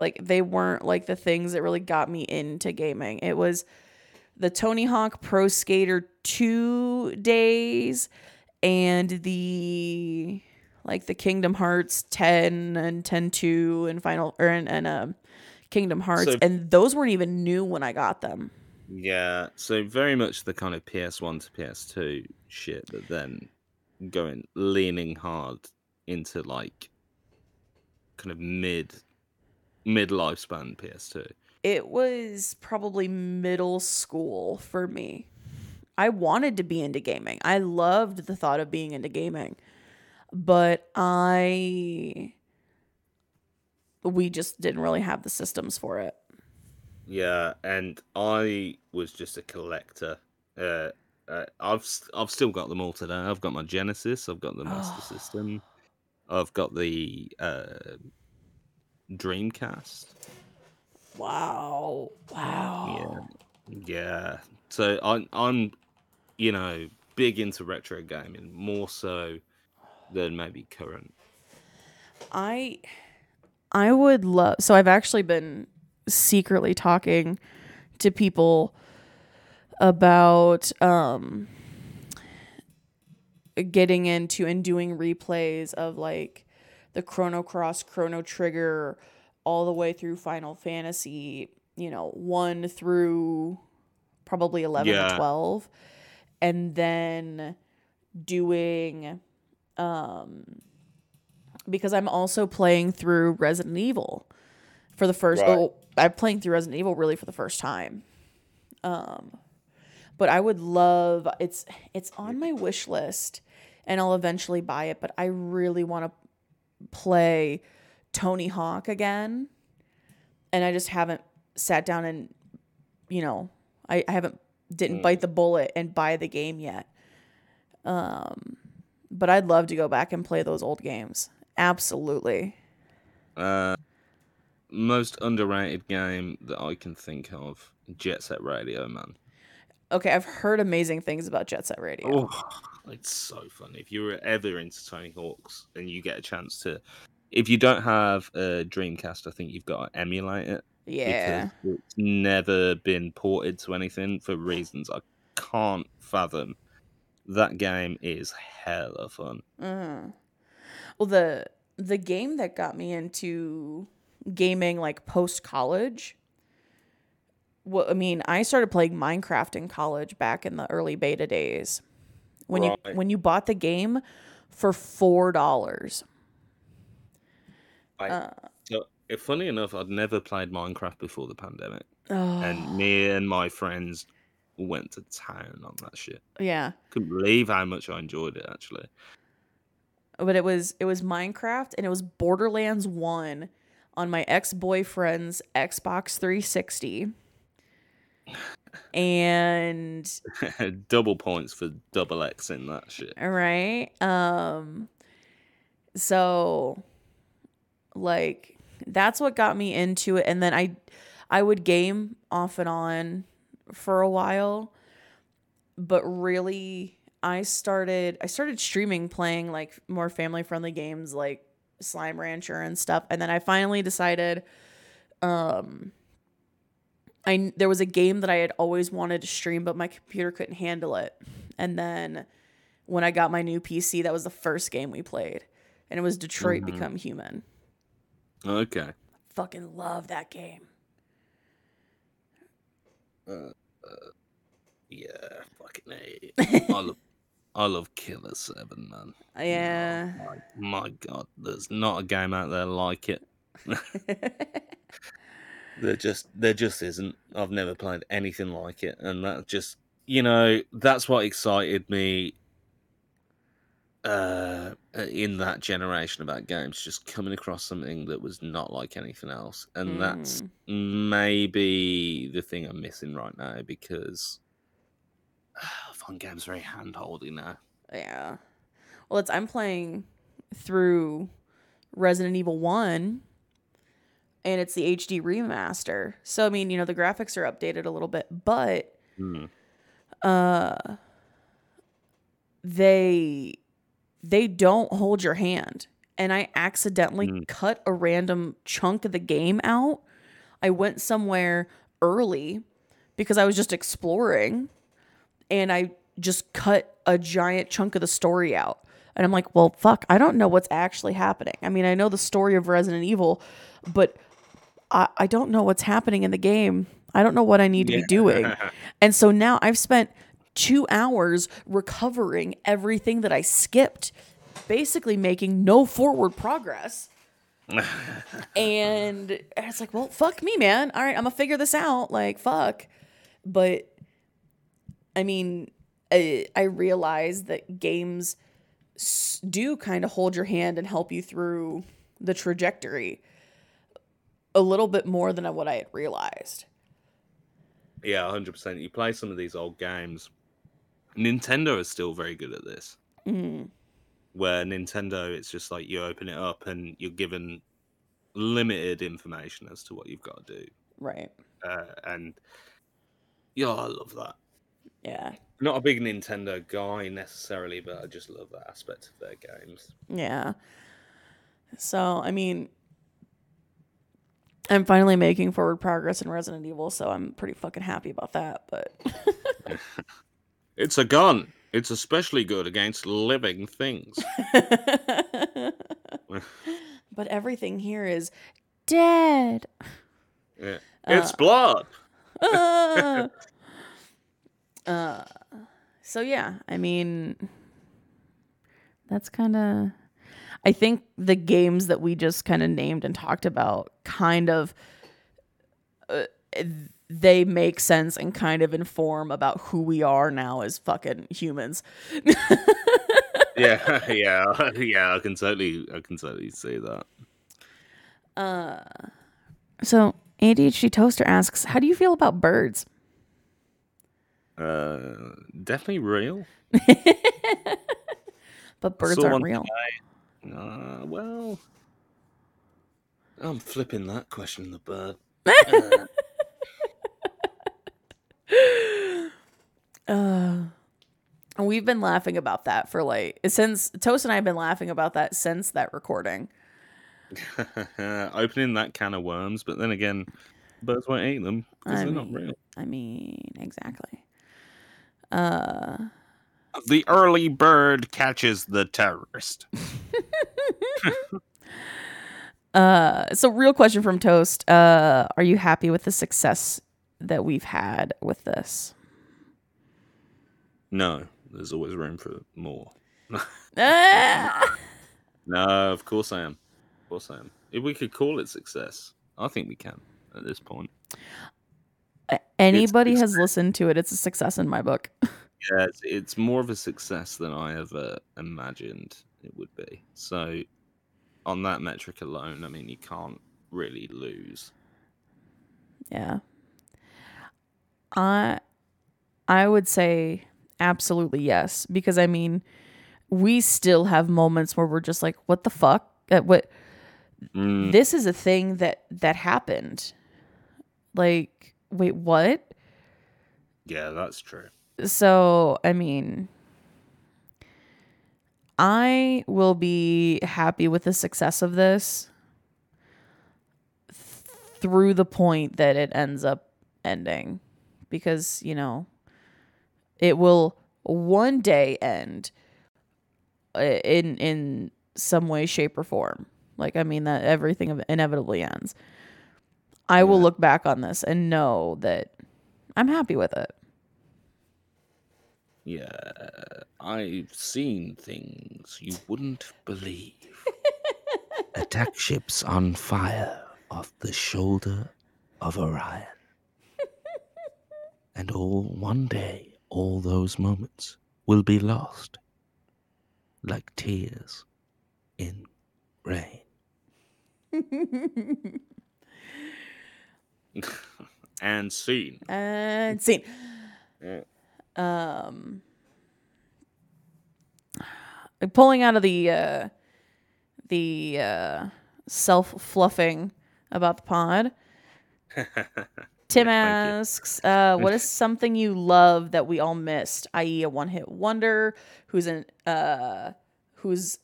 like they weren't like the things that really got me into gaming. It was the Tony Hawk Pro Skater 2 days and the like the Kingdom Hearts 10 and 10 2 and final or and, and um Kingdom Hearts So- and those weren't even new when I got them. Yeah, so very much the kind of PS1 to PS2 shit, but then going leaning hard into like kind of mid mid lifespan PS2. It was probably middle school for me. I wanted to be into gaming. I loved the thought of being into gaming. But I we just didn't really have the systems for it. Yeah, and I was just a collector. Uh, uh, I've I've still got them all today. I've got my Genesis. I've got the Master Oh. System. I've got the uh, Dreamcast. Wow. Wow. Yeah. So I'm I'm you know big into retro gaming more so than maybe current. I I would love so I've actually been secretly talking to people about um getting into and doing replays of like the Chrono Cross, Chrono Trigger all the way through Final Fantasy, you know, 1 through probably 11 Yeah. or 12 and then doing Um, because I'm also playing through Resident Evil for the first. Right. Oh, I'm playing through Resident Evil really for the first time. Um, but I would love it's it's on my wish list, and I'll eventually buy it. But I really want to play Tony Hawk again, and I just haven't sat down and you know I, I haven't didn't bite the bullet and buy the game yet. Um, but I'd love to go back and play those old games. Absolutely. Uh, most underrated game that I can think of: Jet Set Radio, man. Okay, I've heard amazing things about Jet Set Radio. Oh, it's so fun. If you're ever into Tony Hawks and you get a chance to, if you don't have a Dreamcast, I think you've got to emulate it. Yeah. it's never been ported to anything for reasons I can't fathom. That game is hella fun. Mm. Well, the the game that got me into gaming like post college. Well, I mean, I started playing Minecraft in college back in the early beta days. When you when you bought the game for four dollars. I, Uh. Funny enough, I'd never played Minecraft before the pandemic, Oh, and me and my friends went to town on that shit. yeah. Couldn't believe how much I enjoyed it. Actually, but it was it was Minecraft and it was Borderlands 1 on my ex-boyfriend's Xbox 360. And double points for double X in that shit. all right, um so like that's what got me into it. And then I I would game off and on for a while but really I started I started streaming playing like more family friendly games like Slime Rancher and stuff. And then I finally decided um I there was a game that I had always wanted to stream but my computer couldn't handle it. And then when I got my new PC that was the first game we played. And it was Detroit Mhm. Become Human Okay. fucking love that game uh, uh, Yeah, fucking A. I love, I love Killer Seven, man. Oh, yeah My, my God, there's not a game out there like it. There just, there just isn't. I've never played anything like it, and that just, you know, that's what excited me. Uh, in that generation about games, just coming across something that was not like anything else, and that's Mm. maybe the thing I'm missing right now because fun games very hand holdy now. Yeah. Well, it's I'm playing through Resident Evil 1 and it's the HD remaster. So I mean, you know, the graphics are updated a little bit, but Hmm. uh they they don't hold your hand. And I accidentally Mm. cut a random chunk of the game out. I went somewhere early because I was just exploring and I just cut a giant chunk of the story out. And I'm like, well, fuck, I don't know what's actually happening. I mean, I know the story of Resident Evil, but I, I don't know what's happening in the game. I don't know what I need to be doing. And so now I've spent two hours recovering everything that I skipped, basically making no forward progress. and it's like, well, fuck me, man. All right, I'm gonna figure this out. Like, fuck. But I mean, I, I realize that games s- do kind of hold your hand and help you through the trajectory a little bit more than what I had realized. yeah, hundred percent. You play some of these old games. Nintendo is still very good at this. Mm, Where Nintendo, it's just like you open it up and you're given limited information as to what you've got to do, right. uh, and yeah, I love that. Yeah. Not a big Nintendo guy necessarily, but I just love that aspect of their games. Yeah. So, I mean, I'm finally making forward progress in Resident Evil, so I'm pretty fucking happy about that. But It's a gun. It's especially good against living things. but everything here is dead. Yeah. It's blood. Ah. uh, so yeah, I mean, that's kind of I think the games that we just kind of named and talked about kind of uh, they make sense and kind of inform about who we are now as fucking humans. yeah, yeah, yeah. I can totally, I can totally see that. Uh, so ADHD Toaster asks, "How do you feel about birds?" Uh, definitely real. but birds aren't real. Uh, well, I'm flipping that question the bird. Uh, uh, we've been laughing about that for like since Toast and I have been laughing about that since that recording. Opening that can of worms, but then again, birds won't eat them because they're mean, not real. I mean, exactly. Uh, the early bird catches the terrorist. uh, so real question from Toast: uh, Are you happy with the success that we've had with this? No, there's always room for more. Ah! no, of course I am. Of course I am. If we could call it success, I think we can at this point. Anybody it's, it's, has listened to it, it's a success in my book. yeah, it's, it's more of a success than I ever imagined it would be. So, on that metric alone, I mean, you can't really lose. Yeah. I I would say absolutely yes because I mean, we still have moments where we're just like, what the fuck? Uh, what? Mm. This is a thing that that happened. Like, wait, what? Yeah, that's true. So, I mean, I will be happy with the success of this through the point that it ends up ending because, you know, it will one day end uh, in in some way shape or form. Like I mean that everything inevitably ends. I yeah. will look back on this and know that I'm happy with it. Yeah, I've seen things you wouldn't believe. Attack ships on fire off the shoulder of Orion. And all one day, all those moments will be lost like tears in rain. and scene. And scene. Yeah. Um, pulling out of the uh, the uh, self fluffing about the pod. Tim asks, uh, "What is something you love that we all missed? I.e., a one-hit wonder who's an uh, whose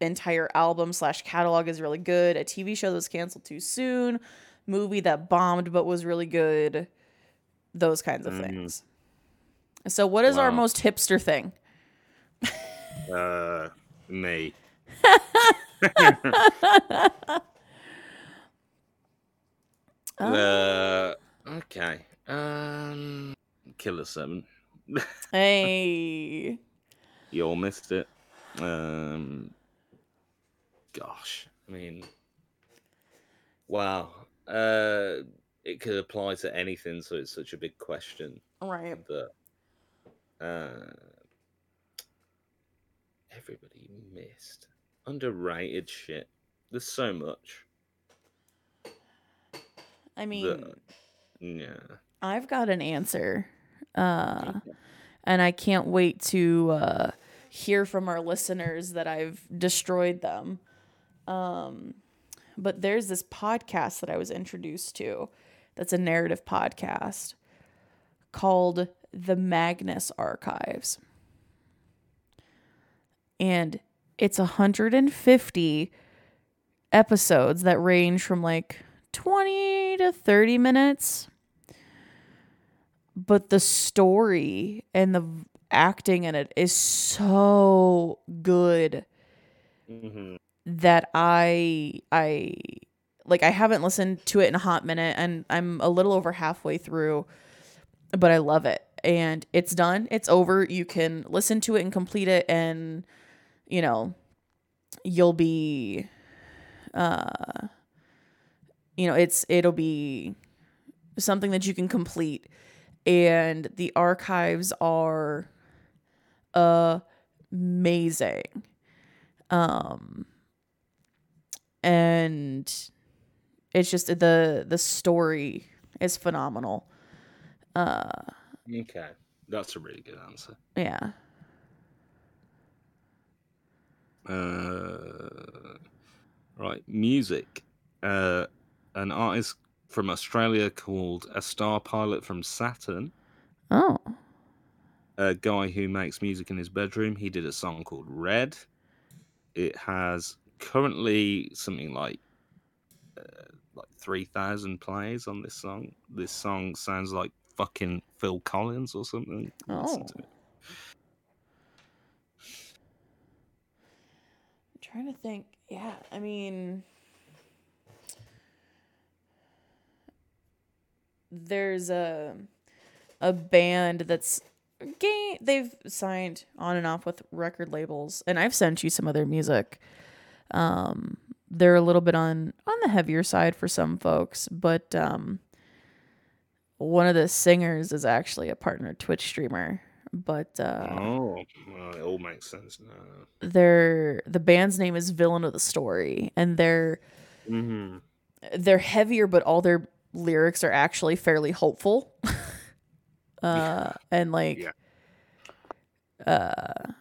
entire album slash catalog is really good, a TV show that was canceled too soon, movie that bombed but was really good, those kinds of mm. things." So, what is wow. our most hipster thing? uh, me. uh, okay. Um, Killer Seven. hey. You all missed it. Um, gosh, I mean, wow. Uh, it could apply to anything, so it's such a big question. Right. But uh, everybody missed. Underrated shit. There's so much. I mean, that, yeah. I've got an answer. Uh, and I can't wait to uh, hear from our listeners that I've destroyed them. Um, but there's this podcast that I was introduced to that's a narrative podcast called the Magnus Archives. And it's 150 episodes that range from like 20 to 30 minutes. But the story and the acting in it is so good mm-hmm. that I I like I haven't listened to it in a hot minute and I'm a little over halfway through but I love it and it's done. It's over. You can listen to it and complete it and you know, you'll be uh you know, it's it'll be something that you can complete and the archives are amazing. Um and it's just the the story is phenomenal. Uh, okay, that's a really good answer. Yeah. Uh, right, music. Uh, an artist from Australia called A Star Pilot from Saturn, Oh. a guy who makes music in his bedroom. He did a song called Red. It has currently something like uh, like three thousand plays on this song. This song sounds like fucking Phil Collins or something. Oh. to it. I'm trying to think. Yeah, I mean there's a a band that's gay they've signed on and off with record labels and I've sent you some of their music. Um they're a little bit on on the heavier side for some folks, but um one of the singers is actually a partner Twitch streamer. But uh Oh, well, it all makes sense now. their the band's name is Villain of the Story, and they're hmm they're heavier, but all their lyrics are actually fairly hopeful. uh, and like, Yeah. uh,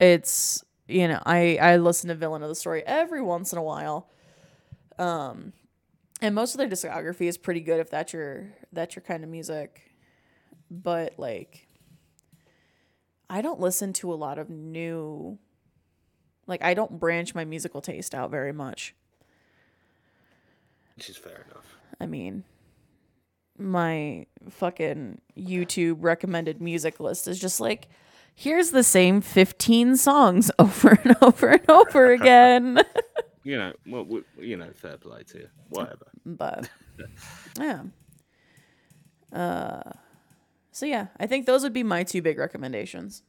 it's you know I I listen to Villain of the Story every once in a while. Um, and most of their discography is pretty good if that's your that's your kind of music. But like I don't listen to a lot of new like I don't branch my musical taste out very much. Which is fair enough. I mean, my fucking YouTube recommended music list is just like, here's the same 15 songs over and over and over again. You know, well, w- you know, fair play to you. Whatever. but yeah. Uh, so yeah, I think those would be my two big recommendations.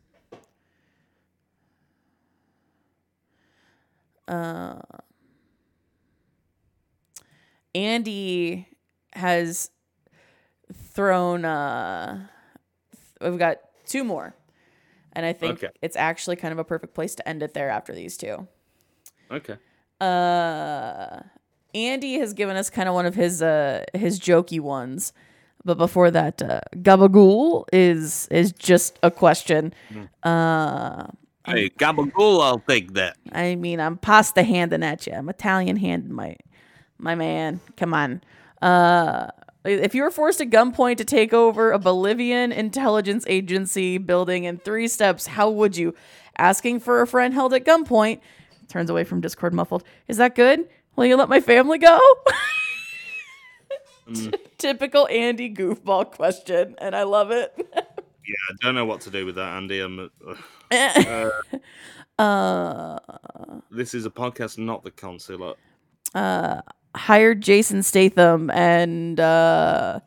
Uh, Andy has thrown. Uh, we've got two more, and I think Okay. it's actually kind of a perfect place to end it there after these two. Okay. Uh, Andy has given us kind of one of his uh his jokey ones, but before that, uh, Gabagool is is just a question. Uh, Hey, gabagool, I'll take that. I mean, I'm pasta handing at you. I'm Italian handing my my man. Come on. Uh, if you were forced at gunpoint to take over a Bolivian intelligence agency building in three steps, how would you? Asking for a friend held at gunpoint. Turns away from Discord muffled. Is that good? Will you let my family go? Typical Andy goofball question, and I love it. Yeah, I don't know what to do with that, Andy. I'm, uh, uh, this is a podcast, not the consulate. Hired Jason Statham and uh,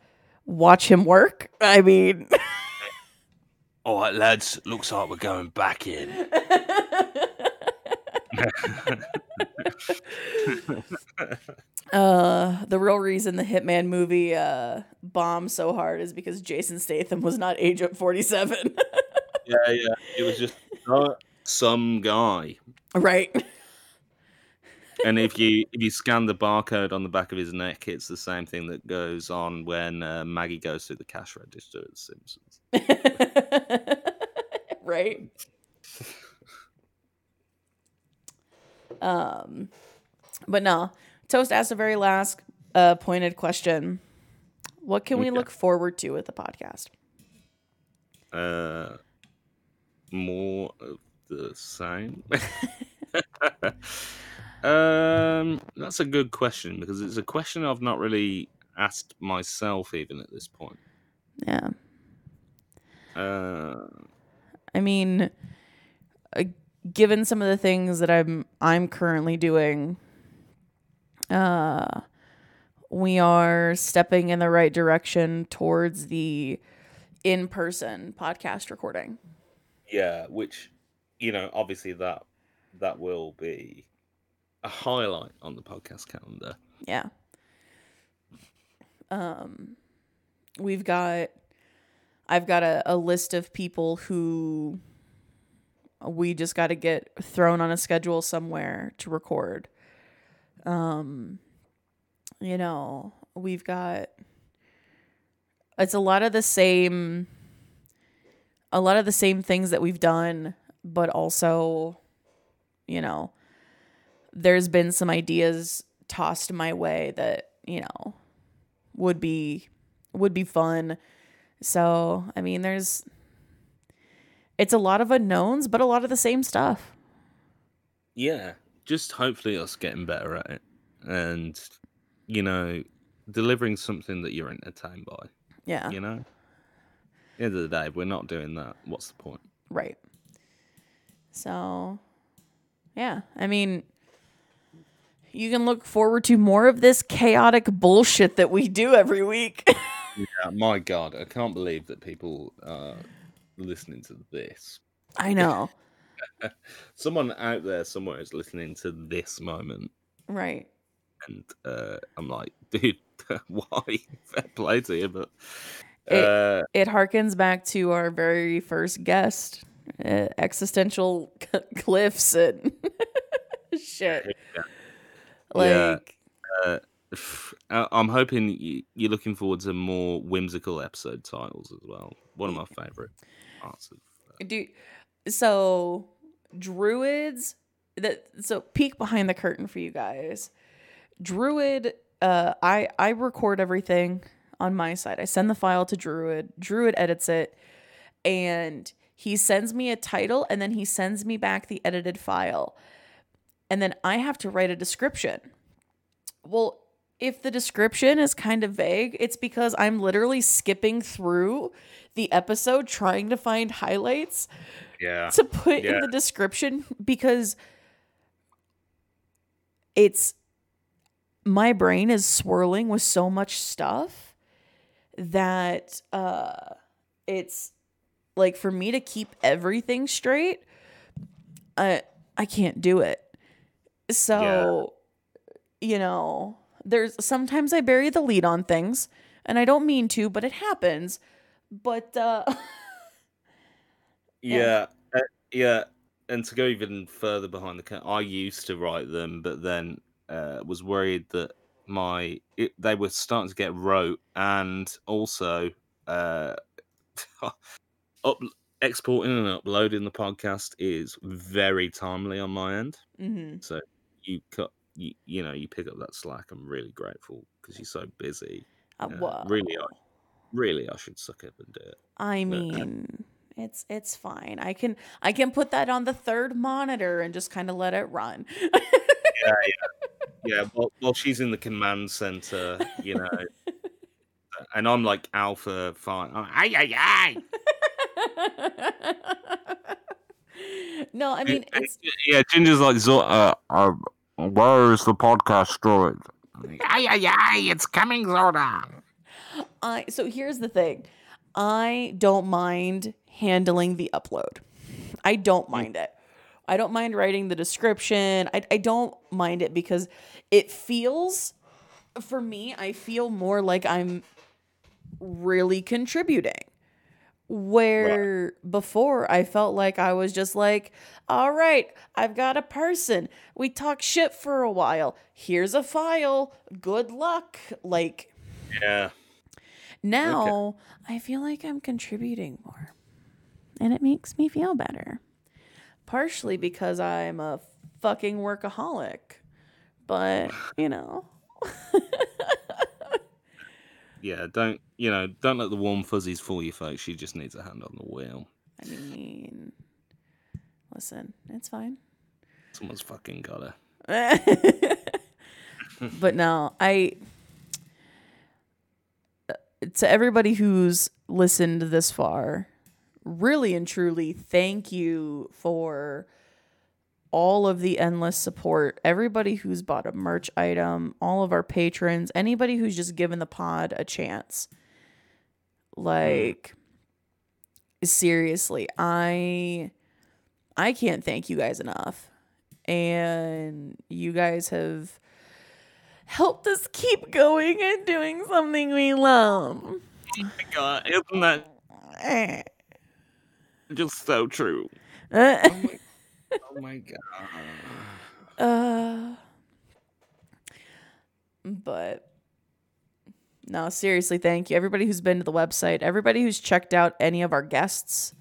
watch him work. I mean, All right, lads. Looks like we're going back in. uh, the real reason the Hitman movie uh, bombed so hard is because Jason Statham was not age Agent 47. yeah, yeah. It was just uh, some guy. right. And if you if you scan the barcode on the back of his neck, it's the same thing that goes on when uh, Maggie goes through the cash register at The Simpsons. right. Um, but no, Toast asked the very last uh, pointed question. What can we Okay. look forward to with the podcast? Uh, more of the same. um, that's a good question because it's a question I've not really asked myself even at this point. Yeah. Uh, I mean, uh, given some of the things that I'm I'm currently doing, uh, we are stepping in the right direction towards the in-person podcast recording. Yeah, which you know, obviously that that will be a highlight on the podcast calendar. Yeah. Um we've got I've got a, a list of people who we just got to get thrown on a schedule somewhere to record. Um you know, we've got it's a lot of the same a lot of the same things that we've done, but also you know, there's been some ideas tossed my way that, you know, would be would be fun. So, I mean, there's it's a lot of unknowns, but a lot of the same stuff. Yeah, just hopefully us getting better at it and you know, delivering something that you're entertained by, Yeah. you know? At the end of the day, if we're not doing that, what's the point? Right. So, yeah, I mean, you can look forward to more of this chaotic bullshit that we do every week. Yeah, my God, I can't believe that people are listening to this. I know. Someone out there somewhere is listening to this moment, Right. and uh, I'm like, dude, why? Fair play to you, but It- uh, It harkens back to our very first guest, uh, existential cliffs and shit. Yeah. Like, uh, I- I'm hoping you- you're looking forward to more whimsical episode titles as well. One of my favorite parts of. Uh, dude so druids that so peek behind the curtain for you guys. Druid uh i i record everything on my side. I send the file to druid. Druid edits it. And he sends me a title and then he sends me back the edited file and then i have to write a description. Well if the description is kind of vague it's because i'm literally skipping through the episode trying to find highlights yeah, to put in the description because it's my brain is swirling with so much stuff that uh it's like for me to keep everything straight I I can't do it. So you know, there's sometimes I bury the lead on things and I don't mean to, but it happens. But uh yeah, uh, yeah. And to go even further behind the curtain, I used to write them, but then uh, was worried that my it, they were starting to get rote, and also uh, up, exporting and uploading the podcast is very timely on my end. mhm. So you cut, you, you know, you pick up that slack. I'm really grateful because you're so busy. Uh, Yeah, well, really, I- Really, I should suck up and do it. I mean, it's it's fine. I can I can put that on the third monitor and just kind of let it run. Yeah, yeah, well, while she's in the command center, you know, and I'm like Alpha Five. I'm, Ay, ay, ay. no, I mean it's yeah, Ginger's like, uh, uh, where is the podcast droid? Ay, ay, ay, it's coming, Zordon. I so here's the thing. I don't mind handling the upload. I don't mm. mind it. I don't mind writing the description. I, I don't mind it because it feels, for me, I feel more like I'm really contributing. Where before I felt like I was just like, all right, I've got a person. We talk shit for a while. Here's a file. Good luck. Like, Yeah, now I feel like I'm contributing more. And it makes me feel better. Partially because I'm a fucking workaholic. But, you know. yeah. Don't you know? Don't let the warm fuzzies fool you, folks. She just needs a hand on the wheel. I mean, listen, it's fine. Someone's fucking got her. but no, I. Uh, to everybody who's listened this far, really and truly, thank you for all of the endless support. Everybody who's bought a merch item, all of our patrons, anybody who's just given the pod a chance. Like, seriously, I I can't thank you guys enough. And you guys have helped us keep going and doing something we love. God, isn't that Eh. just so true? Uh, Oh my, oh my god. uh, but no, seriously, thank you. Everybody who's been to the website, everybody who's checked out any of our guests,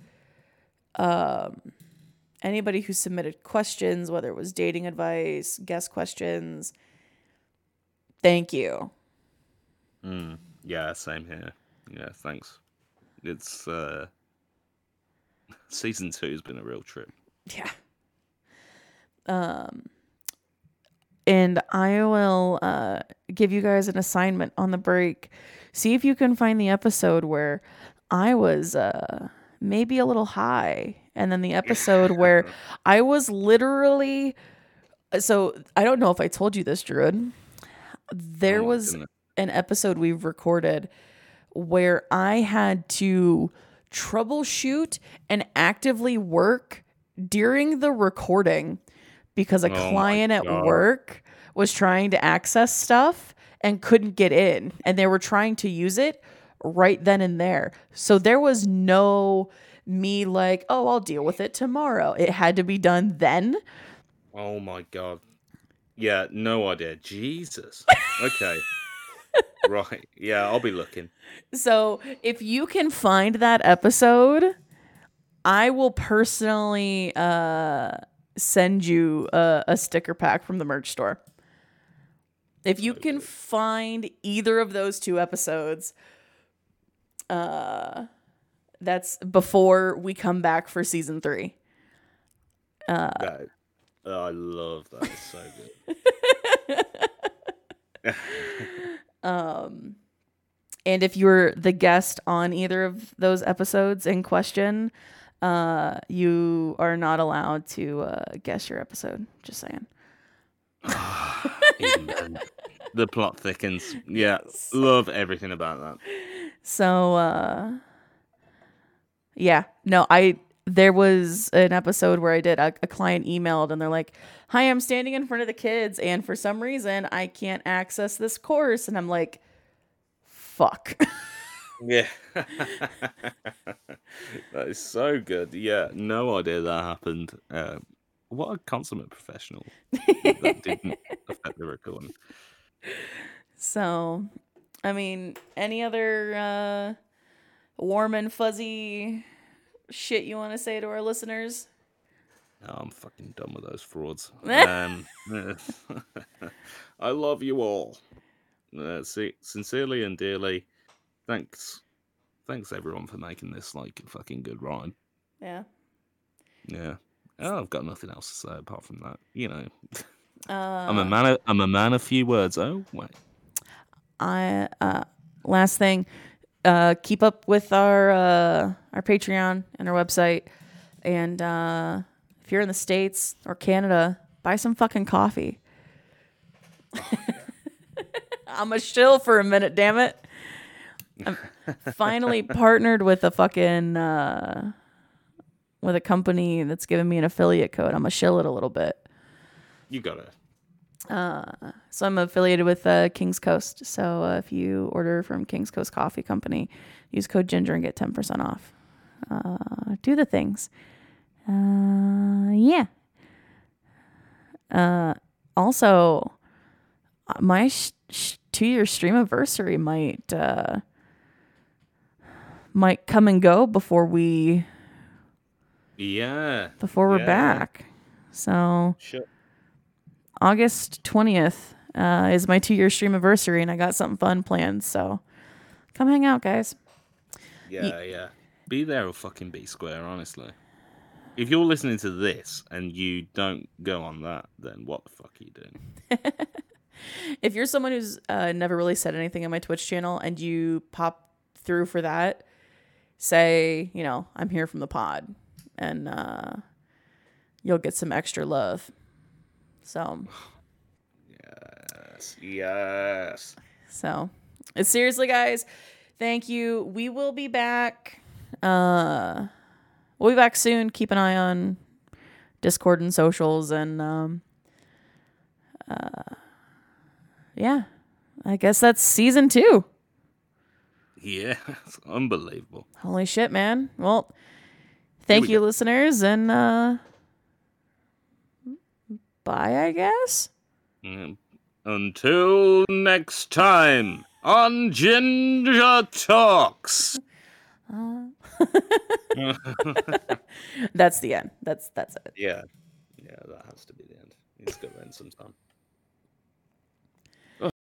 um, anybody who submitted questions, whether it was dating advice, guest questions, thank you. Mm, yeah, same here. Yeah, thanks. It's uh season two has been a real trip. Yeah. Um and I will uh give you guys an assignment on the break. See if you can find the episode where I was uh maybe a little high and then the episode where I was literally so I don't know if I told you this, Druid. There Oh was an episode we've recorded where I had to troubleshoot and actively work during the recording because a Oh client at work was trying to access stuff and couldn't get in and they were trying to use it right then and there. So there was no me like, "Oh, I'll deal with it tomorrow." It had to be done then. Oh my god. Yeah, no idea. Jesus. Okay. right. Yeah, I'll be looking. So if you can find that episode, I will personally uh, send you a, a sticker pack from the merch store. If you can find either of those two episodes, uh, that's before we come back for season three. Uh, That, oh, I love that. It's so good. Um, and if you're the guest on either of those episodes in question, uh, you are not allowed to uh, guess your episode. Just saying. The plot thickens. Yeah, love everything about that. So, uh, yeah, no, I there was an episode where I did a, a client emailed and they're like, "Hi, I'm standing in front of the kids, and for some reason I can't access this course," and I'm like, "Fuck." Yeah. that is so good. Yeah, no idea that happened. Uh, what a consummate professional. that didn't affect the recording. So, I mean, any other uh, warm and fuzzy shit you want to say to our listeners? No, I'm fucking done with those frauds. Um, I love you all. Uh, see, sincerely and dearly, thanks. Thanks everyone for making this like a fucking good ride. Yeah. Yeah. Oh, I've got nothing else to say apart from that. You know, Uh, I'm a man. Of, I'm a man of few words. Oh wait. I uh, last thing, uh, keep up with our uh, our Patreon and our website, and uh, if you're in the states or Canada, buy some fucking coffee. I'm a shill for a minute, damn it. I'm finally partnered with a fucking uh, with a company that's giving me an affiliate code. I'm gonna shill it a little bit. You got it. So I'm affiliated with uh, King's Coast. So uh, if you order from King's Coast Coffee Company, use code Ginger and get ten percent off. Uh, do the things. Uh, yeah. Uh, also, uh, my sh- sh- two-year stream anniversary might uh, might come and go before we Yeah. before we're Yeah. back. So Sure. August 20th uh, is my two year stream anniversary, and I got something fun planned. So come hang out, guys. Yeah, yeah. Be there or fucking be square, honestly. If you're listening to this and you don't go on that, then what the fuck are you doing? If you're someone who's uh, never really said anything on my Twitch channel and you pop through for that, say, you know, I'm here from the pod, and uh, you'll get some extra love. So, Yes. Yes. so seriously, guys. Thank you. We will be back Uh, we'll be back soon. Keep an eye on Discord and socials, and um, uh, yeah, I guess that's season two. Yeah, it's unbelievable. Holy shit, man! Well, thank we you, listeners, and uh, bye. I guess. Mm, Until next time on Ginger Talks. That's the end. That's that's it. Yeah, yeah, that has to be the end. Needs to go in sometime.